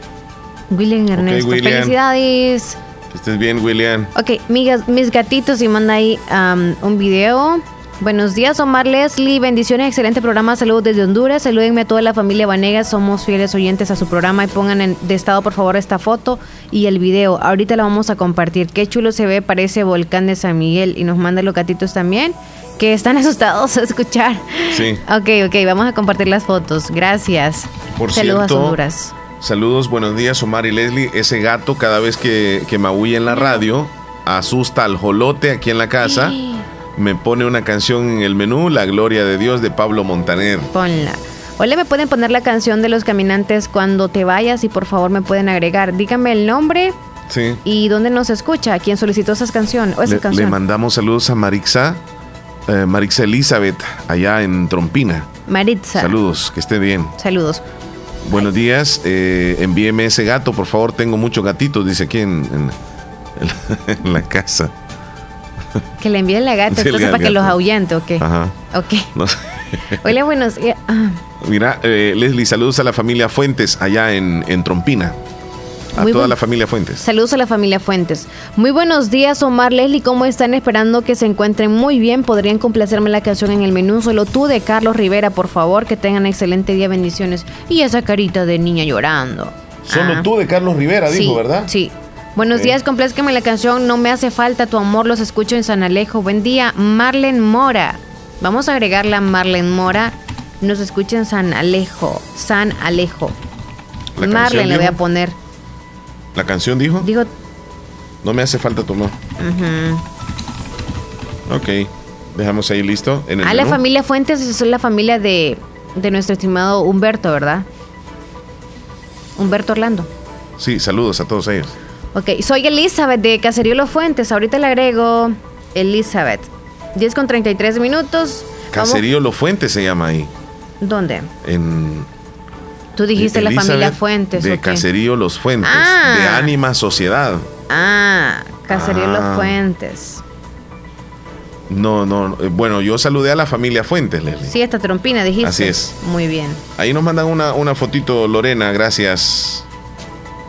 Speaker 3: William Ernesto.
Speaker 2: William.
Speaker 3: Felicidades.
Speaker 2: Que estés bien, William.
Speaker 3: Ok, migas- mis gatitos y manda ahí am, un video. Buenos días, Omar Leslie. Bendiciones, excelente programa. Saludos desde Honduras. Salúdenme a toda la familia Vanegas. Somos fieles oyentes a su programa y pongan en, de estado, por favor, esta foto y el video. Ahorita la vamos a compartir. Qué chulo se ve, parece volcán de San Miguel. Y nos manda los gatitos también, que están asustados a escuchar.
Speaker 2: Sí.
Speaker 3: Ok, ok, vamos a compartir las fotos. Gracias.
Speaker 2: Por
Speaker 3: Saludos a
Speaker 2: cierto,
Speaker 3: Honduras.
Speaker 2: Saludos, buenos días, Omar y Leslie. Ese gato, cada vez que, que maulla en la radio, asusta al jolote aquí en la casa. Me pone una canción en el menú, La Gloria de Dios de Pablo Montaner.
Speaker 3: Ponla. Hola, me pueden poner la canción de los caminantes cuando te vayas y por favor me pueden agregar. Dígame el nombre
Speaker 2: Sí.
Speaker 3: y dónde nos escucha, quién solicitó esa canción o esa
Speaker 2: Le, le
Speaker 3: canción.
Speaker 2: mandamos saludos a Marixa, eh, Marixa Elizabeth, allá en Trompina.
Speaker 3: Maritza.
Speaker 2: Saludos, que esté bien.
Speaker 3: Saludos.
Speaker 2: Buenos días, eh, envíeme ese gato, por favor, tengo muchos gatitos, dice aquí en, en- en la casa.
Speaker 3: Que le envíen la gata,
Speaker 2: Sí,
Speaker 3: entonces para que los ahuyente, ¿ok?
Speaker 2: Ajá.
Speaker 3: Ok.
Speaker 2: No sé.
Speaker 3: Hola, buenos días. Ah,
Speaker 2: Mira, eh, Leslie, saludos a la familia Fuentes allá en, en Trompina. A
Speaker 3: Muy
Speaker 2: toda
Speaker 3: buen-
Speaker 2: la familia Fuentes.
Speaker 3: Saludos a la familia Fuentes. Muy buenos días, Omar Leslie. ¿Cómo están? Esperando que se encuentren muy bien. Podrían complacerme la canción en el menú. Solo tú de Carlos Rivera, por favor. Que tengan excelente día, bendiciones. Y esa carita de niña llorando.
Speaker 2: Solo
Speaker 3: Ah.
Speaker 2: tú de Carlos Rivera,
Speaker 3: Sí,
Speaker 2: dijo, ¿verdad?
Speaker 3: Sí. Buenos días, complázcame la canción No me hace falta tu amor, los escucho en San Alejo. Buen día, Marlen Mora. Vamos a agregarla a Marlen Mora. Nos escucha en San Alejo. San Alejo.
Speaker 2: La
Speaker 3: Marlen le voy a
Speaker 2: dijo.
Speaker 3: poner.
Speaker 2: La canción dijo,
Speaker 3: Digo,
Speaker 2: no me hace falta tu amor.
Speaker 3: ujú.
Speaker 2: Ok, dejamos ahí listo. En el
Speaker 3: Ah, la familia Fuentes es la familia de, de nuestro estimado Humberto, ¿verdad? Humberto Orlando.
Speaker 2: Sí, saludos a todos ellos.
Speaker 3: Ok, soy Elizabeth de Caserío Los Fuentes. Ahorita le agrego Elizabeth. 10 con 33 minutos. Vamos-
Speaker 2: Caserío Los Fuentes se llama ahí.
Speaker 3: ¿Dónde?
Speaker 2: En
Speaker 3: Tú dijiste la familia Fuentes.
Speaker 2: De. Caserío Los Fuentes.
Speaker 3: Ah.
Speaker 2: De Ánima Sociedad.
Speaker 3: Ah, Caserío
Speaker 2: Ah.
Speaker 3: Los Fuentes.
Speaker 2: No, no. eh, Bueno, yo saludé a la familia Fuentes, Leslie.
Speaker 3: Sí, esta trompina dijiste.
Speaker 2: Así es.
Speaker 3: Muy bien.
Speaker 2: Ahí nos mandan una, una fotito, Lorena, gracias.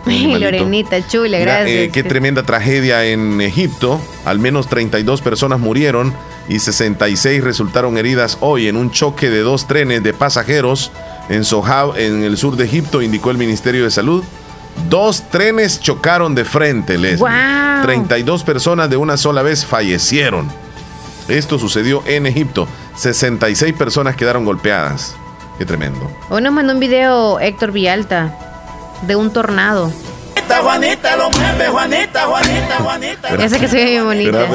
Speaker 3: Lorenita, chula,
Speaker 2: Mira,
Speaker 3: gracias.
Speaker 2: eh, qué tremenda tragedia en Egipto. Al menos 32 personas murieron y 66 resultaron heridas hoy en un choque de dos trenes de pasajeros en Sohab, en el sur de Egipto, indicó el Ministerio de Salud. Dos trenes chocaron de frente, Leslie.
Speaker 3: ¡Guau!
Speaker 2: 32 personas de una sola vez fallecieron. Esto sucedió en Egipto. 66 personas quedaron golpeadas. Qué tremendo.
Speaker 3: Hoy nos mandó un video Héctor Villalta de un tornado.
Speaker 8: Juanita, Juanita lo mueve, Juanita, Juanita, Juanita.
Speaker 3: Esa que se ve bien bonita.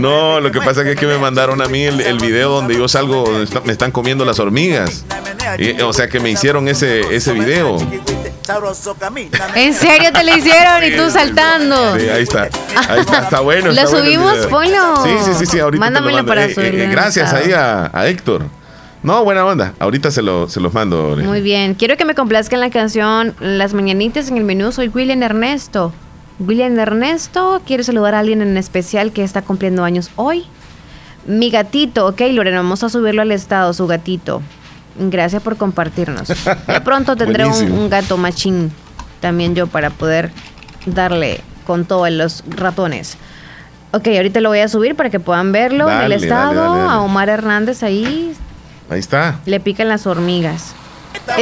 Speaker 2: No, lo que pasa es que me mandaron a mí el, el video donde yo salgo, donde está- me están comiendo las hormigas. Y, o sea que me hicieron ese, ese video.
Speaker 3: ¿En serio te lo hicieron y tú saltando?
Speaker 2: Sí, ahí está. Ahí está, está bueno.
Speaker 3: ¿Lo
Speaker 2: está
Speaker 3: subimos? Ponlo.
Speaker 2: Sí, sí, sí, sí, ahorita te lo
Speaker 3: Mándamelo para
Speaker 2: Eh, eh,
Speaker 3: subirlo
Speaker 2: gracias ahí a, a Héctor. No, buena onda. Ahorita se, lo, se los mando.
Speaker 3: Muy bien. Quiero que me complazcan la canción Las Mañanitas en el menú. Soy William Ernesto. William Ernesto quiere saludar a alguien en especial que está cumpliendo años hoy. Mi gatito, ok, Lorena, vamos a subirlo al estado, su gatito. Gracias por compartirnos. De pronto tendré un, gato machín también yo para poder darle con todos los ratones. Ok, ahorita lo voy a subir para que puedan verlo en el estado.
Speaker 2: dale, dale.
Speaker 3: A Omar Hernández ahí
Speaker 2: Ahí está.
Speaker 3: le pican las hormigas.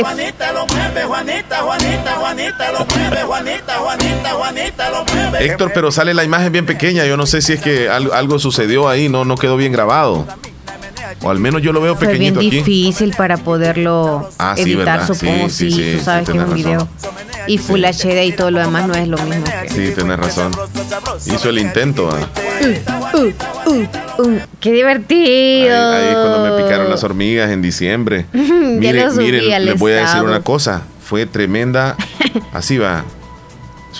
Speaker 8: Juanita lo mueve, Juanita, Juanita, Juanita lo mueve, Juanita, Juanita, Juanita lo mueve.
Speaker 2: Héctor, pero sale la imagen bien pequeña. Yo no sé si es que al- algo sucedió ahí, no, no quedó bien grabado. O al menos yo lo veo
Speaker 3: Fue bien
Speaker 2: pequeñito aquí.
Speaker 3: difícil para poderlo
Speaker 2: Ah, sí,
Speaker 3: editar,
Speaker 2: ¿verdad?
Speaker 3: supongo.
Speaker 2: Sí,
Speaker 3: Sí,
Speaker 2: sí, sí,
Speaker 3: tú sabes
Speaker 2: sí,
Speaker 3: que es un video. Y Full HD y todo lo demás no es lo mismo. que-
Speaker 2: Sí, tenés razón. Hizo el intento. ah.
Speaker 3: Uh, uh, uh, ¡Qué divertido!
Speaker 2: Ahí, ahí cuando me picaron las hormigas en diciembre. Miren, miren, les voy a decir una cosa. Fue tremenda, así va.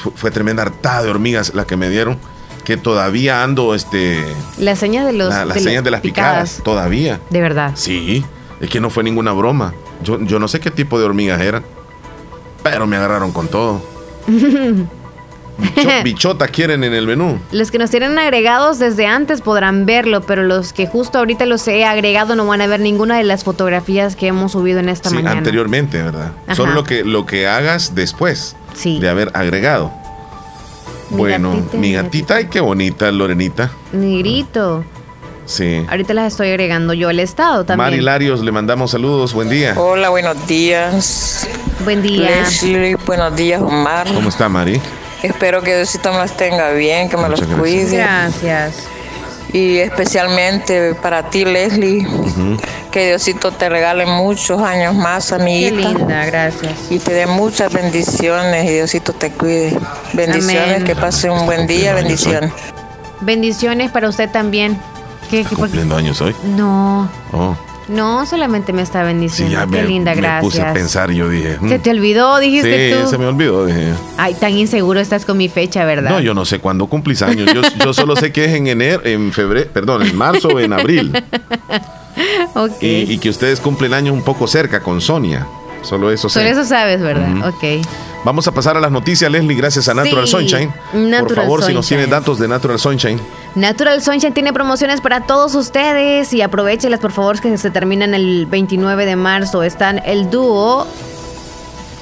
Speaker 2: Fu- Fue tremenda hartada de hormigas la que me dieron. Que todavía ando, este,
Speaker 3: Las señas de, los,
Speaker 2: la- las
Speaker 3: de
Speaker 2: señas de las picadas. Todavía.
Speaker 3: De verdad.
Speaker 2: Sí, es que no fue ninguna broma. Yo, yo no sé qué tipo de hormigas eran. Pero me agarraron con todo. Bicho- bichota quieren en el menú.
Speaker 3: Los que nos tienen agregados desde antes podrán verlo, pero los que justo ahorita los he agregado no van a ver ninguna de las fotografías que hemos subido en esta
Speaker 2: Sí,
Speaker 3: mañana.
Speaker 2: anteriormente, ¿verdad?
Speaker 3: Ajá.
Speaker 2: Solo lo que, lo que hagas después
Speaker 3: Sí.
Speaker 2: de haber agregado.
Speaker 3: Mi
Speaker 2: bueno,
Speaker 3: gatita,
Speaker 2: mi gatita, ay, qué bonita, Lorenita.
Speaker 3: Negrito.
Speaker 2: Sí.
Speaker 3: Ahorita las estoy agregando yo al estado también.
Speaker 2: Mari Larios, le mandamos saludos, buen día.
Speaker 39: Hola, buenos días.
Speaker 3: Buen día.
Speaker 39: Leslie, buenos días, Omar.
Speaker 2: ¿Cómo está, Mari?
Speaker 39: Espero que Diosito me los tenga bien, que me
Speaker 2: Muchas
Speaker 39: los
Speaker 2: gracias.
Speaker 39: cuide.
Speaker 3: Gracias.
Speaker 39: Y especialmente para ti, Leslie. Que Diosito te regale muchos años más, amiguita.
Speaker 3: Qué linda, gracias.
Speaker 39: Y te dé muchas bendiciones y Diosito te cuide. Bendiciones,
Speaker 3: Amén.
Speaker 39: que pase un buen día, bendiciones.
Speaker 3: Bendiciones para usted también. ¿Qué, qué- por-
Speaker 2: Cumpliendo años hoy.
Speaker 3: No,
Speaker 2: Oh,
Speaker 3: no, solamente me está
Speaker 2: sí,
Speaker 3: bendiciendo.
Speaker 2: ya
Speaker 3: Qué
Speaker 2: me,
Speaker 3: linda,
Speaker 2: me
Speaker 3: gracias.
Speaker 2: puse a pensar. Yo dije.
Speaker 3: Se
Speaker 2: mm,
Speaker 3: te olvidó, dijiste
Speaker 2: sí,
Speaker 3: tú.
Speaker 2: se me olvidó. Dije.
Speaker 3: Ay, tan inseguro estás con mi fecha, ¿verdad?
Speaker 2: No, yo no sé cuándo cumplís años. Yo, yo solo sé que es en enero, en febrero, perdón, en marzo o en abril.
Speaker 3: Ok.
Speaker 2: Y, y que ustedes cumplen años un poco cerca con Sonia. Solo eso sé.
Speaker 3: Solo eso sabes, ¿verdad?
Speaker 2: Ujú.
Speaker 3: Ok.
Speaker 2: Vamos a pasar a las noticias, Leslie, gracias a Natural
Speaker 3: Sí,
Speaker 2: Sunshine. Por
Speaker 3: Natural
Speaker 2: favor, si nos tiene datos de Natural Sunshine.
Speaker 3: Natural Sunshine tiene promociones para todos ustedes y aprovechelas por favor que se terminan el 29 de marzo. Están el dúo,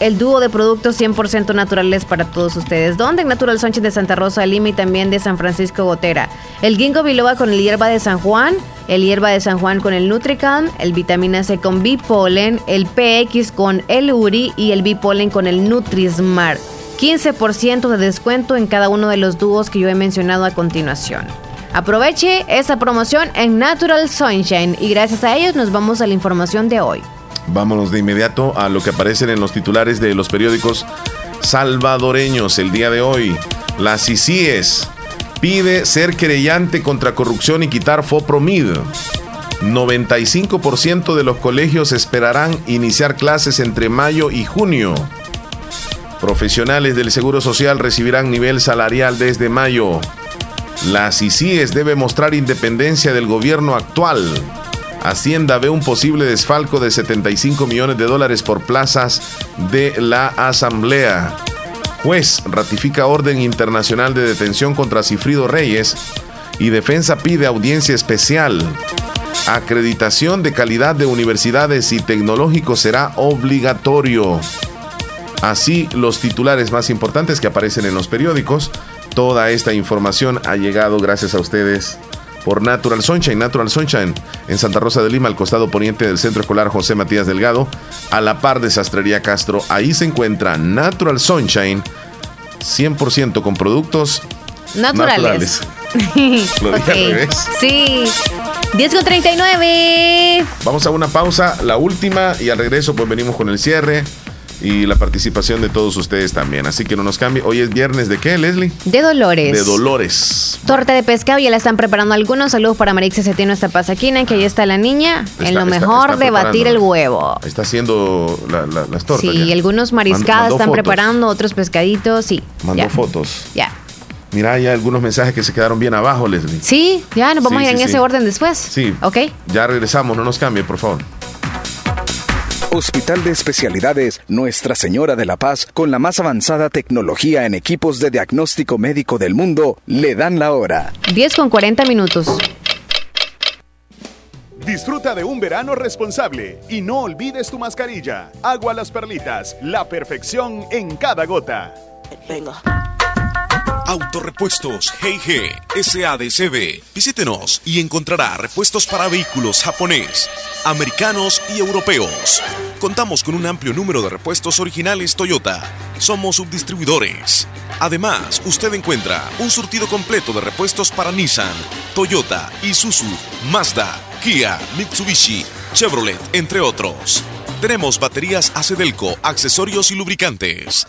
Speaker 3: el dúo de productos 100% naturales para todos ustedes. ¿Dónde? En Natural Sunshine de Santa Rosa Lima y también de San Francisco Gotera. El ginkgo biloba con el hierba de San Juan, el hierba de San Juan con el Nutricam, el vitamina C con bipolen, el PX con el Uri y el bipolen con el Nutrismart. 15% de descuento en cada uno de los dúos que yo he mencionado a continuación. Aproveche esa promoción en Natural Sunshine y gracias a ellos nos vamos a la información de hoy.
Speaker 2: Vámonos de inmediato a lo que aparecen en los titulares de los periódicos salvadoreños el día de hoy. La CICIES pide ser querellante contra corrupción y quitar FOPROMID. 95% de los colegios esperarán iniciar clases entre mayo y junio. Profesionales del Seguro Social recibirán nivel salarial desde mayo. La CICIES debe mostrar independencia del gobierno actual. Hacienda ve un posible desfalco de 75 millones de dólares por plazas de la Asamblea. Juez ratifica orden internacional de detención contra Cifrido Reyes y defensa pide audiencia especial. Acreditación de calidad de universidades y tecnológicos será obligatorio. Así los titulares más importantes que aparecen en los periódicos. Toda esta información ha llegado gracias a ustedes por Natural Sunshine. Natural Sunshine en Santa Rosa de Lima, al costado poniente del Centro Escolar José Matías Delgado, a la par de Sastrería Castro. Ahí se encuentra Natural Sunshine, 100% con productos
Speaker 3: Naturales.
Speaker 2: Lo dije al
Speaker 3: Ok.
Speaker 2: revés.
Speaker 3: Sí. 10 con 39.
Speaker 2: Vamos a una pausa, la última, y al regreso pues venimos con el cierre y la participación de todos ustedes también. Así que no nos cambie. Hoy es viernes de qué, Leslie?
Speaker 3: De Dolores.
Speaker 2: De Dolores.
Speaker 3: Torta de pescado, ya la están preparando algunos. Saludos para Marix Cetino hasta Pasaquina, que ahí está la niña.
Speaker 2: Está-
Speaker 3: en lo
Speaker 2: está-
Speaker 3: mejor
Speaker 2: está
Speaker 3: de batir el huevo.
Speaker 2: Está haciendo la- la- las tortas.
Speaker 3: Sí,
Speaker 2: ya.
Speaker 3: algunos mariscadas están
Speaker 2: fotos.
Speaker 3: preparando, otros pescaditos, sí.
Speaker 2: Mandó
Speaker 3: ya.
Speaker 2: fotos.
Speaker 3: Ya.
Speaker 2: Mira, hay algunos mensajes que se quedaron bien abajo, Leslie.
Speaker 3: Sí, ya nos vamos
Speaker 2: Sí,
Speaker 3: a ir
Speaker 2: sí,
Speaker 3: en
Speaker 2: sí.
Speaker 3: ese orden después.
Speaker 2: Sí.
Speaker 3: Ok.
Speaker 2: Ya regresamos, no nos cambie, por favor.
Speaker 40: Hospital de Especialidades Nuestra Señora de la Paz, con la más avanzada tecnología en equipos de diagnóstico médico del mundo, le dan la hora.
Speaker 3: 10 con 40 minutos.
Speaker 10: Disfruta de un verano responsable y no olvides tu mascarilla. Agua Las Perlitas, la perfección en cada gota.
Speaker 8: Venga.
Speaker 1: Autorepuestos GG SADCB. Visítenos y encontrará repuestos para vehículos japonés, americanos y europeos. Contamos con un amplio número de repuestos originales Toyota. Somos subdistribuidores. Además, usted encuentra un surtido completo de repuestos para Nissan, Toyota, Isuzu, Mazda, Kia, Mitsubishi, Chevrolet, entre otros. Tenemos baterías Acedelco, accesorios y lubricantes.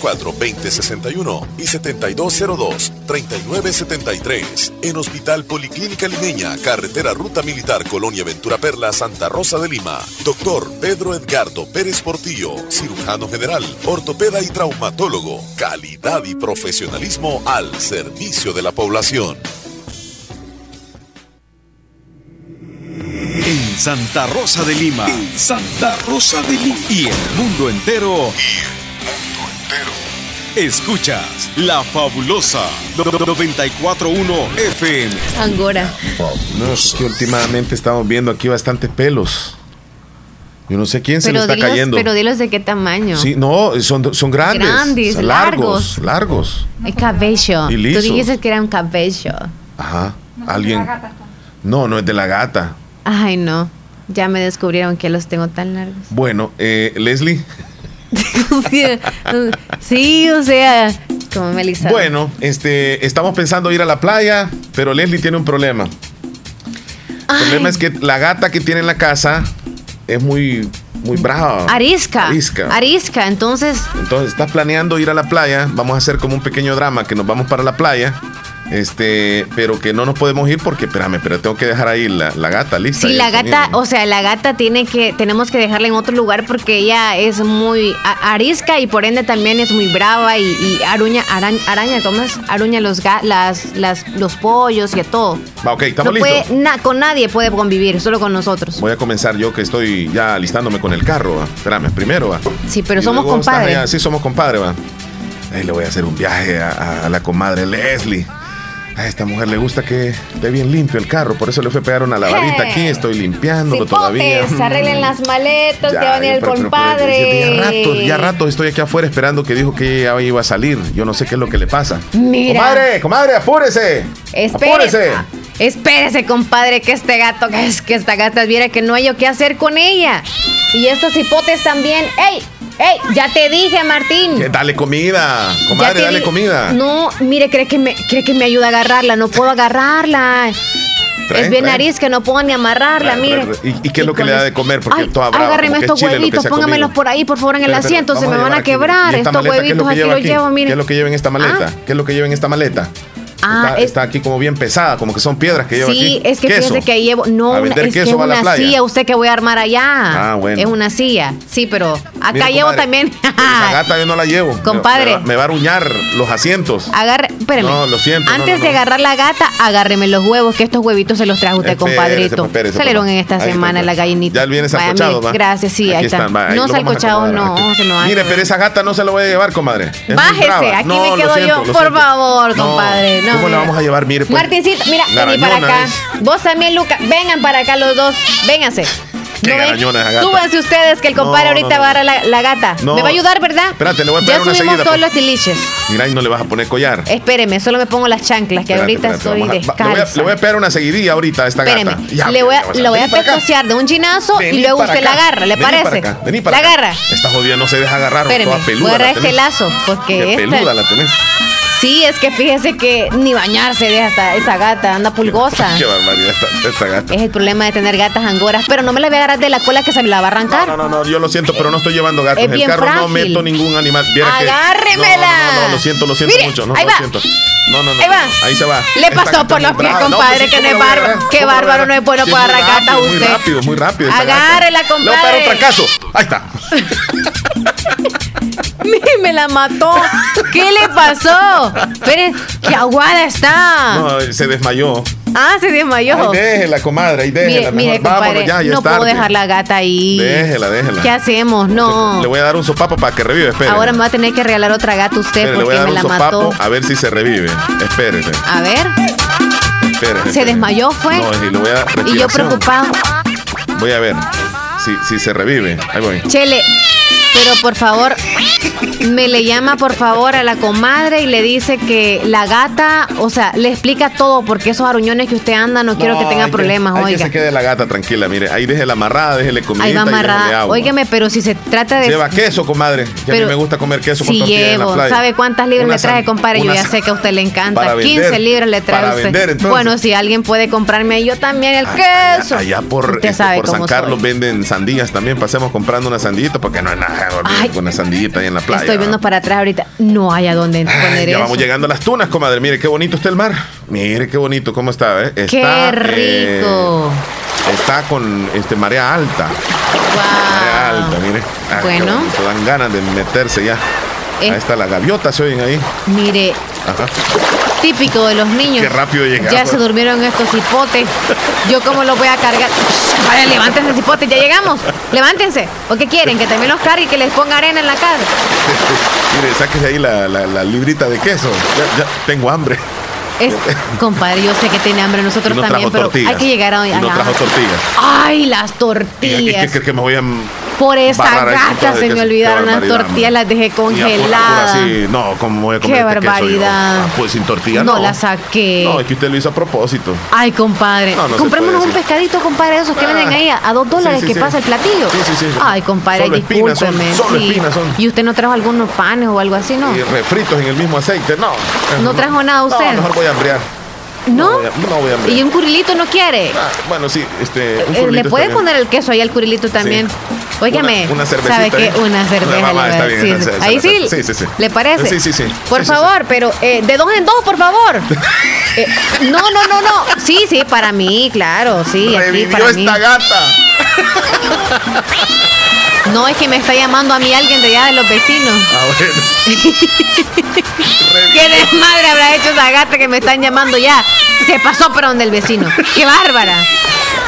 Speaker 13: 74-2061 y 7202-3973. En Hospital Policlínica Limeña, Carretera Ruta Militar Colonia Ventura Perla, Santa Rosa de Lima. Doctor Pedro Edgardo Pérez Portillo, cirujano general, ortopeda y traumatólogo. Calidad y profesionalismo al servicio de la población.
Speaker 32: En Santa Rosa de Lima. Santa Rosa de Lima. Y el mundo entero. Escuchas La Fabulosa 941 FM.
Speaker 3: Angora.
Speaker 2: No, es que últimamente estamos viendo aquí bastantes pelos. Yo no sé quién se le está
Speaker 3: dilos,
Speaker 2: cayendo.
Speaker 3: pero dilos de qué tamaño.
Speaker 2: Sí, no, son, son grandes.
Speaker 3: Grandes, largos.
Speaker 2: Largos.
Speaker 3: El cabello.
Speaker 2: Y
Speaker 3: Tú dijiste que era un cabello.
Speaker 2: Ajá. Alguien. No, no es de la gata.
Speaker 3: Ay, no. Ya me descubrieron que los tengo tan largos.
Speaker 2: Bueno, eh, Leslie.
Speaker 3: sí, o sea, como Melissa.
Speaker 2: Bueno, este, estamos pensando ir a la playa, pero Leslie tiene un problema. El problema es que la gata que tiene en la casa es muy, muy brava.
Speaker 3: Arisca.
Speaker 2: Arisca.
Speaker 3: Arisca. Entonces,
Speaker 2: Entonces estás planeando ir a la playa. Vamos a hacer como un pequeño drama que nos vamos para la playa. Este, pero que no nos podemos ir porque, espérame, pero tengo que dejar ahí la, la gata lista. y
Speaker 3: la gata, o sea, la gata tiene que, tenemos que dejarla en otro lugar porque ella es muy arisca y por ende también es muy brava y, y aruña, araña, araña. Aruña los, ga- las, las, los pollos y a todo.
Speaker 2: Va, ok, estamos
Speaker 3: No
Speaker 2: listos.
Speaker 3: puede, na- con nadie puede convivir, solo con nosotros.
Speaker 2: Voy a comenzar yo que estoy ya alistándome con el carro. ¿va? Espérame, primero va.
Speaker 3: Sí, pero
Speaker 2: Y
Speaker 3: somos compadres.
Speaker 2: Sí, somos compadres, va. Ahí le voy a hacer un viaje a, a- a la comadre Leslie. A esta mujer le gusta que esté bien limpio el carro, por eso le fue a pegar una lavadita
Speaker 3: Hey.
Speaker 2: aquí, estoy limpiándolo todavía.
Speaker 3: Cipotes, arreglen las maletas,
Speaker 2: Ya,
Speaker 3: que va a venir el compadre.
Speaker 2: Ya rato, ya rato estoy aquí afuera esperando que dijo que ya iba a salir. Yo no sé qué es lo que le pasa.
Speaker 3: Mira.
Speaker 2: Comadre, comadre, apúrese.
Speaker 3: Espere-
Speaker 2: Apúrese.
Speaker 3: Espérese, compadre, que este gato, que es que esta gata viera que no hay yo qué hacer con ella. Y estos hipotes también. ¡Ey! ¡Ey! Ya te dije, Martín.
Speaker 2: Que dale comida. Comadre, dale comida.
Speaker 3: No, mire, cree que me, cree que me ayuda a agarrarla. No puedo agarrarla. Es bien nariz que no puedo ni amarrarla, mire.
Speaker 2: ¿Y, y qué es lo que le da de comer? Porque
Speaker 3: Ay,
Speaker 2: toda brava.
Speaker 3: agárreme estos huevitos, póngamelos por ahí, por favor, en el asiento. Se me van a
Speaker 2: aquí.
Speaker 3: quebrar.
Speaker 2: ¿Y esta
Speaker 3: Estos
Speaker 2: maleta qué es lo
Speaker 3: huevitos
Speaker 2: que
Speaker 3: aquí
Speaker 2: lleva
Speaker 3: los llevo, mire.
Speaker 2: ¿Qué es lo que lleva en esta maleta? ¿Qué es lo que lleva en esta maleta?
Speaker 3: Ah,
Speaker 2: está,
Speaker 3: es-
Speaker 2: está aquí como bien pesada, como que son piedras que lleva
Speaker 3: Sí,
Speaker 2: aquí.
Speaker 3: es que
Speaker 2: Queso.
Speaker 3: fíjese que ahí llevo. No,
Speaker 2: A vender
Speaker 3: es que es
Speaker 2: queso va a la
Speaker 3: una
Speaker 2: playa.
Speaker 3: silla, usted que voy a armar allá.
Speaker 2: Ah, bueno.
Speaker 3: Es una silla. Sí, pero acá
Speaker 2: Mire,
Speaker 3: llevo también.
Speaker 2: Esa gata yo no la llevo.
Speaker 3: Compadre.
Speaker 2: Me, va- me va a aruñar los asientos.
Speaker 3: Agarre, espérame.
Speaker 2: No, lo siento,
Speaker 3: Antes
Speaker 2: no,
Speaker 3: de agarrar la gata, agárreme los huevos, que estos huevitos se los trajo usted,
Speaker 2: Espérese,
Speaker 3: compadrito.
Speaker 2: pues, espérese,
Speaker 3: Salieron
Speaker 2: papá.
Speaker 3: en esta
Speaker 2: Ahí
Speaker 3: semana
Speaker 2: está,
Speaker 3: las gallinitas.
Speaker 2: Ya viene salcochado, va.
Speaker 3: Gracias, sí,
Speaker 2: Aquí
Speaker 3: ahí está.
Speaker 2: están, va, ahí
Speaker 3: no
Speaker 2: lo
Speaker 3: salcochados, no, se
Speaker 2: Mire, pero esa gata no se la voy a llevar, comadre. Muy
Speaker 3: Bájese, aquí me
Speaker 2: lo
Speaker 3: quedo yo.
Speaker 2: lo
Speaker 3: Por favor, compadre. No,
Speaker 2: ¿Cómo la vamos a llevar? Mire, pues.
Speaker 3: Martincito, mira, vení para acá. Vos también, Luca. Vengan para acá los dos. Vénganse.
Speaker 2: Qué
Speaker 3: ¿No
Speaker 2: garañona esa.
Speaker 3: Súbanse ustedes, que el compadre
Speaker 2: No,
Speaker 3: ahorita
Speaker 2: no, no.
Speaker 3: va a agarrar la, la gata.
Speaker 2: No.
Speaker 3: ¿Me va a ayudar, verdad?
Speaker 2: Espérate, le voy a
Speaker 3: Ya
Speaker 2: pegar una
Speaker 3: subimos
Speaker 2: seguida,
Speaker 3: todos
Speaker 2: pues.
Speaker 3: los tiliches.
Speaker 2: Mira, y no le vas a poner collar.
Speaker 3: Espéreme, solo me pongo las chanclas, que
Speaker 2: Espérate,
Speaker 3: ahorita
Speaker 2: espérate,
Speaker 3: estoy
Speaker 2: vamos a- va- le, voy a,
Speaker 3: descalza.
Speaker 2: le voy a pegar una seguidilla ahorita a esta
Speaker 3: Espéreme,
Speaker 2: gata. Ya,
Speaker 3: le voy a, lo voy a
Speaker 2: para
Speaker 3: pecosear de un chinazo y
Speaker 2: Vení
Speaker 3: luego
Speaker 2: para
Speaker 3: usted la
Speaker 2: acá.
Speaker 3: agarra, ¿le
Speaker 2: Vení para
Speaker 3: parece?
Speaker 2: acá, vení para
Speaker 3: la
Speaker 2: acá.
Speaker 3: agarra.
Speaker 2: Esta jodida no se deja agarrar,
Speaker 3: Espéreme,
Speaker 2: toda peluda.
Speaker 3: voy a agarrar
Speaker 2: la
Speaker 3: este lazo, porque esta...
Speaker 2: peluda la tenés.
Speaker 3: Sí, es que fíjese que ni bañarse deja esta, esa gata, anda pulgosa.
Speaker 2: Qué barbaridad esta, esta gata.
Speaker 3: Es el problema de tener gatas angoras, pero no me la voy a agarrar de la cola que se me la va a arrancar.
Speaker 2: No, no, no, yo lo siento, pero no estoy llevando gatos.
Speaker 3: Es
Speaker 2: En el carro no meto ningún animal. Viera que-
Speaker 3: ¡Agárremela!
Speaker 2: No, no, no, lo siento, lo siento
Speaker 3: Mire,
Speaker 2: mucho. No,
Speaker 3: ahí
Speaker 2: lo
Speaker 3: va.
Speaker 2: siento. No, no, no.
Speaker 3: Ahí va.
Speaker 2: Ahí se va.
Speaker 3: Le
Speaker 2: Esta
Speaker 3: pasó por los pies.
Speaker 2: No,
Speaker 3: compadre,
Speaker 2: pues sí,
Speaker 3: que no es
Speaker 2: ¿cómo la voy a
Speaker 3: bárbaro. Qué
Speaker 2: ¿Cómo la voy a
Speaker 3: bárbaro, no es bueno
Speaker 2: Sí,
Speaker 3: para gatas
Speaker 2: rápido, Muy
Speaker 3: usted.
Speaker 2: rápido, muy rápido.
Speaker 3: Agárrela,
Speaker 2: Le voy a
Speaker 3: compadre.
Speaker 2: un trancazo. Ahí está.
Speaker 3: Me la mató. ¿Qué le pasó? Espere, qué aguada está.
Speaker 2: No, se desmayó.
Speaker 3: Ah, se desmayó.
Speaker 2: Ay, déjela, comadre, ahí déjela.
Speaker 3: Mire, mire, compadre,
Speaker 2: ya, ya
Speaker 3: no puedo dejar la gata ahí.
Speaker 2: Déjela, déjela.
Speaker 3: ¿Qué hacemos? No.
Speaker 2: Le voy a dar un sopapo para que revive, espere.
Speaker 3: Ahora me va a tener que regalar otra gata usted
Speaker 2: Espere, le voy
Speaker 3: porque
Speaker 2: a dar
Speaker 3: me
Speaker 2: un
Speaker 3: la
Speaker 2: sopapo
Speaker 3: mató.
Speaker 2: a ver si se revive. Espérese,
Speaker 3: A ver,
Speaker 2: espérese.
Speaker 3: se desmayó, fue.
Speaker 2: No, y le voy a dar
Speaker 3: y yo preocupado.
Speaker 2: Voy a ver si, si se revive. Ahí voy.
Speaker 3: Chele, pero por favor, me le llama por favor a la comadre y le dice que la gata, o sea, le explica todo porque esos aruñones que usted anda no, quiero que tenga problemas,
Speaker 2: hay
Speaker 3: oiga.
Speaker 2: que se quede la gata tranquila, mire. Ahí déjela amarrada, déjele comida.
Speaker 3: Ahí va amarrada. Óigame, pero si se trata de
Speaker 2: Lleva queso, comadre. Que a mí me gusta comer queso con
Speaker 3: Si
Speaker 2: tortilla en la
Speaker 3: llevo,
Speaker 2: playa.
Speaker 3: ¿sabe cuántas libras le traje, compadre? Yo ya sé que a usted le encanta.
Speaker 2: Para
Speaker 3: 15
Speaker 2: vender,
Speaker 3: libras le trae
Speaker 2: para
Speaker 3: usted.
Speaker 2: vender.
Speaker 3: Bueno, si alguien puede comprarme yo también el queso.
Speaker 2: allá por,
Speaker 3: Usted
Speaker 2: este,
Speaker 3: sabe
Speaker 2: por San Carlos
Speaker 3: soy.
Speaker 2: venden sandías también. Pasemos comprando una sandillita porque no es nada con una sandillita ahí en la playa.
Speaker 3: Estoy viendo para atrás ahorita. No hay a dónde
Speaker 2: Ay,
Speaker 3: poner
Speaker 2: ya
Speaker 3: eso.
Speaker 2: vamos llegando a las tunas, comadre. Mire qué bonito está el mar. Mire qué bonito cómo está, ¿eh? Está,
Speaker 3: Qué
Speaker 2: eh,
Speaker 3: rico.
Speaker 2: está con este marea alta. Marea alta, mire. Ah,
Speaker 3: Bueno.
Speaker 2: bonito, Dan ganas de meterse ya.
Speaker 3: Eh.
Speaker 2: Ahí está la gaviota, se oyen ahí.
Speaker 3: Mire,
Speaker 2: Ajá.
Speaker 3: típico de los niños.
Speaker 2: Qué rápido llegamos.
Speaker 3: Ya se durmieron estos hipotes. Yo cómo los voy a cargar. Vaya, levántense, hipotes, ya llegamos. Levántense. ¿O qué quieren? Que también los cargue y que les ponga arena en la cara.
Speaker 2: Mire, sáquese ahí la, la- la librita de queso. Ya, ya tengo hambre.
Speaker 3: Es, compadre, yo sé que tiene hambre nosotros
Speaker 2: Y no
Speaker 3: también, pero
Speaker 2: tortillas.
Speaker 3: hay que llegar a
Speaker 2: Y no
Speaker 3: a-
Speaker 2: trajo tortillas.
Speaker 3: Ay, las
Speaker 2: ¿Y, y
Speaker 3: tortillas.
Speaker 2: qué crees que me voy a
Speaker 3: Por esa gata se me olvidaron las tortillas, las dejé congeladas.
Speaker 2: no, ¿cómo voy a comer
Speaker 3: Qué barbaridad.
Speaker 2: Ah, pues sin tortilla
Speaker 3: No
Speaker 2: no.
Speaker 3: la saqué.
Speaker 2: No, es que usted lo hizo a propósito.
Speaker 3: Ay, compadre.
Speaker 2: No, no se
Speaker 3: Comprémonos un pescadito, compadre, esos que
Speaker 2: Ah.
Speaker 3: venden ahí a, dos dólares
Speaker 2: sí,
Speaker 3: que
Speaker 2: sí.
Speaker 3: pasa el platillo.
Speaker 2: Sí, sí, sí.
Speaker 3: Ay, compadre,
Speaker 2: Solo espinas son,
Speaker 3: discúlpeme.
Speaker 2: solo
Speaker 3: sí.
Speaker 2: espinas son.
Speaker 3: ¿Y usted no trajo algunos panes o algo así, no?
Speaker 2: Y refritos en el mismo aceite, no.
Speaker 3: ¿No trajo nada usted?
Speaker 2: No, mejor voy a hambriar.
Speaker 3: ¿No?
Speaker 2: voy a- no voy a.
Speaker 3: ¿Y un curilito no quiere?
Speaker 2: Ah, bueno, sí, este. un
Speaker 3: Eh, ¿Le puede poner el queso ahí al curilito también? Óigame,
Speaker 2: Una- una cervecita
Speaker 3: ¿sabe qué? Una cerveza. Le
Speaker 2: está bien, esa- esa-
Speaker 3: ahí sí,
Speaker 2: sí, sí, sí.
Speaker 3: ¿le parece?
Speaker 2: Sí, sí, sí.
Speaker 3: Por
Speaker 2: Sí, sí,
Speaker 3: favor, pero eh, de dos en dos, por favor. Eh, no, no, no, no. Sí, sí, para mí, claro, sí. aquí
Speaker 2: Revivió
Speaker 3: para mí.
Speaker 2: esta gata.
Speaker 3: No, es que me está llamando a mí alguien de allá de los vecinos.
Speaker 2: Ah, bueno.
Speaker 3: ¿Qué desmadre habrá hecho esa gata que me están llamando ya? Se pasó por donde el vecino. ¡Qué bárbara!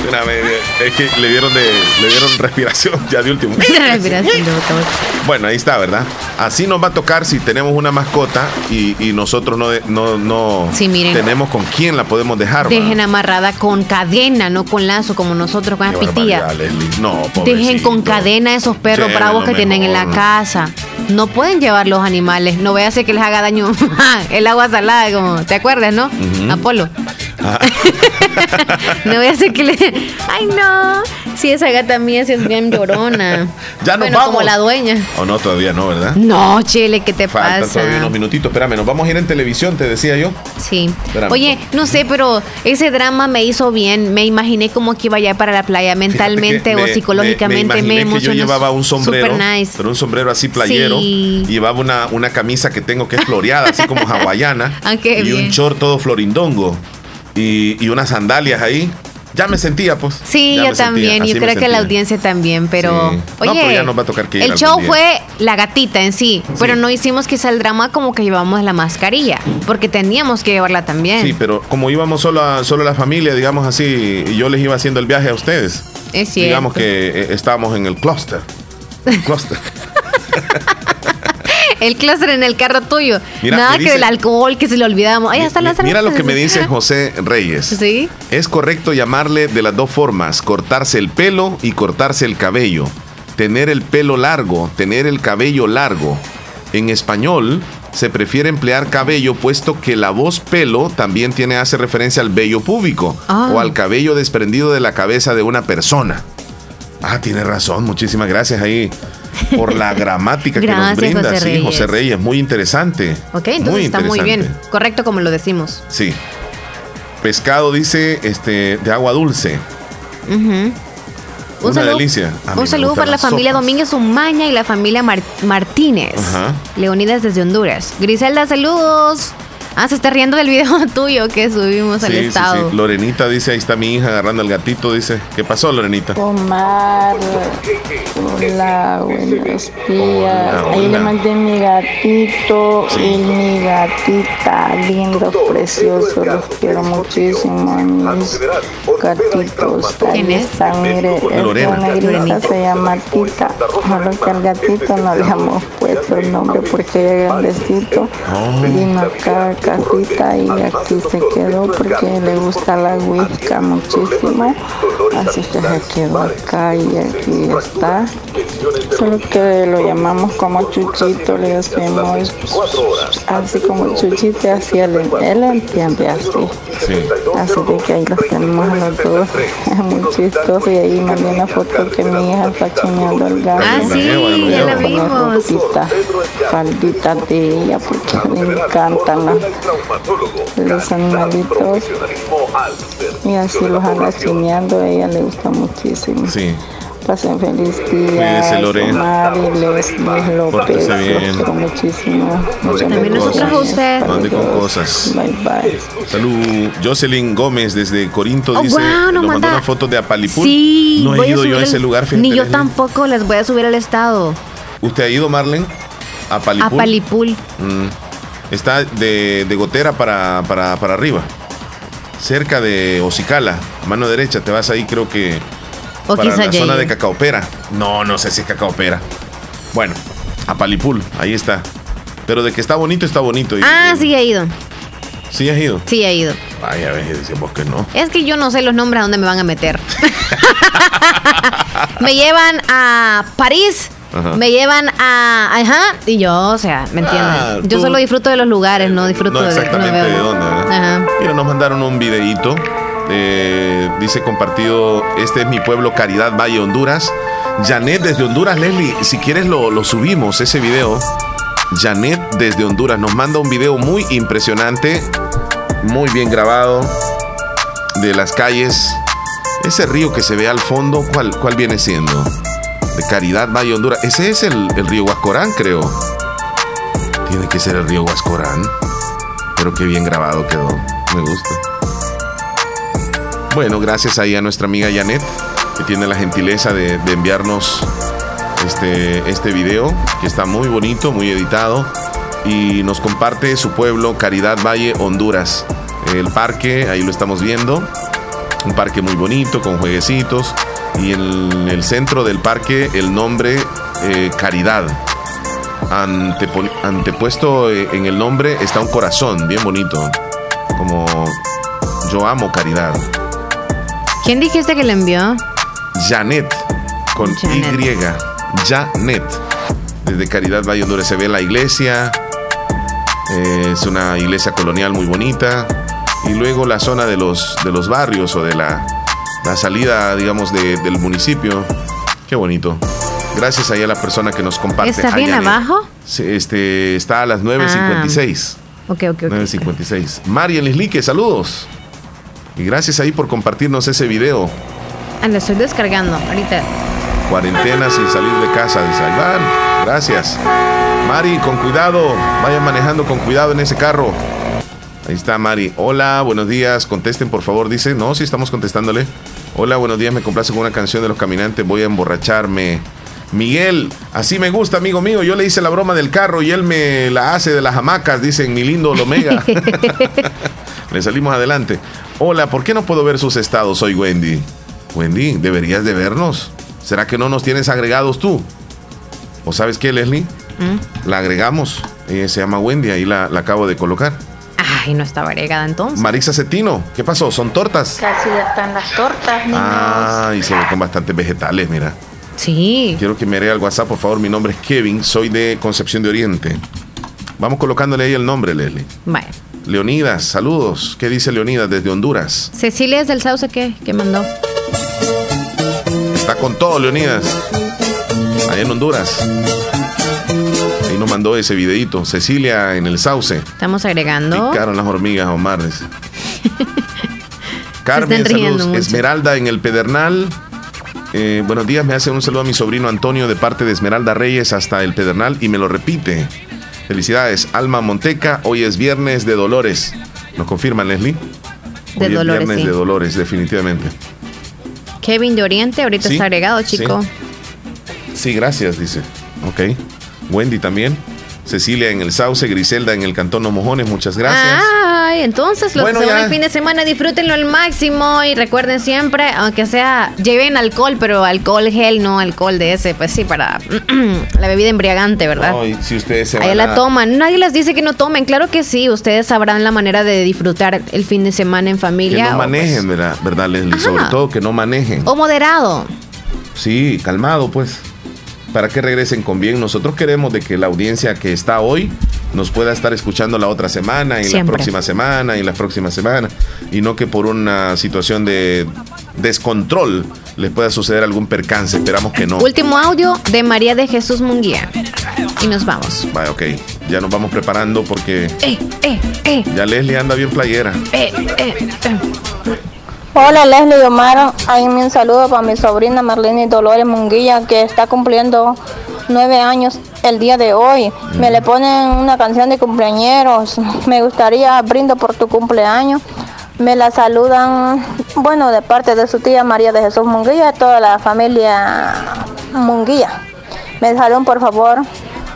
Speaker 2: Una vez, Es que le dieron de, le dieron respiración ya de último.
Speaker 3: Respiración de botón.
Speaker 2: Bueno, ahí está, ¿verdad? Así nos va a tocar si tenemos una mascota y, y nosotros no, no, no
Speaker 3: Sí, miren.
Speaker 2: tenemos con quién la podemos dejar. ¿verdad?
Speaker 3: Dejen amarrada con cadena, no con lazo como nosotros con las pitillas.
Speaker 2: No,
Speaker 3: Dejen con cadena esos perros bravos que tienen en la casa. No pueden llevar los animales. No voy a hacer que les haga daño el agua salada, como, ¿te acuerdas, no? Apolo.
Speaker 2: Ah,
Speaker 3: No voy a hacer que le. Ay, no. Sí, esa gata mía sí es bien llorona.
Speaker 2: Ya nos
Speaker 3: bueno, como
Speaker 2: vamos.
Speaker 3: la dueña.
Speaker 2: o no, todavía no, ¿verdad?
Speaker 3: No, Chile, ¿qué te
Speaker 2: Faltan
Speaker 3: pasa?
Speaker 2: todavía unos minutitos. Espérame, nos vamos a ir en televisión, te decía yo.
Speaker 3: Sí.
Speaker 2: Espérame.
Speaker 3: Oye, no sé, pero ese drama me hizo bien. Me imaginé como que iba allá para la playa mentalmente o psicológicamente.
Speaker 2: Me,
Speaker 3: Me,
Speaker 2: me yo llevaba un sombrero,
Speaker 3: Super nice.
Speaker 2: pero un sombrero así playero.
Speaker 3: Sí.
Speaker 2: Y llevaba una, una camisa que tengo que es floreada, así como hawaiana.
Speaker 3: Ah,
Speaker 2: y
Speaker 3: bien.
Speaker 2: un short todo florindongo. Y, y unas sandalias ahí. Ya me sentía, pues.
Speaker 3: Sí, yo también. yo creo que la audiencia también, pero.
Speaker 2: Sí. No,
Speaker 3: Oye,
Speaker 2: pero ya nos va a tocar que
Speaker 3: el show
Speaker 2: día.
Speaker 3: fue la gatita en sí, pero no hicimos quizá el drama como que llevamos la mascarilla, porque teníamos que llevarla también.
Speaker 2: Sí, pero como íbamos solo, a- solo la familia, digamos así, y yo les iba haciendo el viaje a ustedes.
Speaker 3: es cierto.
Speaker 2: Digamos que eh, estábamos en el clúster. Clúster.
Speaker 3: El clúster en el carro tuyo.
Speaker 2: Mira,
Speaker 3: Nada que
Speaker 2: dice-
Speaker 3: del alcohol, que se le olvidamos.
Speaker 2: Mi-
Speaker 3: las
Speaker 2: Mira lo que me dice José Reyes.
Speaker 3: Sí.
Speaker 2: Es correcto llamarle de las dos formas, cortarse el pelo y cortarse el cabello. Tener el pelo largo, tener el cabello largo. En español se prefiere emplear cabello puesto que la voz pelo también tiene hace referencia al vello púbico
Speaker 3: Ah.
Speaker 2: o al cabello desprendido de la cabeza de una persona. Ah, tiene razón, muchísimas gracias ahí por la gramática que nos
Speaker 3: Gracias,
Speaker 2: brinda.
Speaker 3: José
Speaker 2: sí,
Speaker 3: Reyes.
Speaker 2: José Reyes, muy interesante.
Speaker 3: Ok, entonces está muy bien. Correcto como lo decimos.
Speaker 2: Sí. Pescado dice este de agua dulce.
Speaker 3: Un
Speaker 2: Una
Speaker 3: saludo,
Speaker 2: delicia.
Speaker 3: Un saludo para la familia
Speaker 2: sopas.
Speaker 3: Domínguez Umaña y la familia Mar- Martínez.
Speaker 2: Ajá.
Speaker 3: Leonidas desde Honduras. Griselda, saludos. Ah, se está riendo del video tuyo que subimos al
Speaker 2: Sí,
Speaker 3: estado.
Speaker 2: sí. Lorenita dice, ahí está mi hija agarrando al gatito, dice. ¿Qué pasó, Lorenita?
Speaker 41: Omar, hola, buenos días. Ahí le
Speaker 2: hola.
Speaker 41: mandé mi gatito
Speaker 2: Sí.
Speaker 41: y mi gatita, lindo, precioso, los quiero muchísimo, mis gatitos. Ahí
Speaker 3: ¿Quién es?
Speaker 41: están, mire,
Speaker 2: Lorena.
Speaker 41: negrita se llama Tita, solo que al gatito no le hemos puesto el nombre porque ya es grandecito.
Speaker 2: Oh.
Speaker 41: Vino acá a casita y aquí se quedó porque le gusta la whisca muchísimo. Así que se quedó acá y aquí está. Solo que lo llamamos como Chuchito, le decimos así como Chuchito, así él, él entiende así.
Speaker 2: Sí.
Speaker 41: Así de que ahí los tenemos a los dos. Es muy chistoso y ahí mandé una foto que mi hija está chineando el gato.
Speaker 3: Ah, sí, ya la vimos.
Speaker 41: Rosita, faldita de ella porque le encantan las- los animalitos y así los anda chineando, a ella le gusta muchísimo.
Speaker 2: Sí.
Speaker 41: pasen feliz día.
Speaker 2: Cuídese, Lore.
Speaker 41: López.
Speaker 2: Pórtese bien.
Speaker 41: Los muchísimo. Muchas
Speaker 3: También nosotros a usted.
Speaker 2: No ande con cosas.
Speaker 41: Bye, bye.
Speaker 2: Salud. Jocelyn Gómez desde Corinto
Speaker 3: Oh,
Speaker 2: dice,
Speaker 3: wow, nos
Speaker 2: nos mandó
Speaker 3: manda-
Speaker 2: una foto de Apalipul.
Speaker 3: Sí,
Speaker 2: no he ido yo a ese
Speaker 3: el-
Speaker 2: lugar.
Speaker 3: Ni yo tampoco les voy a subir al estado.
Speaker 2: ¿Usted ha ido, Marlen? A
Speaker 3: A
Speaker 2: Palipul.
Speaker 3: Palipul.
Speaker 2: Mm. Está de, de Gotera para, para, para arriba. Cerca de Ocicala, mano derecha. Te vas ahí, creo que.
Speaker 3: O
Speaker 2: para la zona de Cacaopera. No, no sé si es Cacaopera. Bueno, a Palipul, ahí está. Pero de que está bonito, está bonito. Y-
Speaker 3: Ah,
Speaker 2: y-
Speaker 3: sí he ido.
Speaker 2: ¿Sí has ido?
Speaker 3: Sí he ido.
Speaker 2: Vaya, a ver, decimos que no.
Speaker 3: Es que yo no sé los nombres a dónde me van a meter. me llevan a París.
Speaker 2: Ajá.
Speaker 3: Me llevan a. Ajá. Y yo, o sea, ¿me entiendes?
Speaker 2: Ah,
Speaker 3: yo
Speaker 2: tú-
Speaker 3: solo disfruto de los lugares, no disfruto
Speaker 2: No
Speaker 3: de.
Speaker 2: exactamente
Speaker 3: no
Speaker 2: de
Speaker 3: veo.
Speaker 2: dónde. ¿verdad?
Speaker 3: Ajá.
Speaker 2: Mira, nos mandaron un videíto. eh, dice compartido, este es mi pueblo Caridad Valle, Honduras. Janet desde Honduras, Leslie, si quieres lo, lo subimos, ese video. Janet desde Honduras nos manda un video muy impresionante, muy bien grabado, de las calles. Ese río que se ve al fondo, ¿cuál, cuál viene siendo? De Caridad Valle, Honduras. Ese es el, el río Huascorán, creo. Tiene que ser el río Huascorán. Pero qué bien grabado quedó. Me gusta. Bueno, gracias ahí a nuestra amiga Janet, que tiene la gentileza de, enviarnos este, este video, que está muy bonito, muy editado. Y nos comparte su pueblo, Caridad Valle, Honduras. El parque, ahí lo estamos viendo. Un parque muy bonito, con jueguecitos. Y en el centro del parque, el nombre eh, Caridad. Antepo- antepuesto eh, en el nombre está un corazón, bien bonito. Como yo amo Caridad.
Speaker 3: ¿Quién dijiste que le envió?
Speaker 2: Janet, con
Speaker 3: Janet.
Speaker 2: Y. Janet. Desde Caridad Valle Honduras se ve la iglesia. Eh, es una iglesia colonial muy bonita. Y luego la zona de los, de los barrios o de la, la salida, digamos, de- del municipio. Qué bonito. Gracias ahí a la persona que nos comparte.
Speaker 3: ¿Está bien
Speaker 2: Janet.
Speaker 3: abajo?
Speaker 2: Sí, este, está a las 9.56.
Speaker 3: Ok, ok, ok.
Speaker 2: 9.56. Marian Lislique, saludos. Y gracias ahí por compartirnos ese video.
Speaker 3: Ah, lo estoy descargando ahorita.
Speaker 2: Cuarentena sin salir de casa, dice van. Gracias. Mari, con cuidado. Vayan manejando con cuidado en ese carro. Ahí está Mari. Hola, buenos días. Contesten, por favor. Dice, no, sí estamos contestándole. Hola, buenos días. Me complace con una canción de los caminantes. Voy a emborracharme. Miguel, así me gusta, amigo mío. Yo le hice la broma del carro y él me la hace de las hamacas, dicen mi lindo Lomega. le salimos adelante. Hola, ¿por qué no puedo ver sus estados hoy, Wendy? Wendy, deberías de vernos. ¿Será que no nos tienes agregados tú? ¿O sabes qué, Leslie?
Speaker 3: ¿Mm?
Speaker 2: La agregamos. Ella se llama Wendy, ahí la, la acabo de colocar.
Speaker 3: Ay, no estaba agregada entonces.
Speaker 2: Marisa Cetino, ¿qué pasó? ¿Son tortas?
Speaker 38: Casi ya están las tortas, niños.
Speaker 2: Ah, y se ve con bastantes vegetales, mira.
Speaker 3: Sí.
Speaker 2: Quiero que me agregue al WhatsApp, por favor. Mi nombre es Kevin, soy de Concepción de Oriente. Vamos colocándole ahí el nombre, Leslie.
Speaker 3: Vaya.
Speaker 2: Leonidas, saludos. ¿Qué dice Leonidas desde Honduras?
Speaker 3: Cecilia es del Sauce que, que mandó.
Speaker 2: Está con todo, Leonidas. Allá en Honduras. Ahí nos mandó ese videito. Cecilia en el sauce.
Speaker 3: Estamos agregando.
Speaker 2: Picaron las hormigas, Omar. Carmen, saludos.
Speaker 3: mucho.
Speaker 2: Esmeralda en el Pedernal. Eh, buenos días, me hace un saludo a mi sobrino Antonio de parte de Esmeralda Reyes hasta el Pedernal y me lo repite. Felicidades, Alma Monteca. Hoy es viernes de Dolores. ¿Nos confirman, Leslie?
Speaker 3: De
Speaker 2: Hoy
Speaker 3: Dolores,
Speaker 2: es viernes
Speaker 3: sí.
Speaker 2: de Dolores, definitivamente.
Speaker 3: Kevin de Oriente, ahorita
Speaker 2: Sí,
Speaker 3: está agregado, chico.
Speaker 2: Sí, gracias, dice. Ok. Wendy también. Cecilia en el Sauce, Griselda en el Cantón Los Mojones, muchas gracias.
Speaker 3: Ay, entonces los
Speaker 2: Bueno,
Speaker 3: que se van el fin de semana disfrútenlo al máximo y recuerden siempre, aunque sea, lleven alcohol, pero alcohol gel, no alcohol de ese, pues sí, para la bebida embriagante, ¿verdad?
Speaker 2: No, y si ustedes se van
Speaker 3: la
Speaker 2: a-
Speaker 3: toman. Nadie les dice que no tomen. Claro que sí. Ustedes sabrán la manera de disfrutar el fin de semana en
Speaker 2: Que
Speaker 3: familia.
Speaker 2: no
Speaker 3: o,
Speaker 2: manejen, ¿verdad? ¿verdad, Leslie? Sobre todo que no manejen.
Speaker 3: o moderado.
Speaker 2: Sí, calmado, pues. Para que regresen con bien. Nosotros queremos de que la audiencia que está hoy nos pueda estar escuchando la otra semana, y la próxima semana, y la próxima semana. Y no que por una situación de descontrol les pueda suceder algún percance. Esperamos que no.
Speaker 3: Último audio de María de Jesús Munguía. Y nos vamos.
Speaker 2: Vaya, ok. Ya nos vamos preparando porque
Speaker 3: Eh, eh, eh,
Speaker 2: ya Leslie anda bien playera.
Speaker 3: eh, eh, eh.
Speaker 41: Hola Leslie y Omar, hay un saludo para mi sobrina Marlene Dolores Munguilla que está cumpliendo nueve años el día de hoy. Me le ponen una canción de cumpleañeros. Me gustaría brindo por tu cumpleaños. Me la saludan, bueno, de parte de su tía María de Jesús Munguía, toda la familia Munguía. Me saludan por favor.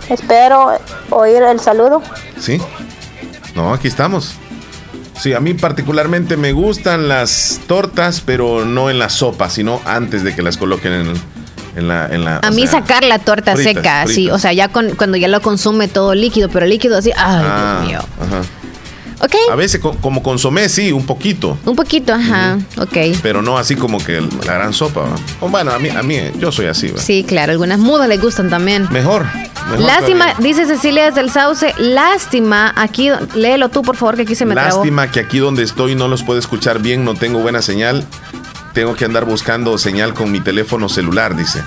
Speaker 41: Espero oír el saludo.
Speaker 2: ¿Sí? No, aquí estamos. Sí, a mí particularmente me gustan las tortas, pero no en la sopa, sino antes de que las coloquen en, en la, en la...
Speaker 3: A mí
Speaker 2: sea,
Speaker 3: sacar la torta
Speaker 2: fritas,
Speaker 3: seca, sí,
Speaker 2: fritas.
Speaker 3: o sea, ya con- cuando ya lo consume todo líquido, pero líquido así, ay,
Speaker 2: Ah,
Speaker 3: Dios mío.
Speaker 2: ajá.
Speaker 3: Ok,
Speaker 2: A veces co- como consomé, sí, un poquito,
Speaker 3: un poquito, ajá, ok.
Speaker 2: pero no así como que la gran sopa. ¿va? O bueno, a mí, a mí, yo soy así. ¿va?
Speaker 3: Sí, claro, algunas mudas les gustan también.
Speaker 2: Mejor. mejor
Speaker 3: Lástima, dice Cecilia desde el Sauce, lástima, aquí, léelo tú por favor que aquí se me trabó.
Speaker 2: Lástima que aquí donde estoy no los puedo escuchar bien, no tengo buena señal. Tengo que andar buscando señal con mi teléfono celular, dice.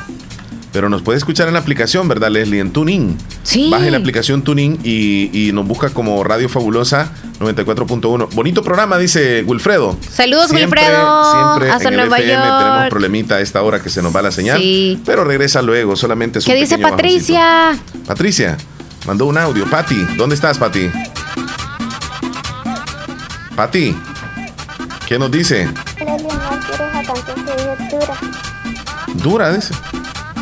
Speaker 2: Pero nos puede escuchar en la aplicación, ¿verdad, Leslie? En Tuning.
Speaker 3: Sí.
Speaker 2: Baje la aplicación Tuning y, y nos busca como Radio Fabulosa 94.1. Bonito programa, dice Wilfredo.
Speaker 3: Saludos,
Speaker 2: Siempre-
Speaker 3: Wilfredo,
Speaker 2: Siempre
Speaker 3: hasta
Speaker 2: en el
Speaker 3: Nueva
Speaker 2: FM tenemos
Speaker 3: York.
Speaker 2: problemita a esta hora que se nos va la señal.
Speaker 3: Sí.
Speaker 2: Pero regresa luego, solamente es un
Speaker 3: ¿Qué dice
Speaker 2: bajoncito.
Speaker 3: Patricia?
Speaker 2: Patricia, mandó un audio. Pati, ¿dónde estás, Pati? Pati, ¿qué nos dice? Dura, dice.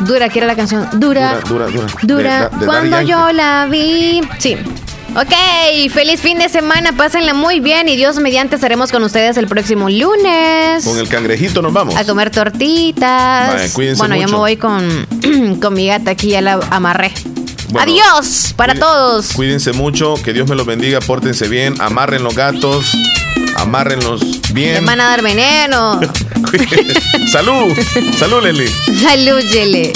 Speaker 3: Dura, que era la canción. Dura,
Speaker 2: Dura, dura, dura.
Speaker 3: dura,
Speaker 2: De- de- de
Speaker 3: cuando yo la vi. Sí. Ok, feliz fin de semana, pásenla muy bien y Dios mediante estaremos con ustedes el próximo lunes.
Speaker 2: Con el cangrejito nos vamos.
Speaker 3: A comer tortitas.
Speaker 2: Cuídense
Speaker 3: bueno, yo
Speaker 2: mucho.
Speaker 3: me voy con, con mi gata aquí, ya la amarré.
Speaker 2: Bueno,
Speaker 3: Adiós para todos.
Speaker 2: Cuídense mucho, que Dios me los bendiga, pórtense bien, amarren los gatos, amárrenlos
Speaker 3: Les
Speaker 2: bien.
Speaker 3: van a dar veneno.
Speaker 2: salud, salud, Leslie.
Speaker 3: Salud, Yele.